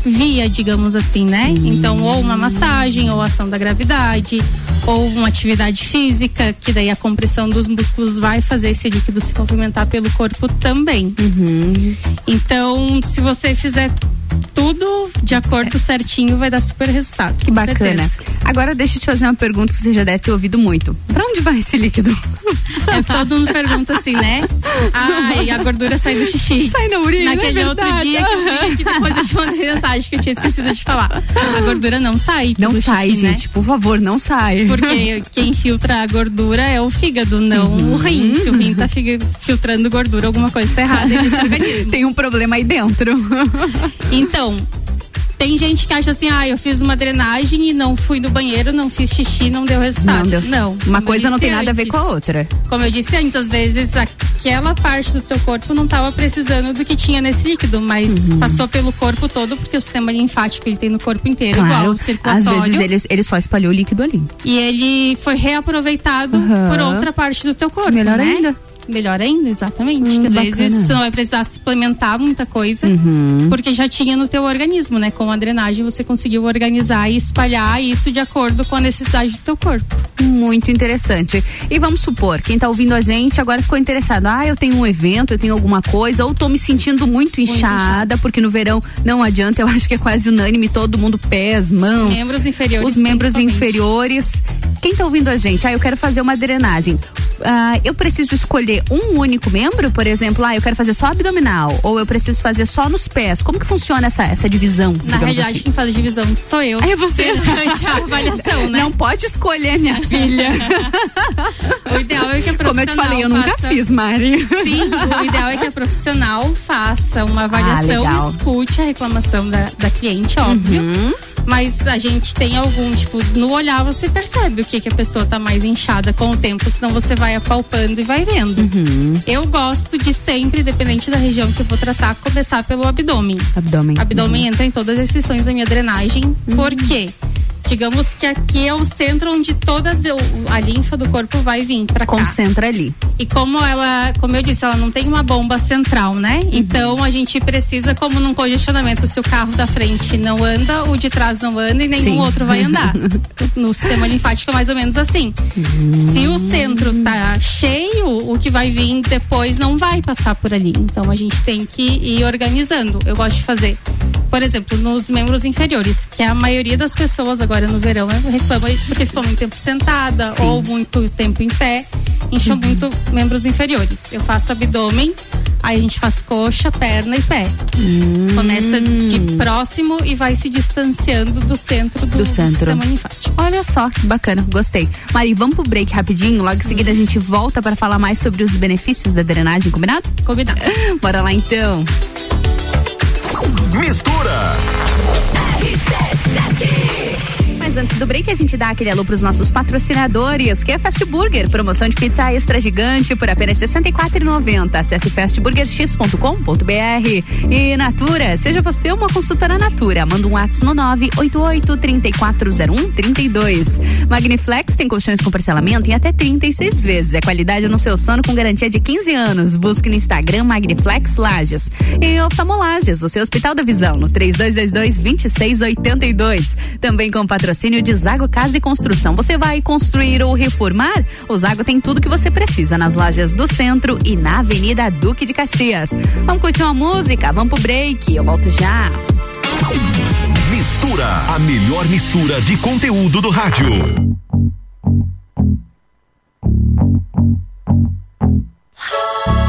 Speaker 39: via, digamos assim, né?
Speaker 1: Uhum.
Speaker 39: Então, ou uma massagem, ou ação da gravidade, ou uma atividade física, que daí a compressão dos músculos vai fazer esse líquido se movimentar pelo corpo também.
Speaker 1: Uhum.
Speaker 39: Então, se você fizer tudo de acordo certinho, vai dar super resultado.
Speaker 1: Que bacana. Agora deixa eu te fazer uma pergunta que você já deve ter ouvido muito. Pra onde vai esse líquido? [LAUGHS]
Speaker 39: É, todo mundo pergunta assim, né? Ai, a gordura sai do xixi.
Speaker 1: Sai na urina,
Speaker 39: Naquele
Speaker 1: é
Speaker 39: outro dia que eu vi, que depois eu te mandei [LAUGHS] mensagem que eu tinha esquecido de falar. A gordura não sai.
Speaker 1: Não sai,
Speaker 39: xixi, né?
Speaker 1: gente, por favor, não sai.
Speaker 39: Porque quem filtra a gordura é o fígado, não o rim. Se o rim tá fi- filtrando gordura, alguma coisa tá errada nesse organismo.
Speaker 1: Tem um problema aí dentro.
Speaker 39: Então, tem gente que acha assim, ah, eu fiz uma drenagem e não fui no banheiro, não fiz xixi, não deu resultado.
Speaker 1: Não deu.
Speaker 39: Não.
Speaker 1: Uma coisa não tem nada a ver
Speaker 39: antes.
Speaker 1: com a outra.
Speaker 39: Como eu disse antes, às vezes aquela parte do teu corpo não estava precisando do que tinha nesse líquido, mas
Speaker 1: Uhum.
Speaker 39: passou pelo corpo todo, porque o sistema linfático ele tem no corpo inteiro, igual
Speaker 1: Claro,
Speaker 39: o
Speaker 1: às
Speaker 39: circulatório.
Speaker 1: vezes ele, ele só espalhou o líquido ali.
Speaker 39: E ele foi reaproveitado
Speaker 1: Aham.
Speaker 39: por outra parte do teu corpo.
Speaker 1: Melhor
Speaker 39: né?
Speaker 1: ainda.
Speaker 39: Melhor ainda, exatamente.
Speaker 1: Hum,
Speaker 39: que às
Speaker 1: bacana.
Speaker 39: vezes você não vai precisar suplementar muita coisa,
Speaker 1: Uhum.
Speaker 39: porque já tinha no teu organismo, né? Com a drenagem você conseguiu organizar e espalhar isso de acordo com a necessidade do teu corpo.
Speaker 1: Muito interessante. E vamos supor, quem tá ouvindo a gente agora ficou interessado. Ah, eu tenho um evento, eu tenho alguma coisa, ou tô me sentindo muito inchada, porque no verão não adianta, eu [LAUGHS] acho que é quase unânime, todo mundo pés, mãos.
Speaker 39: Membros inferiores.
Speaker 1: Os membros inferiores. Quem tá ouvindo a gente? Ah, eu quero fazer uma drenagem. Ah, eu preciso escolher um único membro, por exemplo, ah, eu quero fazer só abdominal, ou eu preciso fazer só nos pés. Como que funciona essa, essa divisão?
Speaker 39: Na realidade,
Speaker 1: assim?
Speaker 39: quem faz a divisão sou eu.
Speaker 1: É você.
Speaker 39: A avaliação, né?
Speaker 1: Não pode escolher, minha [LAUGHS] filha.
Speaker 39: O ideal é que a
Speaker 1: Como eu te
Speaker 39: profissional
Speaker 1: falei, eu nunca
Speaker 39: faça-
Speaker 1: fiz, Mari.
Speaker 39: Sim, o ideal é que a profissional faça uma avaliação,
Speaker 1: Ah,
Speaker 39: escute a reclamação da, da cliente, óbvio.
Speaker 1: Uhum.
Speaker 39: Mas a gente tem algum, tipo, no olhar você percebe o que, que a pessoa tá mais inchada com o tempo, senão você vai apalpando e vai vendo.
Speaker 1: Uhum.
Speaker 39: Eu gosto de sempre, dependente da região que eu vou tratar, começar pelo abdômen.
Speaker 1: Abdômen.
Speaker 39: Abdômen entra em todas as sessões da minha drenagem, por quê? Digamos que aqui é o centro onde toda a linfa do corpo vai vir pra cá.
Speaker 1: Concentra ali.
Speaker 39: E como ela, como eu disse, ela não tem uma bomba central, né?
Speaker 1: Uhum.
Speaker 39: Então a gente precisa, como num congestionamento, se o carro da frente não anda, o de trás não anda e nenhum
Speaker 1: Sim.
Speaker 39: outro vai andar. [LAUGHS] no sistema linfático é mais ou menos assim. Se o centro tá cheio, o que vai vir depois não vai passar por ali. Então a gente tem que ir organizando. Eu gosto de fazer, por exemplo, nos membros inferiores, que a maioria das pessoas agora no verão né, reclama porque ficou muito tempo sentada
Speaker 1: Sim.
Speaker 39: ou muito tempo em pé, incham muito membros inferiores. Eu faço abdômen, aí a gente faz coxa, perna e pé. Começa de próximo e vai se distanciando do centro do,
Speaker 1: Do centro.
Speaker 39: sistema linfático.
Speaker 1: Olha só, que bacana, gostei. Mari, vamos pro break rapidinho, logo em seguida a gente volta para falar mais sobre os benefícios da drenagem, combinado?
Speaker 39: Combinado. [LAUGHS]
Speaker 1: Bora lá então.
Speaker 40: Mistura.
Speaker 1: Mas antes do break, a gente dá aquele alô pros nossos patrocinadores, que é Fast Burger, promoção de pizza extra gigante por apenas R$ 64,90. Acesse fastburgerx.com.br. E Natura, seja você uma consultora Natura, manda um WhatsApp no 988-3401-32. Magniflex tem colchões com parcelamento em até 36 vezes. É qualidade no seu sono com garantia de 15 anos. Busque no Instagram Magniflex Lages. E Oftalmolages, o seu Hospital da Visão, no 3222-2682. Também com patrocínio de Zago Casa e Construção. Você vai construir ou reformar? O Zago tem tudo que você precisa nas lajes do centro e na Avenida Duque de Caxias. Vamos curtir uma música? Vamos pro break. Eu volto já.
Speaker 40: Mistura, a melhor mistura de conteúdo do rádio.
Speaker 41: A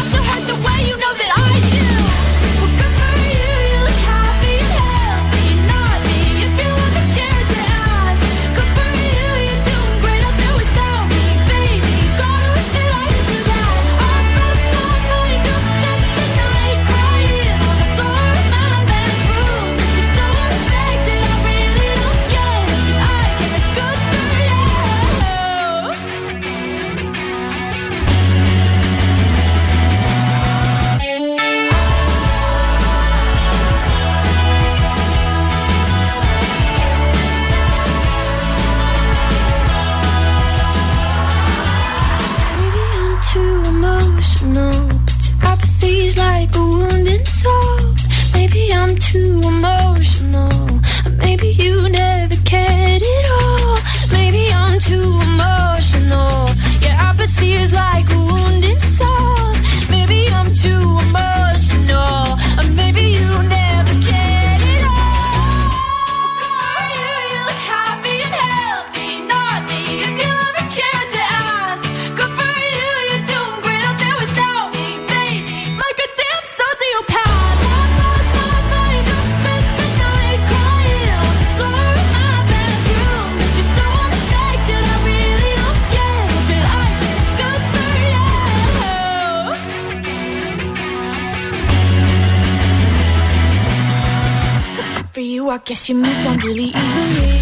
Speaker 41: like a wounded soul. Maybe I'm too emotional, or maybe I'm too emotional. Maybe you never I guess you moved on really easily.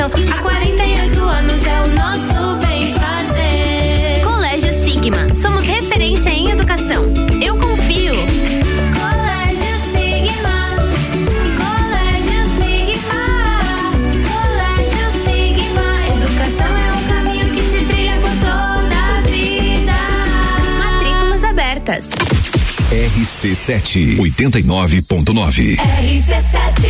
Speaker 5: educação. Há 48 anos é o nosso bem fazer.
Speaker 42: Colégio Sigma, somos referência em educação. Eu confio.
Speaker 5: Colégio Sigma, Colégio Sigma, Colégio Sigma. Educação é um caminho que se trilha por toda a vida.
Speaker 42: Matrículas abertas.
Speaker 18: RC7 89.9.
Speaker 43: RC7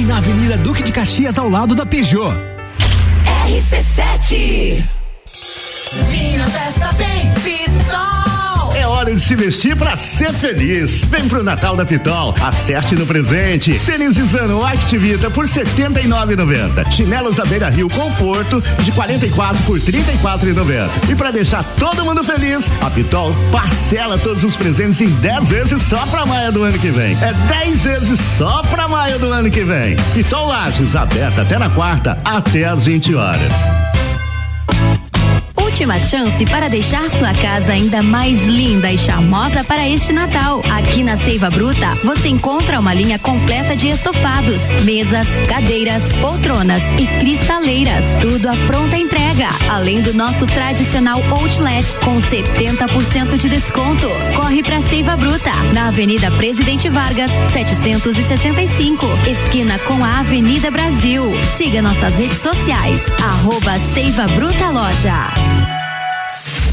Speaker 6: e na Avenida Duque de Caxias ao lado da Peugeot.
Speaker 44: RC7 Minha festa
Speaker 11: se vestir pra ser feliz. Vem pro Natal da Pitol, acerte no presente. Tênis Zano Activita por R$ 79,90. Chinelos da Beira Rio Conforto de 44 por R$ 34,90. E pra deixar todo mundo feliz, a Pitol parcela todos os presentes em 10 vezes só pra maio do ano que vem. É 10 vezes só pra maio do ano que vem. Pitol Lages, aberta até na quarta, até às 20 horas.
Speaker 45: Última chance para deixar sua casa ainda mais linda e charmosa para este Natal. Aqui na Seiva Bruta, você encontra uma linha completa de estofados, mesas, cadeiras, poltronas e cristaleiras. Tudo à pronta entrega. Além do nosso tradicional outlet com 70% de desconto. Corre para Seiva Bruta, na Avenida Presidente Vargas, 765, esquina com a Avenida Brasil. Siga nossas redes sociais. Arroba Seiva Bruta Loja.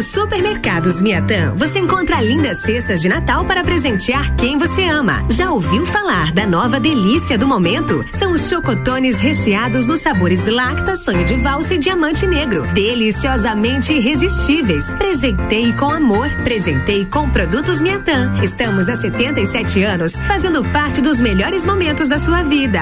Speaker 25: Nos supermercados Miatã, você encontra lindas cestas de Natal para presentear quem você ama. Já ouviu falar da nova delícia do momento? São os chocotones recheados nos sabores Lacta, Sonho de Valsa e Diamante Negro. Deliciosamente irresistíveis. Presentei com amor, presentei com produtos Miatã. Estamos há 77 anos fazendo parte dos melhores momentos da sua vida.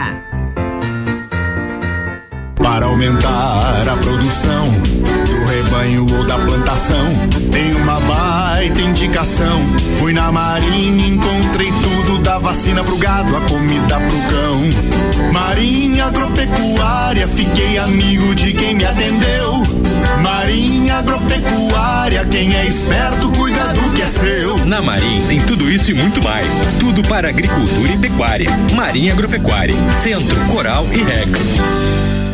Speaker 30: Para aumentar a produção rebanho ou da plantação, tem uma baita indicação. Fui na marinha, encontrei tudo da vacina pro gado, a comida pro cão. Marinha agropecuária, fiquei amigo de quem me atendeu. Marinha agropecuária, quem é esperto cuida do que é seu.
Speaker 14: Na Marim tem tudo isso e muito mais. Tudo para agricultura e pecuária. Marinha Agropecuária, Centro, Coral e Rex.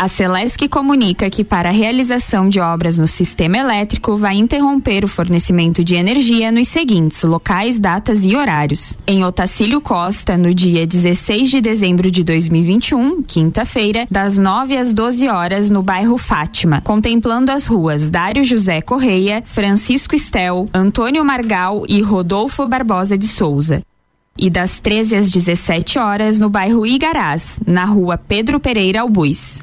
Speaker 43: A Celesc comunica que para a realização de obras no sistema elétrico vai interromper o fornecimento de energia nos seguintes locais, datas e horários. Em Otacílio Costa, no dia 16 de dezembro de 2021, quinta-feira, das 9 às 12 horas no bairro Fátima, contemplando as ruas Dário José Correia, Francisco Estel, Antônio Margal e Rodolfo Barbosa de Souza e das 13 às 17 horas no bairro Igarás, na rua Pedro Pereira Albuz.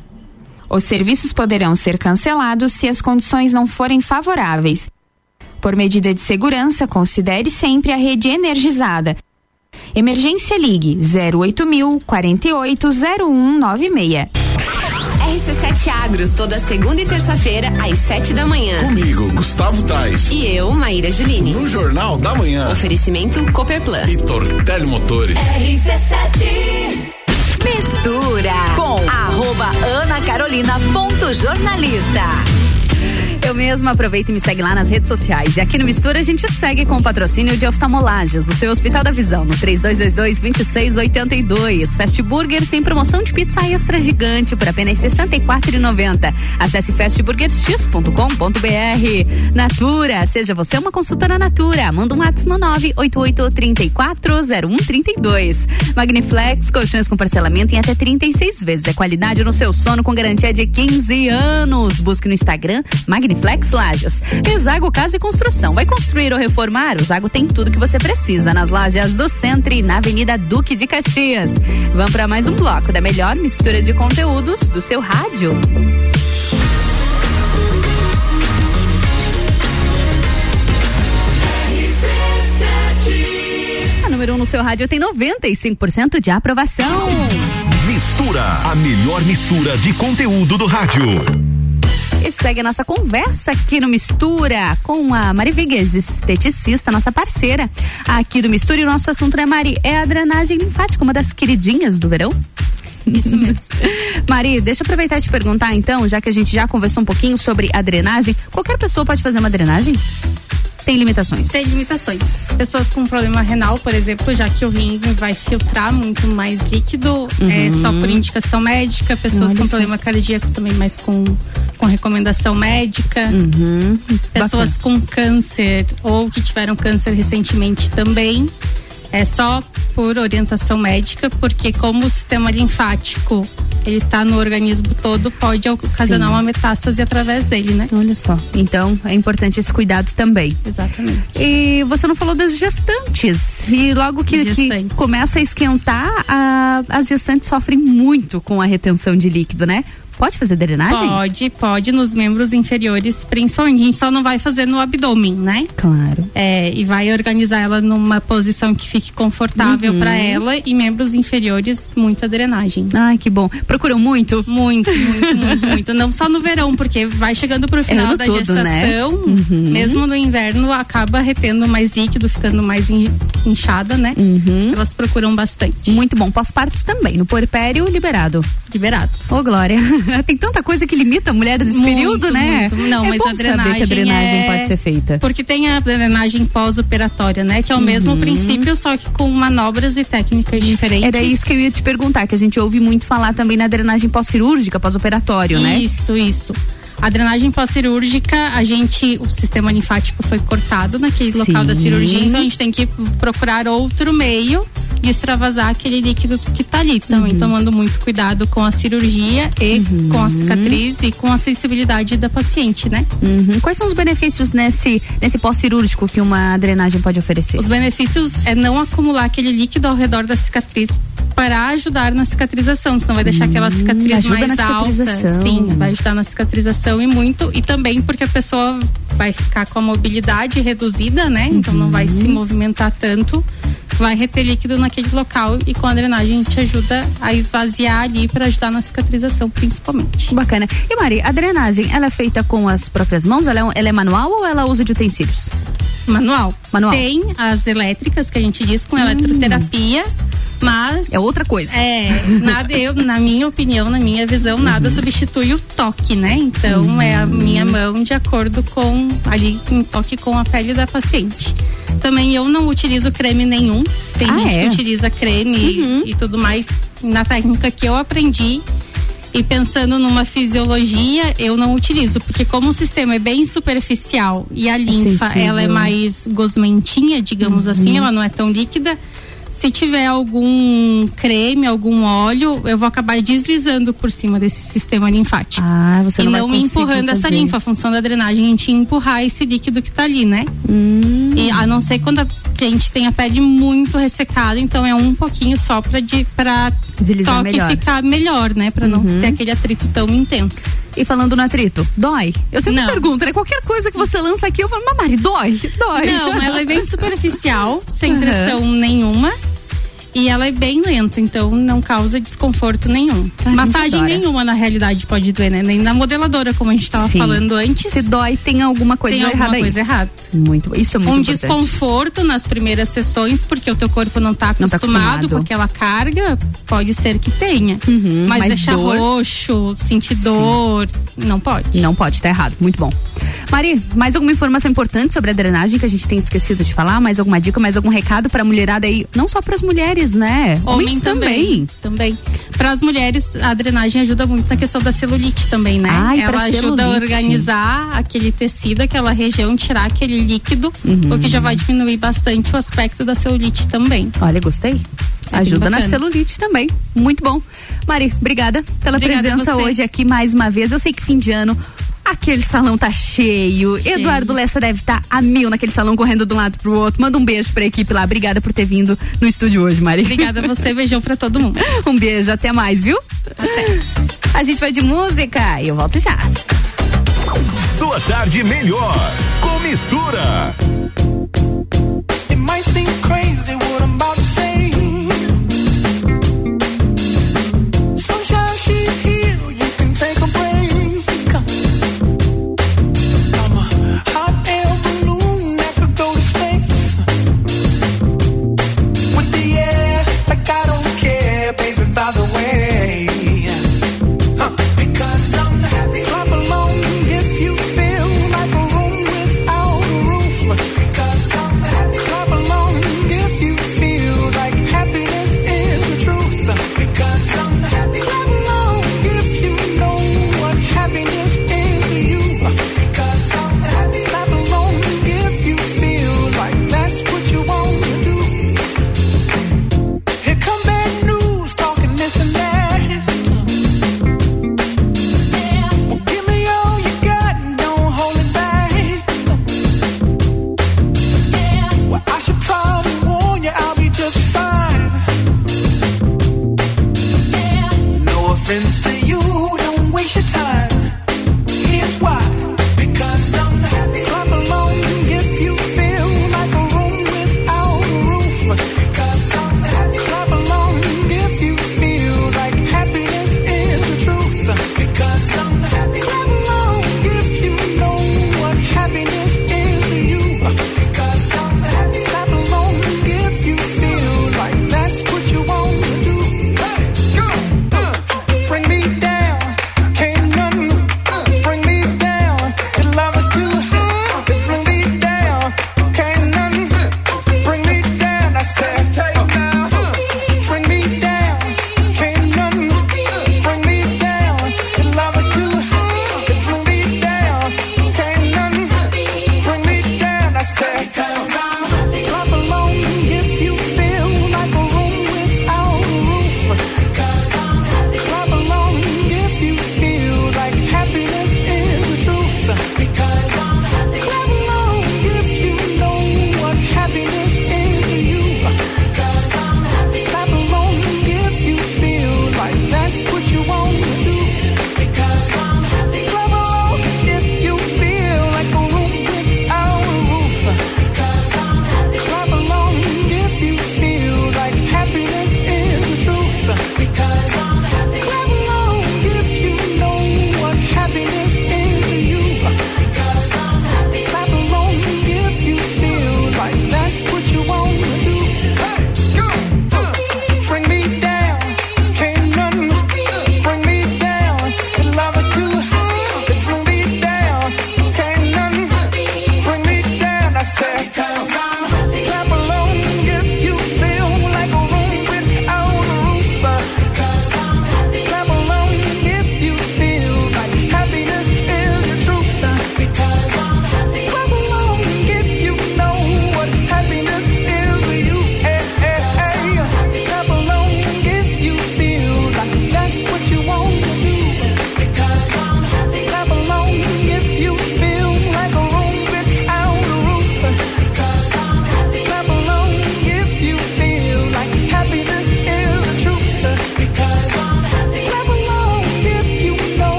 Speaker 43: Os serviços poderão ser cancelados se as condições não forem favoráveis. Por medida de segurança, considere sempre a rede energizada. Emergência Ligue 08000 480196.
Speaker 25: RC7 Agro, toda segunda e terça-feira, às sete da manhã.
Speaker 30: Comigo, Gustavo Tais.
Speaker 25: E eu, Maíra Juline.
Speaker 30: No Jornal da Manhã.
Speaker 25: Oferecimento Cooperplan.
Speaker 30: E Tortelli Motores.
Speaker 25: RC7
Speaker 45: Mistura com arroba Ana Carolina ponto jornalista.
Speaker 1: Eu mesma aproveito e me segue lá nas redes sociais. E aqui no Mistura a gente segue com o patrocínio de oftalmolagens do seu Hospital da Visão, no 3222-2682. Fast Burger tem promoção de pizza extra gigante por apenas R$ 64,90. Acesse fastburgerx.com.br. Natura, seja você uma consultora Natura. Manda um WhatsApp no 988340132. Magniflex, colchões com parcelamento em até 36 vezes. É qualidade no seu sono com garantia de 15 anos. Busque no Instagram Magniflex Lages. Exago Casa e Construção. Vai construir ou reformar? O Zago tem tudo que você precisa nas lajes do centro e na Avenida Duque de Caxias. Vamos para mais um bloco da melhor mistura de conteúdos do seu rádio. A número 1 um no seu rádio tem 95% de aprovação.
Speaker 18: Mistura, a melhor mistura de conteúdo do rádio.
Speaker 1: E segue a nossa conversa aqui no Mistura com a Mari Vigues, esteticista, nossa parceira aqui do Mistura. E o nosso assunto, né, Mari? É a drenagem linfática, uma das queridinhas do verão.
Speaker 39: Isso mesmo. [LAUGHS]
Speaker 1: Mari, deixa eu aproveitar e te perguntar então, já que a gente já conversou um pouquinho sobre a drenagem, qualquer pessoa pode fazer uma drenagem? Tem limitações?
Speaker 39: Tem limitações. Pessoas com problema renal, por exemplo, já que o rim vai filtrar muito mais líquido,
Speaker 1: Uhum.
Speaker 39: é só por indicação médica. Pessoas
Speaker 1: Olha
Speaker 39: com problema cardíaco também, mas com, com recomendação médica.
Speaker 1: Uhum.
Speaker 39: Pessoas com câncer ou que tiveram câncer recentemente também. É só por orientação médica, porque como o sistema linfático ele tá no organismo todo, pode ocasionar
Speaker 1: Sim.
Speaker 39: uma metástase através dele, né?
Speaker 1: Olha só. Então é importante esse cuidado também.
Speaker 39: Exatamente.
Speaker 1: E você não falou das gestantes. E logo que, que começa a esquentar, a- as gestantes sofrem muito com a retenção de líquido, né? Pode fazer drenagem?
Speaker 39: Pode, pode nos membros inferiores, principalmente. A gente só não vai fazer no abdômen, né?
Speaker 1: Claro.
Speaker 39: É, e vai organizar ela numa posição que fique confortável
Speaker 1: Uhum.
Speaker 39: pra ela e membros inferiores, muita drenagem.
Speaker 1: Ai, que bom. Procuram muito?
Speaker 39: Muito, muito, muito, muito. Não só no verão, porque vai chegando pro final
Speaker 1: ano
Speaker 39: da
Speaker 1: todo, né?
Speaker 39: gestação,
Speaker 1: Uhum.
Speaker 39: mesmo no inverno, acaba retendo mais líquido, ficando mais in- inchada, né? Elas procuram bastante.
Speaker 1: Uhum. Muito bom. Pós-parto também. No puerpério, liberado.
Speaker 39: Liberado.
Speaker 1: Ô, Glória. [LAUGHS] Tem tanta coisa que limita a mulher nesse
Speaker 39: Muito,
Speaker 1: período, né?
Speaker 39: muito. Não,
Speaker 1: é
Speaker 39: mas a
Speaker 1: saber que a
Speaker 39: drenagem
Speaker 1: drenagem
Speaker 39: é-
Speaker 1: pode ser feita.
Speaker 39: Porque tem a drenagem pós-operatória, né? Que é o mesmo
Speaker 1: Uhum.
Speaker 39: princípio, só que com manobras e técnicas diferentes.
Speaker 1: Era isso que eu ia te perguntar, que a gente ouve muito falar também na drenagem pós-cirúrgica, pós-operatório, né?
Speaker 39: Isso, isso. A drenagem pós-cirúrgica, a gente, o sistema linfático foi cortado naquele
Speaker 1: Sim.
Speaker 39: local da cirurgia, então a gente tem que procurar outro meio de extravasar aquele líquido que tá ali. Também
Speaker 1: Uhum.
Speaker 39: tomando muito cuidado com a cirurgia e com a cicatriz e com a sensibilidade da paciente, né?
Speaker 1: Uhum. Quais são os benefícios nesse, nesse pós-cirúrgico que uma drenagem pode oferecer?
Speaker 39: Os benefícios é não acumular aquele líquido ao redor da cicatriz para ajudar na cicatrização, senão vai deixar aquela cicatriz
Speaker 1: Hum, ajuda
Speaker 39: mais
Speaker 1: na
Speaker 39: alta. Sim, vai ajudar na cicatrização e muito. E também porque a pessoa vai ficar com a mobilidade reduzida, né? Então não vai
Speaker 1: Uhum.
Speaker 39: se movimentar tanto. Vai reter líquido naquele local e com a drenagem a gente ajuda a esvaziar ali para ajudar na cicatrização, principalmente.
Speaker 1: Bacana. E Mari, a drenagem, ela é feita com as próprias mãos? Ela é, ela é manual ou ela usa de utensílios?
Speaker 39: Manual.
Speaker 1: Manual.
Speaker 39: Tem as elétricas que a gente diz com eletroterapia, mas.
Speaker 1: É outra coisa.
Speaker 39: É, nada, eu, na minha opinião, na minha visão, nada substitui o toque, né? Então é a minha mão de acordo com ali em toque com a pele da paciente. Também eu não utilizo creme nenhum. Tem
Speaker 1: Ah,
Speaker 39: gente
Speaker 1: é?
Speaker 39: que utiliza creme e tudo mais na técnica que eu aprendi. E pensando numa fisiologia, eu não utilizo, porque como o sistema é bem superficial e a linfa
Speaker 1: sensível.
Speaker 39: ela é mais gosmentinha, digamos assim, ela não é tão líquida. Se tiver algum creme, algum óleo, eu vou acabar deslizando por cima desse sistema linfático.
Speaker 1: Ah, você
Speaker 39: e
Speaker 1: não vai
Speaker 39: não
Speaker 1: conseguir
Speaker 39: empurrando essa
Speaker 1: fazer.
Speaker 39: linfa. A função da drenagem é a gente empurrar esse líquido que tá ali, né?
Speaker 1: Hum.
Speaker 39: E a não ser quando a cliente tem a pele muito ressecada, então é um pouquinho só pra, de, pra
Speaker 1: Deslizar
Speaker 39: toque
Speaker 1: melhor.
Speaker 39: ficar melhor, né? Pra não
Speaker 1: Uhum.
Speaker 39: ter aquele atrito tão intenso.
Speaker 1: E falando no atrito, dói? Eu sempre
Speaker 39: Não.
Speaker 1: pergunto, né? Qualquer coisa que você lança aqui, eu falo, mas Mari, dói? Dói.
Speaker 39: Não, ela é bem [LAUGHS] superficial, sem pressão nenhuma. E ela é bem lenta, então não causa desconforto nenhum.
Speaker 1: A gente
Speaker 39: Massagem nenhuma, na realidade, pode doer, né? Nem na modeladora, como a gente estava
Speaker 1: Sim.
Speaker 39: falando antes.
Speaker 1: Se dói, tem alguma coisa
Speaker 39: tem alguma
Speaker 1: errada
Speaker 39: coisa
Speaker 1: aí.
Speaker 39: errada.
Speaker 1: Muito, isso é muito
Speaker 39: um
Speaker 1: importante.
Speaker 39: desconforto nas primeiras sessões, porque o teu corpo não está
Speaker 1: tá
Speaker 39: acostumado,
Speaker 1: acostumado.
Speaker 39: com aquela carga, pode ser que tenha.
Speaker 1: Uhum,
Speaker 39: mas,
Speaker 1: mas
Speaker 39: deixar
Speaker 1: dor-
Speaker 39: roxo, sentir dor, não pode.
Speaker 1: Não pode, tá errado. Muito bom. Mari, mais alguma informação importante sobre a drenagem que a gente tem esquecido de falar? Mais alguma dica, mais algum recado pra mulherada aí? Não só pras mulheres, né?
Speaker 39: Homem
Speaker 1: Homens
Speaker 39: também. Também. Para as mulheres, a drenagem ajuda muito na questão da celulite também, né?
Speaker 1: Ai,
Speaker 39: Ela ajuda a organizar aquele tecido, aquela região, tirar aquele líquido,
Speaker 1: Uhum.
Speaker 39: o que já vai diminuir bastante o aspecto da celulite também.
Speaker 1: Olha, gostei.
Speaker 39: É
Speaker 1: Ajuda na celulite também. Muito bom. Mari, obrigada pela
Speaker 39: Obrigada
Speaker 1: presença hoje aqui mais uma vez. Eu sei que fim de ano. Aquele salão tá cheio.
Speaker 39: Cheio.
Speaker 1: Eduardo Lessa deve estar a mil naquele salão, correndo de um lado pro outro. Manda um beijo pra equipe lá. Obrigada por ter vindo no estúdio hoje, Mari.
Speaker 39: Obrigada a você, beijão pra todo mundo. [LAUGHS]
Speaker 1: um beijo, até mais, viu?
Speaker 39: Até.
Speaker 1: A gente vai de música e eu volto já.
Speaker 18: Sua tarde melhor com mistura.
Speaker 30: It might seem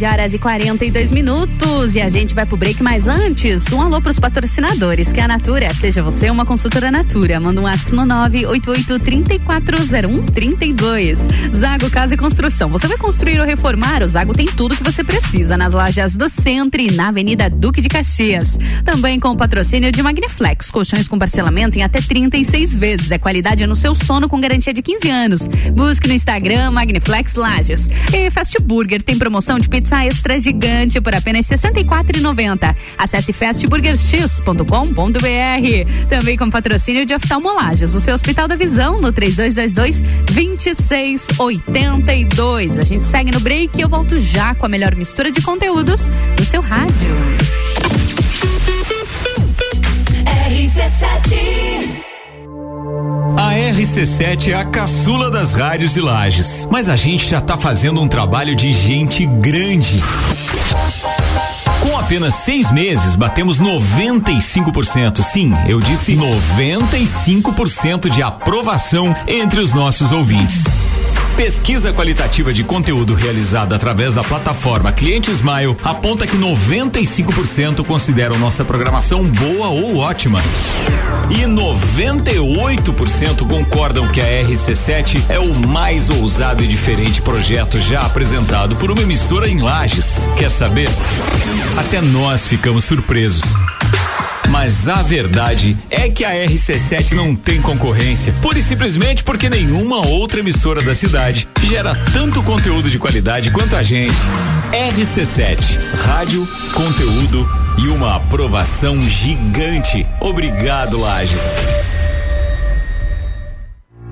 Speaker 1: RC7, 15 horas e 42 minutos. E a gente vai pro break, mas antes, um alô pros patrocinadores, que é a Natura. Seja você uma consultora Natura. Manda um WhatsApp no 988-3401-32. Zago Casa e Construção. Você vai construir ou reformar? O Zago tem tudo que você precisa nas lajes do centro e na Avenida Duque de Caxias. Também com o patrocínio de Magniflex. Colchões com parcelamento em até 36 vezes. É qualidade no seu sono com garantia de 15 anos. Busque no Instagram Magniflex Lages. E Fast Burger tem promoção de pizza extra gigante por apenas R$ 64,90. Acesse fastburgerx.com.br. Também com patrocínio de oftalmolages, o seu Hospital da Visão, no 3222 2682. A gente segue no break e eu volto já com a melhor mistura de conteúdos do seu rádio.
Speaker 41: RC7
Speaker 4: A RC7 é a caçula das rádios de Lages, mas a gente já tá fazendo um trabalho de gente grande. Com apenas seis meses, batemos 95%. Sim, eu disse 95% de aprovação entre os nossos ouvintes. Pesquisa qualitativa de conteúdo realizada através da plataforma Cliente Smile aponta que 95% consideram nossa programação boa ou ótima. E 98% concordam que a RC7 é o mais ousado e diferente projeto já apresentado por uma emissora em Lages. Quer saber? Até nós ficamos surpresos. Mas a verdade é que a RC7 não tem concorrência, pura e simplesmente porque nenhuma outra emissora da cidade gera tanto conteúdo de qualidade quanto a gente. RC7, rádio, conteúdo e uma aprovação gigante. Obrigado, Lages.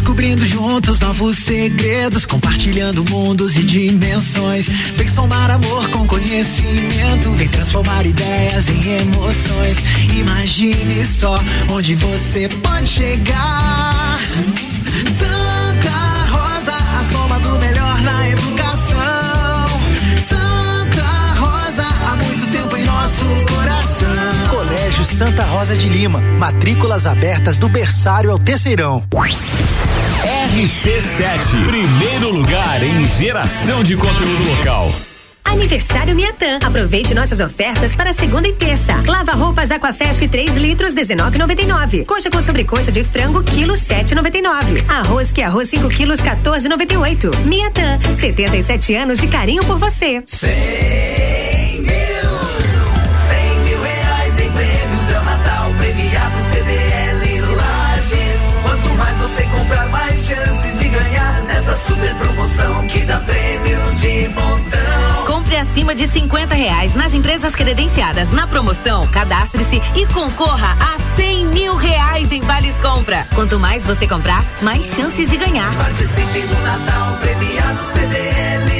Speaker 6: Descobrindo juntos novos segredos, compartilhando mundos e dimensões. Vem somar amor com conhecimento, vem transformar ideias em emoções. Imagine só onde você pode chegar. Santa Rosa, a soma do melhor na educação. Santa Rosa, há muito tempo em nosso coração.
Speaker 46: Colégio Santa Rosa de Lima, matrículas abertas do berçário ao terceirão.
Speaker 4: RC7, primeiro lugar em geração de conteúdo local.
Speaker 25: Aniversário Miatã. Aproveite nossas ofertas para segunda e terça. Lava roupas Aquafest 3 litros 19,99. Coxa com sobrecoxa de frango quilo 7,99. Arroz que arroz 5 quilos 14,98. Miatã, 77 anos de carinho por você.
Speaker 6: Cem super promoção que dá prêmios de montão.
Speaker 47: Compre acima de 50 reais nas empresas credenciadas na promoção. Cadastre-se e concorra a 100 mil reais em vales compra. Quanto mais você comprar, mais chances de ganhar.
Speaker 6: Participe do Natal premiado CDL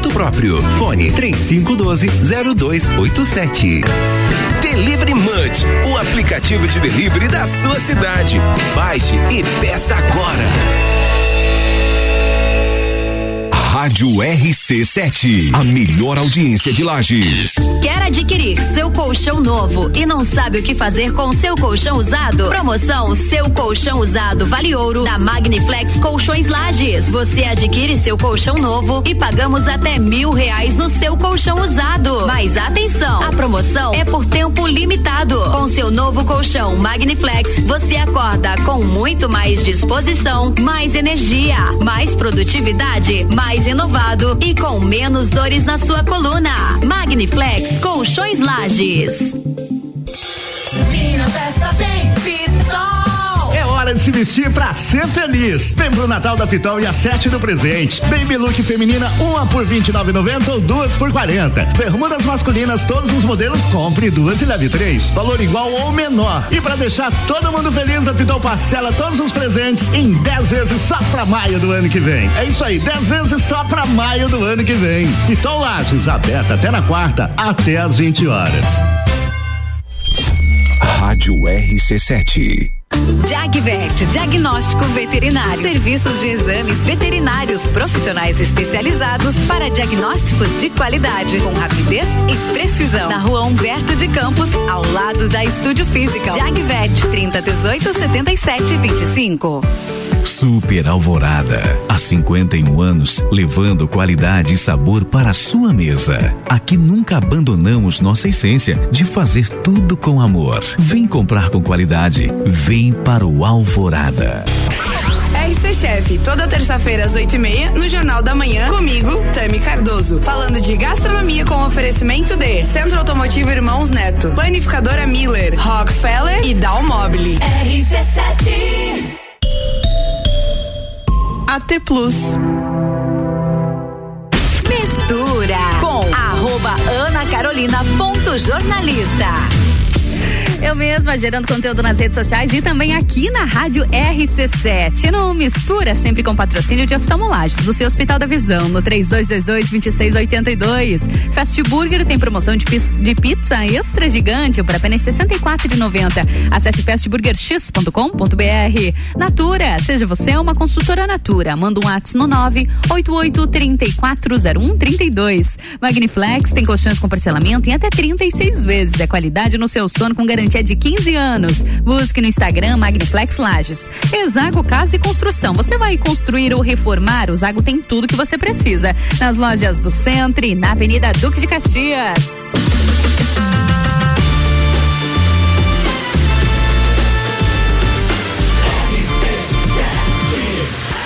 Speaker 16: próprio. Fone 3512 0287.
Speaker 2: Delivery Munch, o aplicativo de delivery da sua cidade. Baixe e peça agora.
Speaker 18: Rádio RC7, a melhor audiência de Lages.
Speaker 10: Quer adquirir seu colchão novo e não sabe o que fazer com seu colchão usado? Promoção Seu Colchão Usado Vale Ouro da Magniflex Colchões Lages. Você adquire seu colchão novo e pagamos até mil reais no seu colchão usado. Mas atenção, a promoção é por tempo limitado. Com seu novo colchão Magniflex, você acorda com muito mais disposição, mais energia, mais produtividade, mais inovado e com menos dores na sua coluna. Magniflex Colchões Lages.
Speaker 11: Hora de se vestir pra ser feliz. Vem pro Natal da Pitol e a sete do presente. Baby look feminina, uma por vinte e nove ou duas por quarenta. Bermudas masculinas, todos os modelos, compre duas e leve três. Valor igual ou menor. E pra deixar todo mundo feliz, a Pitol parcela todos os presentes em 10 vezes só pra maio do ano que vem. É isso aí, 10 vezes só pra maio do ano que vem. Pitol Lages, aberta até na quarta, até às 20 horas.
Speaker 18: Rádio RC7.
Speaker 1: Jagvet, diagnóstico veterinário. Serviços de exames veterinários profissionais especializados para diagnósticos de qualidade, com rapidez e precisão. Na rua Humberto de Campos, ao lado da Estúdio Física. Jagvet, 30 18 77 25.
Speaker 21: Super Alvorada. Há 51 anos, levando qualidade e sabor para a sua mesa. Aqui nunca abandonamos nossa essência de fazer tudo com amor. Vem comprar com qualidade. Vem para o Alvorada.
Speaker 48: RC Chef, toda terça-feira às oito e meia, no Jornal da Manhã, comigo, Tami Cardoso. Falando de gastronomia com oferecimento de Centro Automotivo Irmãos Neto, Planificadora Miller, Rockefeller e Dalmobile.
Speaker 1: RC7
Speaker 48: AT Plus.
Speaker 1: Mistura com arroba Ana Carolina ponto jornalista. Eu mesma gerando conteúdo nas redes sociais e também aqui na Rádio RC7. No Mistura, sempre com patrocínio de oftalmolagens, do seu Hospital da Visão, no 3222-2682. Fast Burger tem promoção de, de pizza extra gigante por apenas R$ 64,90. Acesse fastburgerx.com.br. Natura, seja você uma consultora Natura. Manda um WhatsApp no 988 340132. Magniflex tem colchões com parcelamento em até 36 vezes. É qualidade no seu sono com garantia de 15 anos. Busque no Instagram Magniflex Lages. Exago Casa e Construção. Você vai construir ou reformar? O Zago tem tudo que você precisa. Nas lojas do Centro e na Avenida Duque de Caxias.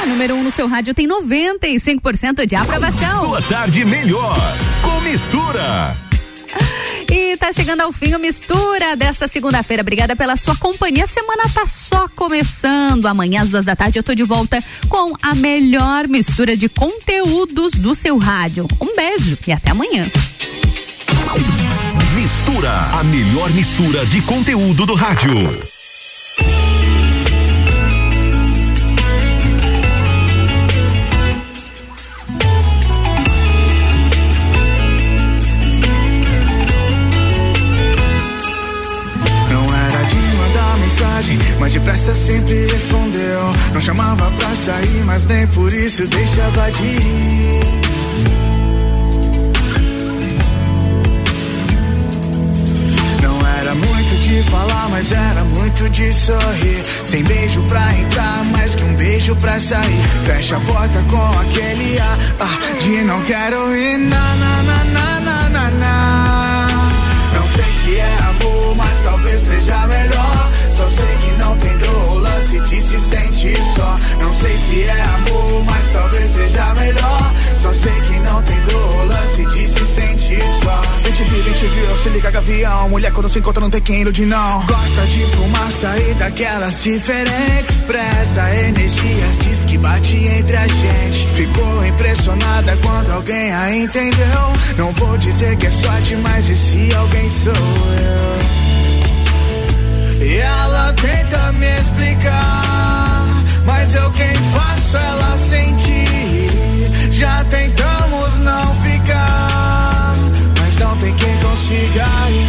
Speaker 1: Número 1 um no seu rádio tem 95% de aprovação.
Speaker 18: Sua tarde melhor com mistura.
Speaker 1: E tá chegando ao fim o Mistura dessa segunda-feira. Obrigada pela sua companhia. A semana tá só começando. Amanhã às duas da tarde eu tô de volta com a melhor mistura de conteúdos do seu rádio. Um beijo e até amanhã.
Speaker 18: Mistura, a melhor mistura de conteúdo do rádio.
Speaker 30: Mensagem, mas depressa sempre respondeu. Não chamava pra sair, mas nem por isso deixava de ir. Não era muito de falar, mas era muito de sorrir. Sem beijo pra entrar, mais que um beijo pra sair. Fecha a porta com aquele ar ah, de não quero ir. Na, na, na, na, na, na. Não sei se é amor, mas talvez seja melhor. Se sentir só. Não sei se é amor, mas talvez seja melhor. Só sei que não tem dor, lance de se sentir só. Vem te vi, vem te viu, se liga gavião. Mulher quando se encontra não tem quem ilude não. Gosta de fumar, sair daquelas diferentes. Expressa energias, diz que bate entre a gente. Ficou impressionada quando alguém a entendeu. Não vou dizer que é sorte, mas esse alguém sou eu. E ela tenta me explicar, mas eu quem faço ela sentir. Já tentamos não ficar, mas não tem quem consiga ir.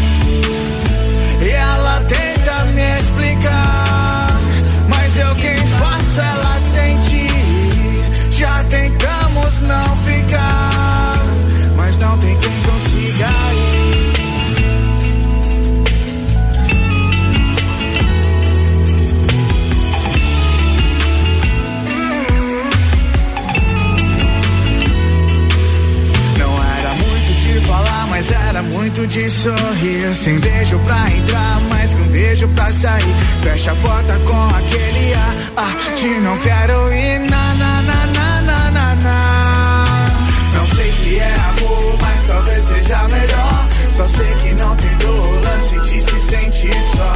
Speaker 30: Muito de sorrir. Sem beijo pra entrar, que um beijo pra sair. Fecha a porta com aquele ar ah, de não quero ir. Na, na, na, na, na, na, na. Não sei se é amor, mas talvez seja melhor. Só sei que não tem dor, lance de se sentir só.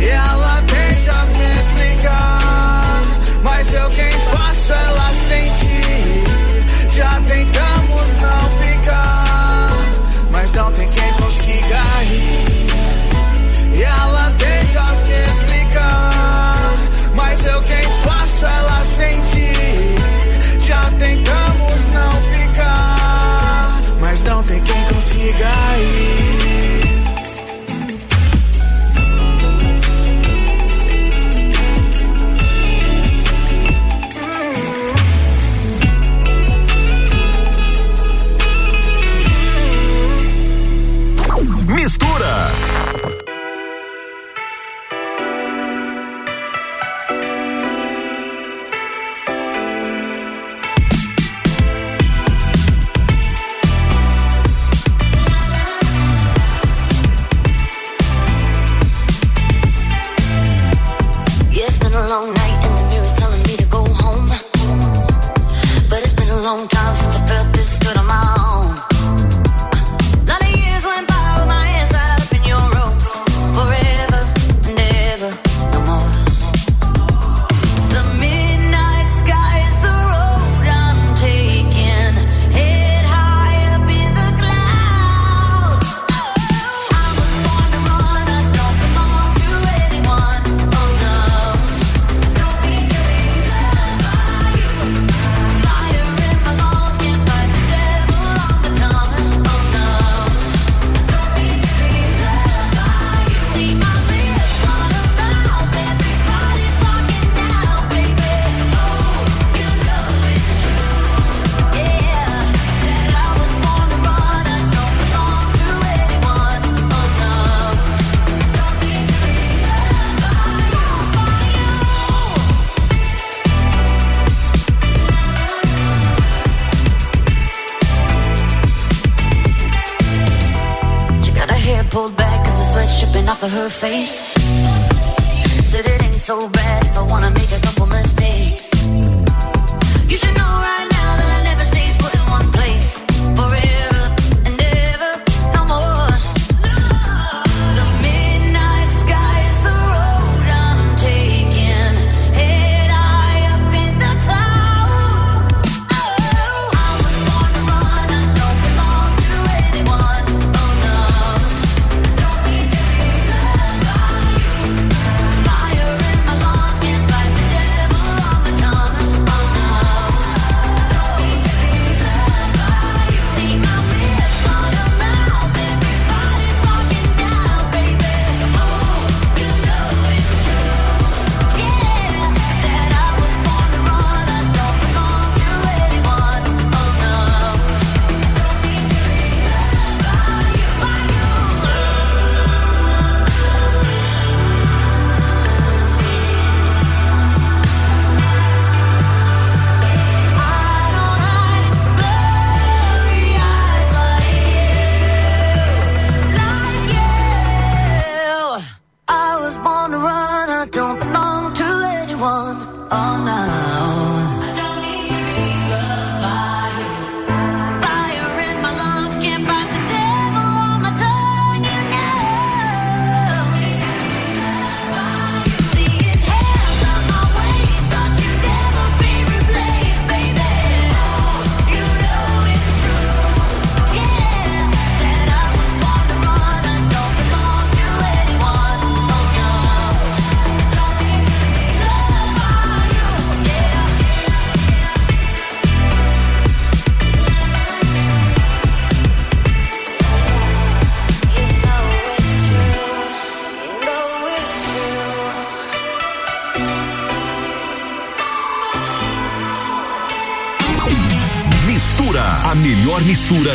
Speaker 30: E ela tenta me explicar, mas eu quem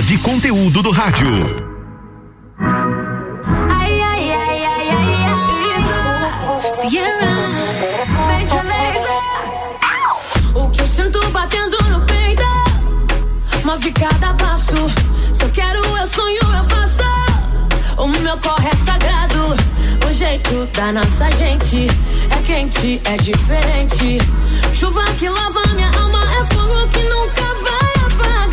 Speaker 18: de conteúdo do rádio.
Speaker 41: Ai, ai, ai, ai, ai, ai. Sierra.
Speaker 19: O que eu sinto batendo no peito? Move cada passo. Se eu quero, eu sonho, eu faço. O meu corre é sagrado. O jeito da nossa gente É quente, é diferente. Chuva que lava minha alma É fogo que nunca vai apagar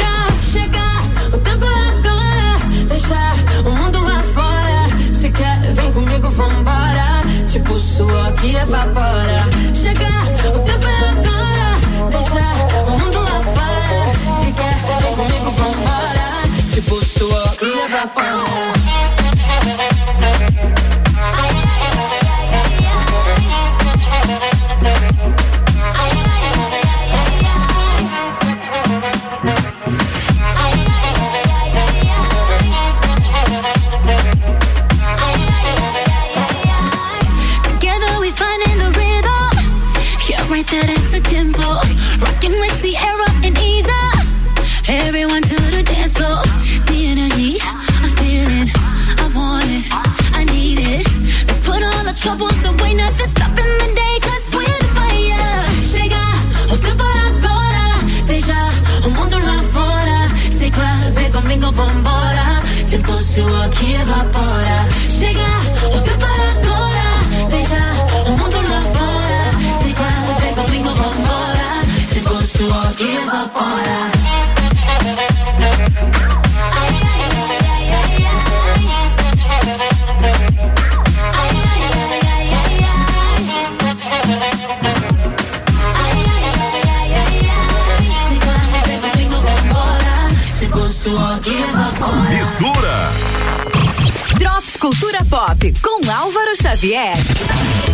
Speaker 19: Chegar, o tempo é agora. Deixar o mundo lá fora. Se quer, vem comigo, vambora. Tipo suor que evapora. Chegar, o tempo é agora. Deixar o mundo lá fora. Se quer, vem comigo, vambora. Tipo suor que evapora
Speaker 41: Tipo suor que evapora. Chega,
Speaker 49: Pop com Álvaro Xavier.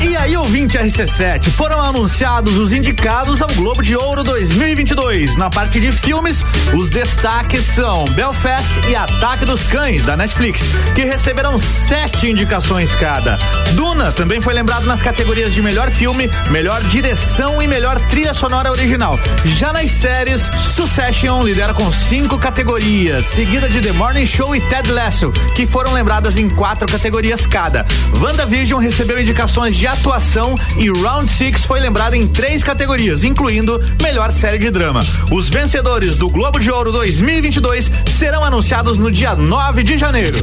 Speaker 13: E aí, ouvinte RC7, foram anunciados os indicados ao Globo de Ouro 2022. Na parte de filmes, os destaques são Belfast e Ataque dos Cães, da Netflix, que receberão sete indicações cada. Duna também foi lembrado nas categorias de melhor filme, melhor direção e melhor trilha sonora original. Já nas séries, Succession lidera com cinco categorias, seguida de The Morning Show e Ted Lasso, que foram lembradas em quatro categorias cada. WandaVision recebeu indicações de atuação e Round Six foi lembrado em três categorias, incluindo melhor série de drama. Os vencedores do Globo de Ouro 2022 serão anunciados no dia 9 de janeiro.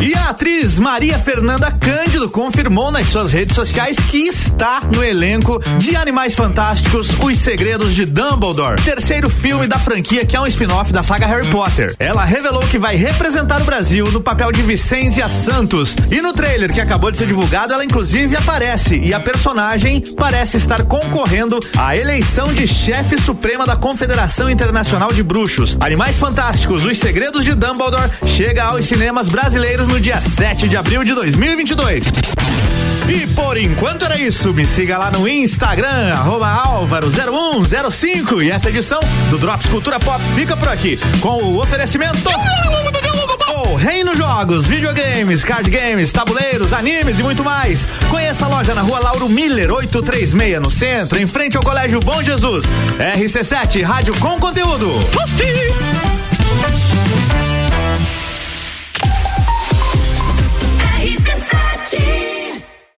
Speaker 13: E a atriz Maria Fernanda Cândido confirmou nas suas redes sociais que está no elenco de Animais Fantásticos Os Segredos de Dumbledore, terceiro filme da franquia que é um spin-off da saga Harry Potter. Ela revelou que vai representar o Brasil no papel de Vicência Santos. E no trailer que acabou de ser divulgado, ela inclusive aparece e a personagem parece estar concorrendo à eleição de chefe suprema da Confederação Internacional de Bruxos. Animais Fantásticos Os Segredos de Dumbledore chega aos cinemas brasileiros no dia 7 de abril de 2022. E por enquanto era isso. Me siga lá no Instagram, álvaro0105. E essa edição do Drops Cultura Pop fica por aqui com o oferecimento. O Reino Jogos, videogames, card games, tabuleiros, animes e muito mais. Conheça a loja na rua Lauro Miller, 836, no centro, em frente ao Colégio Bom Jesus. RC7, rádio com conteúdo.